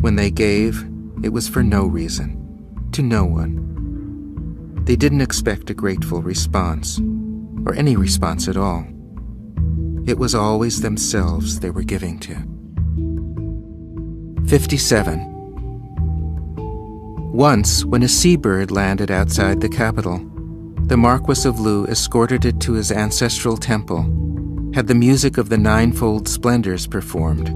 When they gave, it was for no reason, to no one. They didn't expect a grateful response, or any response at all. It was always themselves they were giving to. 57. Once, when a seabird landed outside the capital, the Marquis of Lu escorted it to his ancestral temple, had the music of the ninefold splendors performed,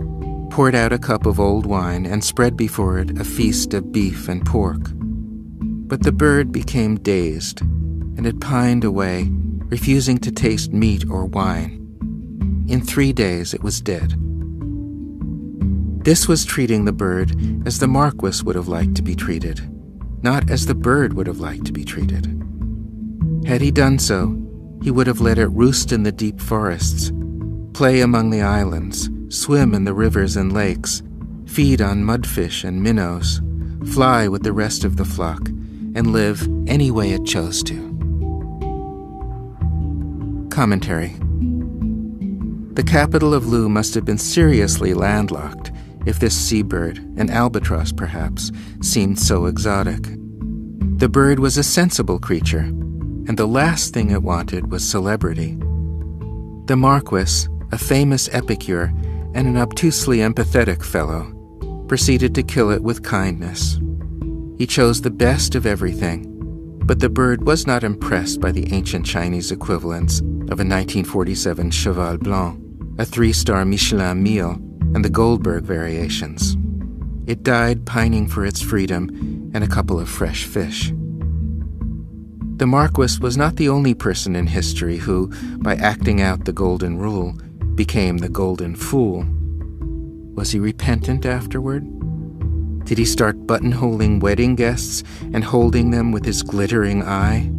poured out a cup of old wine, and spread before it a feast of beef and pork. But the bird became dazed, and it pined away, refusing to taste meat or wine. In three days it was dead. This was treating the bird as the Marquis would have liked to be treated, not as the bird would have liked to be treated. Had he done so, he would have let it roost in the deep forests, play among the islands, swim in the rivers and lakes, feed on mudfish and minnows, fly with the rest of the flock, and live any way it chose to. Commentary The capital of Lu must have been seriously landlocked if this seabird, an albatross perhaps, seemed so exotic. The bird was a sensible creature, and the last thing it wanted was celebrity. The Marquis, a famous epicure and an obtusely empathetic fellow, proceeded to kill it with kindness. He chose the best of everything, but the bird was not impressed by the ancient Chinese equivalents of a 1947 Cheval Blanc, a three star Michelin meal, and the Goldberg variations. It died pining for its freedom and a couple of fresh fish. The Marquis was not the only person in history who, by acting out the Golden Rule, became the Golden Fool. Was he repentant afterward? Did he start buttonholing wedding guests and holding them with his glittering eye?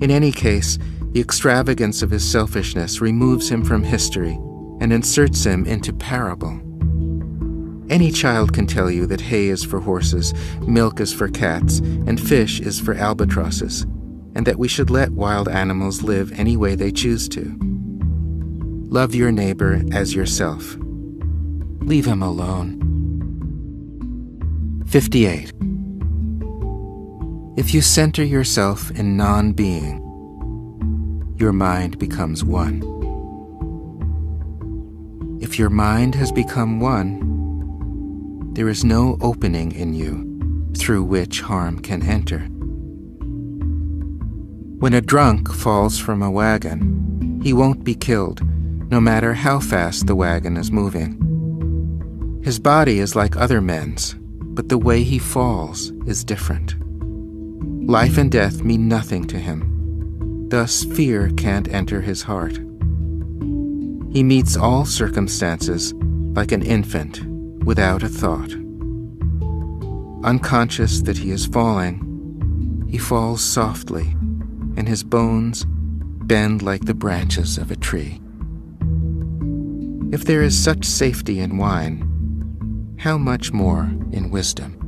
In any case, the extravagance of his selfishness removes him from history and inserts him into parable. Any child can tell you that hay is for horses, milk is for cats, and fish is for albatrosses, and that we should let wild animals live any way they choose to. Love your neighbor as yourself. Leave him alone. 58. If you center yourself in non being, your mind becomes one. If your mind has become one, there is no opening in you through which harm can enter. When a drunk falls from a wagon, he won't be killed, no matter how fast the wagon is moving. His body is like other men's, but the way he falls is different. Life and death mean nothing to him. Thus, fear can't enter his heart. He meets all circumstances like an infant without a thought. Unconscious that he is falling, he falls softly, and his bones bend like the branches of a tree. If there is such safety in wine, how much more in wisdom?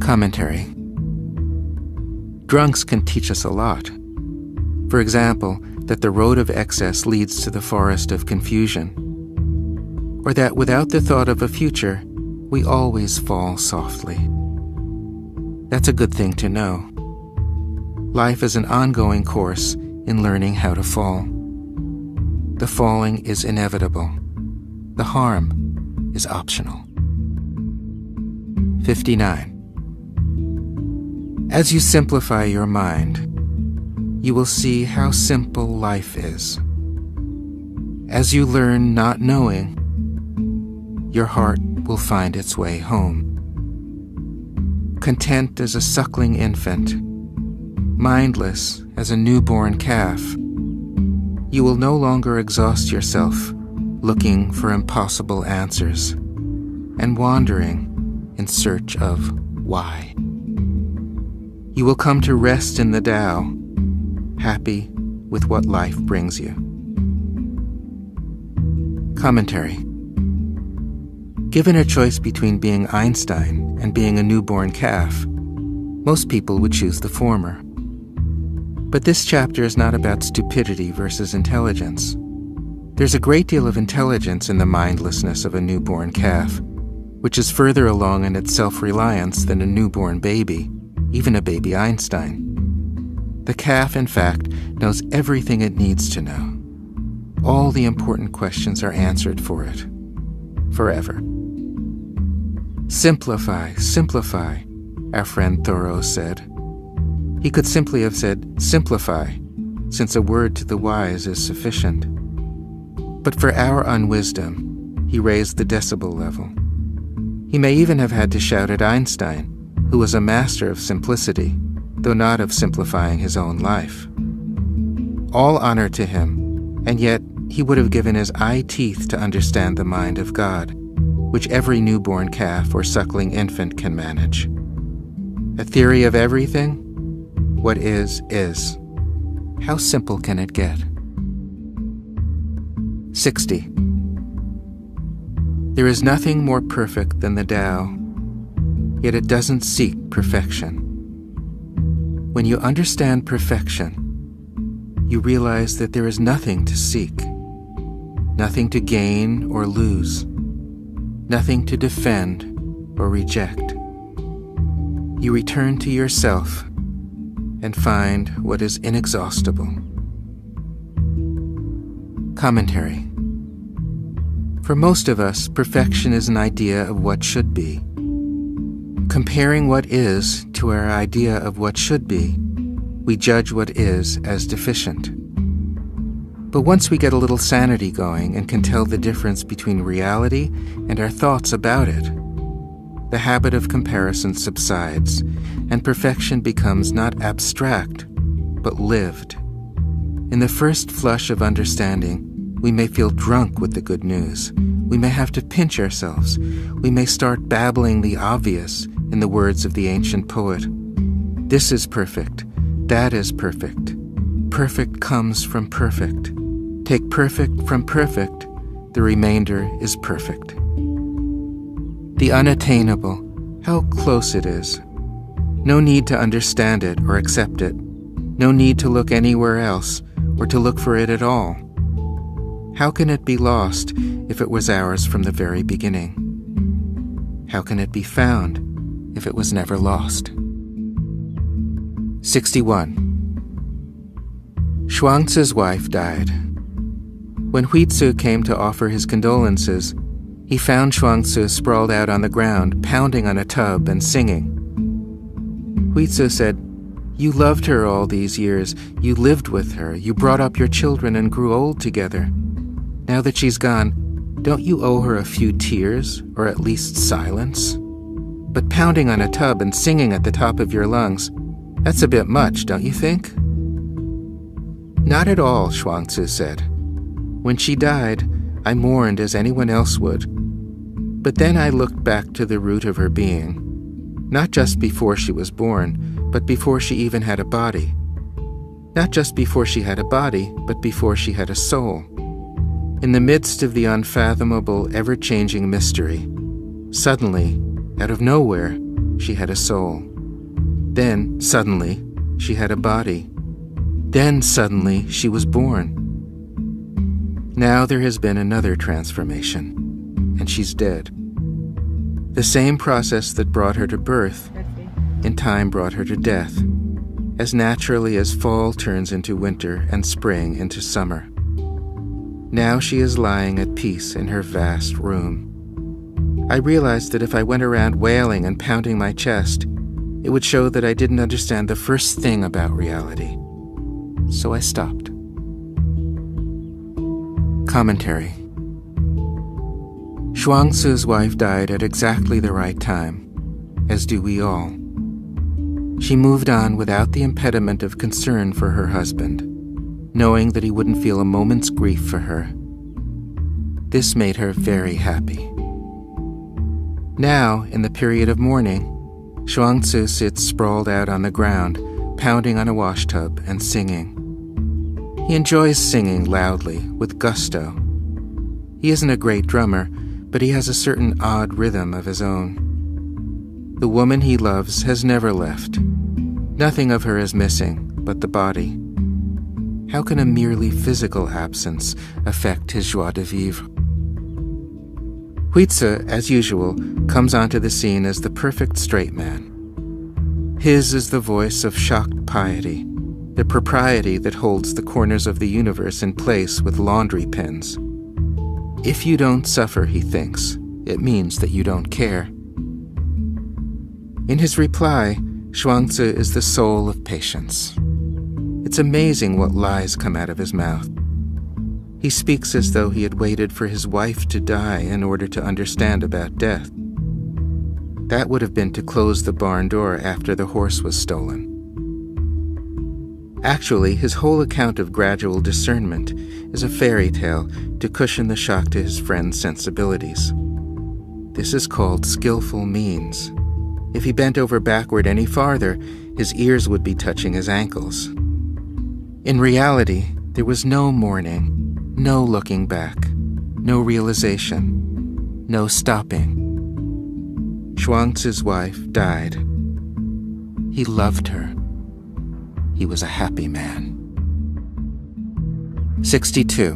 Commentary Drunks can teach us a lot. For example, that the road of excess leads to the forest of confusion, or that without the thought of a future, we always fall softly. That's a good thing to know. Life is an ongoing course in learning how to fall. The falling is inevitable. The harm is optional. 59. As you simplify your mind, you will see how simple life is. As you learn not knowing, your heart will find its way home. Content as a suckling infant, mindless as a newborn calf, you will no longer exhaust yourself looking for impossible answers and wandering in search of why. You will come to rest in the Tao, happy with what life brings you. Commentary Given a choice between being Einstein and being a newborn calf, most people would choose the former. But this chapter is not about stupidity versus intelligence. There's a great deal of intelligence in the mindlessness of a newborn calf, which is further along in its self reliance than a newborn baby, even a baby Einstein. The calf, in fact, knows everything it needs to know. All the important questions are answered for it. Forever. Simplify, simplify, our friend Thoreau said. He could simply have said, simplify, since a word to the wise is sufficient. But for our unwisdom, he raised the decibel level. He may even have had to shout at Einstein, who was a master of simplicity, though not of simplifying his own life. All honor to him, and yet he would have given his eye teeth to understand the mind of God, which every newborn calf or suckling infant can manage. A theory of everything? What is, is. How simple can it get? 60. There is nothing more perfect than the Tao, yet it doesn't seek perfection. When you understand perfection, you realize that there is nothing to seek, nothing to gain or lose, nothing to defend or reject. You return to yourself and find what is inexhaustible. Commentary For most of us, perfection is an idea of what should be. Comparing what is to our idea of what should be, we judge what is as deficient. But once we get a little sanity going and can tell the difference between reality and our thoughts about it, the habit of comparison subsides, and perfection becomes not abstract, but lived. In the first flush of understanding, we may feel drunk with the good news. We may have to pinch ourselves. We may start babbling the obvious in the words of the ancient poet. This is perfect. That is perfect. Perfect comes from perfect. Take perfect from perfect. The remainder is perfect. The unattainable, how close it is. No need to understand it or accept it. No need to look anywhere else or to look for it at all. How can it be lost if it was ours from the very beginning? How can it be found if it was never lost? 61. Chuangzi's wife died. When Huizi came to offer his condolences, he found Chuangzi sprawled out on the ground, pounding on a tub and singing. Huizi said, You loved her all these years. You lived with her. You brought up your children and grew old together. Now that she's gone, don't you owe her a few tears, or at least silence? But pounding on a tub and singing at the top of your lungs, that's a bit much, don't you think? Not at all, Chuangzi said. When she died, I mourned as anyone else would. But then I looked back to the root of her being, not just before she was born, but before she even had a body. Not just before she had a body, but before she had a soul. In the midst of the unfathomable, ever changing mystery, suddenly, out of nowhere, she had a soul. Then, suddenly, she had a body. Then, suddenly, she was born. Now there has been another transformation and she's dead. The same process that brought her to birth, in time brought her to death, as naturally as fall turns into winter and spring into summer. Now she is lying at peace in her vast room. I realized that if I went around wailing and pounding my chest, it would show that I didn't understand the first thing about reality. so I stopped. Commentary Chuangzi's wife died at exactly the right time, as do we all. She moved on without the impediment of concern for her husband, knowing that he wouldn't feel a moment's grief for her. This made her very happy. Now, in the period of mourning, Chuangzi sits sprawled out on the ground, pounding on a washtub and singing. He enjoys singing loudly, with gusto. He isn't a great drummer, but he has a certain odd rhythm of his own. The woman he loves has never left. Nothing of her is missing but the body. How can a merely physical absence affect his joie de vivre? Huizi, as usual, comes onto the scene as the perfect straight man. His is the voice of shocked piety, the propriety that holds the corners of the universe in place with laundry pins. If you don't suffer, he thinks, it means that you don't care. In his reply, Chuangzi is the soul of patience. It's amazing what lies come out of his mouth. He speaks as though he had waited for his wife to die in order to understand about death. That would have been to close the barn door after the horse was stolen. Actually, his whole account of gradual discernment is a fairy tale to cushion the shock to his friend's sensibilities. This is called skillful means. If he bent over backward any farther, his ears would be touching his ankles. In reality, there was no mourning, no looking back, no realization, no stopping. Chuangzi's wife died. He loved her. He was a happy man. 62.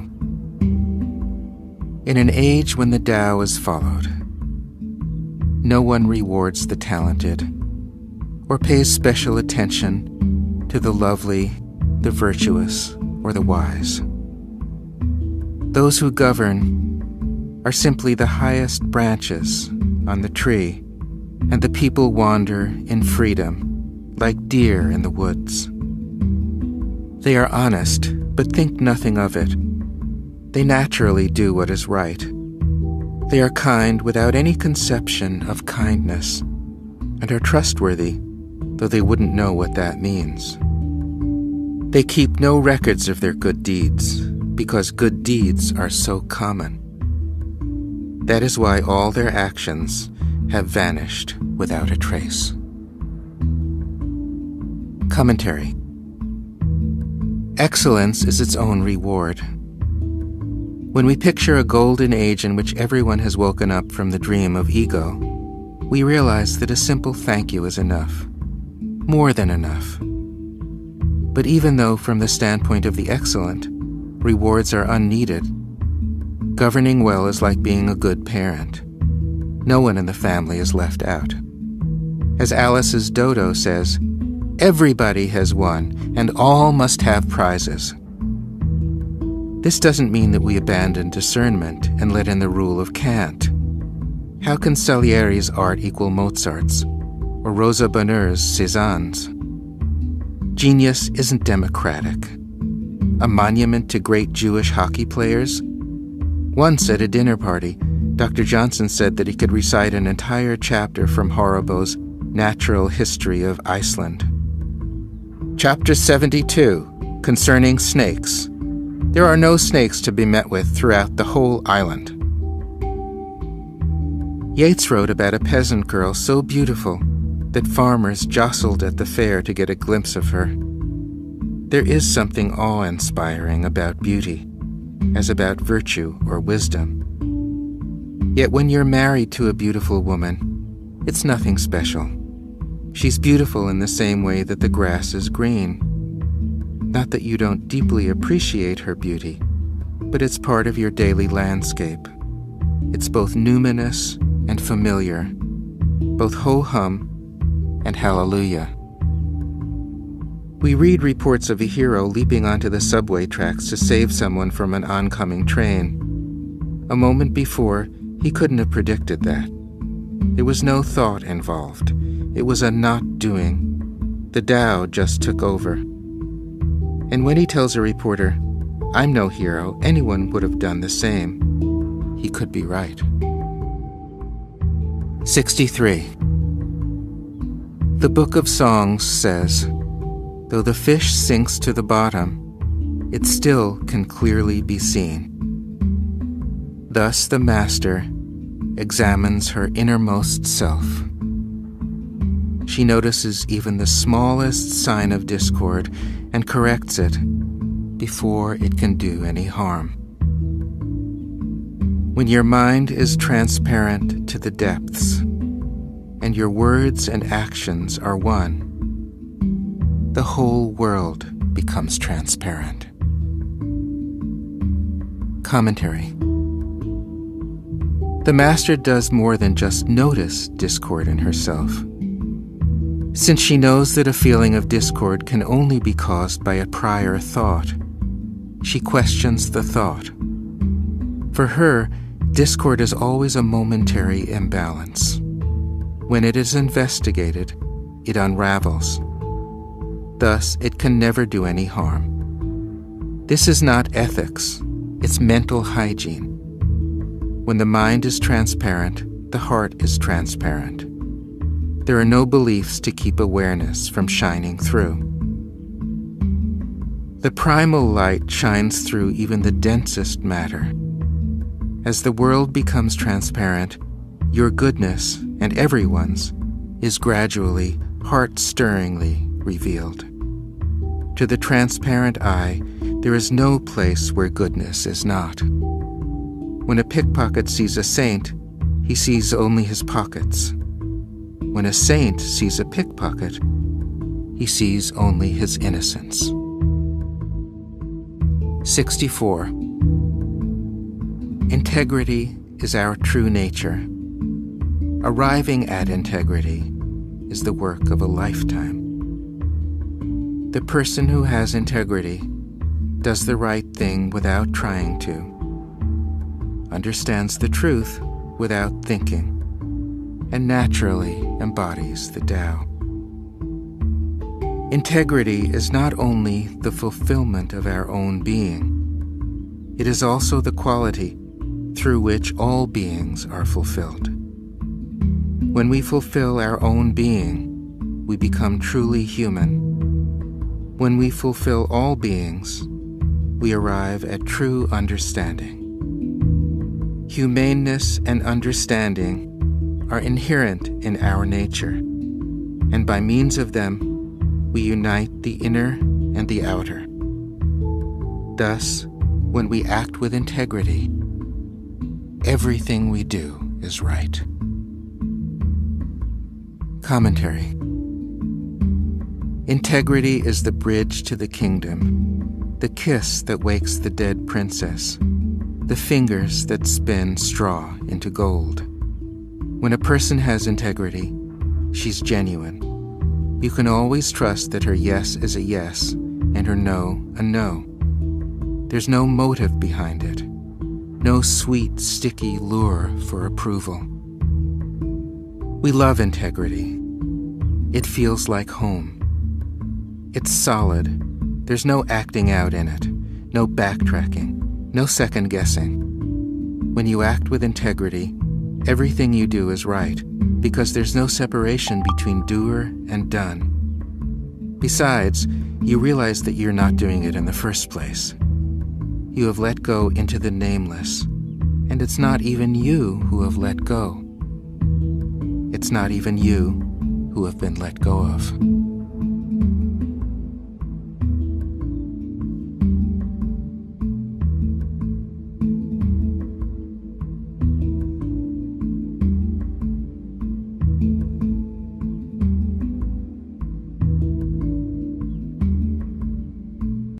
In an age when the Tao is followed, no one rewards the talented or pays special attention to the lovely, the virtuous, or the wise. Those who govern are simply the highest branches on the tree, and the people wander in freedom like deer in the woods. They are honest, but think nothing of it. They naturally do what is right. They are kind without any conception of kindness, and are trustworthy, though they wouldn't know what that means. They keep no records of their good deeds, because good deeds are so common. That is why all their actions have vanished without a trace. Commentary Excellence is its own reward. When we picture a golden age in which everyone has woken up from the dream of ego, we realize that a simple thank you is enough. More than enough. But even though, from the standpoint of the excellent, rewards are unneeded. Governing well is like being a good parent. No one in the family is left out. As Alice's Dodo says, everybody has won, and all must have prizes. This doesn't mean that we abandon discernment and let in the rule of Kant. How can Salieri's art equal Mozart's, or Rosa Bonheur's Cézanne's? Genius isn't democratic a monument to great Jewish hockey players? Once at a dinner party, Dr. Johnson said that he could recite an entire chapter from Horrebow's Natural History of Iceland. Chapter 72 Concerning Snakes. There are no snakes to be met with throughout the whole island. Yeats wrote about a peasant girl so beautiful that farmers jostled at the fair to get a glimpse of her. There is something awe inspiring about beauty, as about virtue or wisdom. Yet when you're married to a beautiful woman, it's nothing special. She's beautiful in the same way that the grass is green. Not that you don't deeply appreciate her beauty, but it's part of your daily landscape. It's both numinous and familiar, both ho hum and hallelujah. We read reports of a hero leaping onto the subway tracks to save someone from an oncoming train. A moment before, he couldn't have predicted that. There was no thought involved. It was a not doing. The Tao just took over. And when he tells a reporter, I'm no hero, anyone would have done the same, he could be right. 63. The Book of Songs says, Though the fish sinks to the bottom, it still can clearly be seen. Thus the Master examines her innermost self. She notices even the smallest sign of discord and corrects it before it can do any harm. When your mind is transparent to the depths, and your words and actions are one, the whole world becomes transparent. Commentary The Master does more than just notice discord in herself. Since she knows that a feeling of discord can only be caused by a prior thought, she questions the thought. For her, discord is always a momentary imbalance. When it is investigated, it unravels. Thus, it can never do any harm. This is not ethics, it's mental hygiene. When the mind is transparent, the heart is transparent. There are no beliefs to keep awareness from shining through. The primal light shines through even the densest matter. As the world becomes transparent, your goodness and everyone's is gradually, heart stirringly revealed. To the transparent eye, there is no place where goodness is not. When a pickpocket sees a saint, he sees only his pockets. When a saint sees a pickpocket, he sees only his innocence. 64. Integrity is our true nature. Arriving at integrity is the work of a lifetime. The person who has integrity does the right thing without trying to, understands the truth without thinking, and naturally embodies the Tao. Integrity is not only the fulfillment of our own being, it is also the quality through which all beings are fulfilled. When we fulfill our own being, we become truly human. When we fulfill all beings, we arrive at true understanding. Humaneness and understanding are inherent in our nature, and by means of them, we unite the inner and the outer. Thus, when we act with integrity, everything we do is right. Commentary Integrity is the bridge to the kingdom, the kiss that wakes the dead princess, the fingers that spin straw into gold. When a person has integrity, she's genuine you can always trust that her yes is a yes and her no a no. There's no motive behind it, no sweet, sticky lure for approval. We love integrity. It feels like home. It's solid. There's no acting out in it, no backtracking, no second guessing. When you act with integrity, everything you do is right because there's no separation between doer and done. Besides, you realize that you're not doing it in the first place. You have let go into the nameless, and it's not even you who have let go. It's not even you who have been let go of.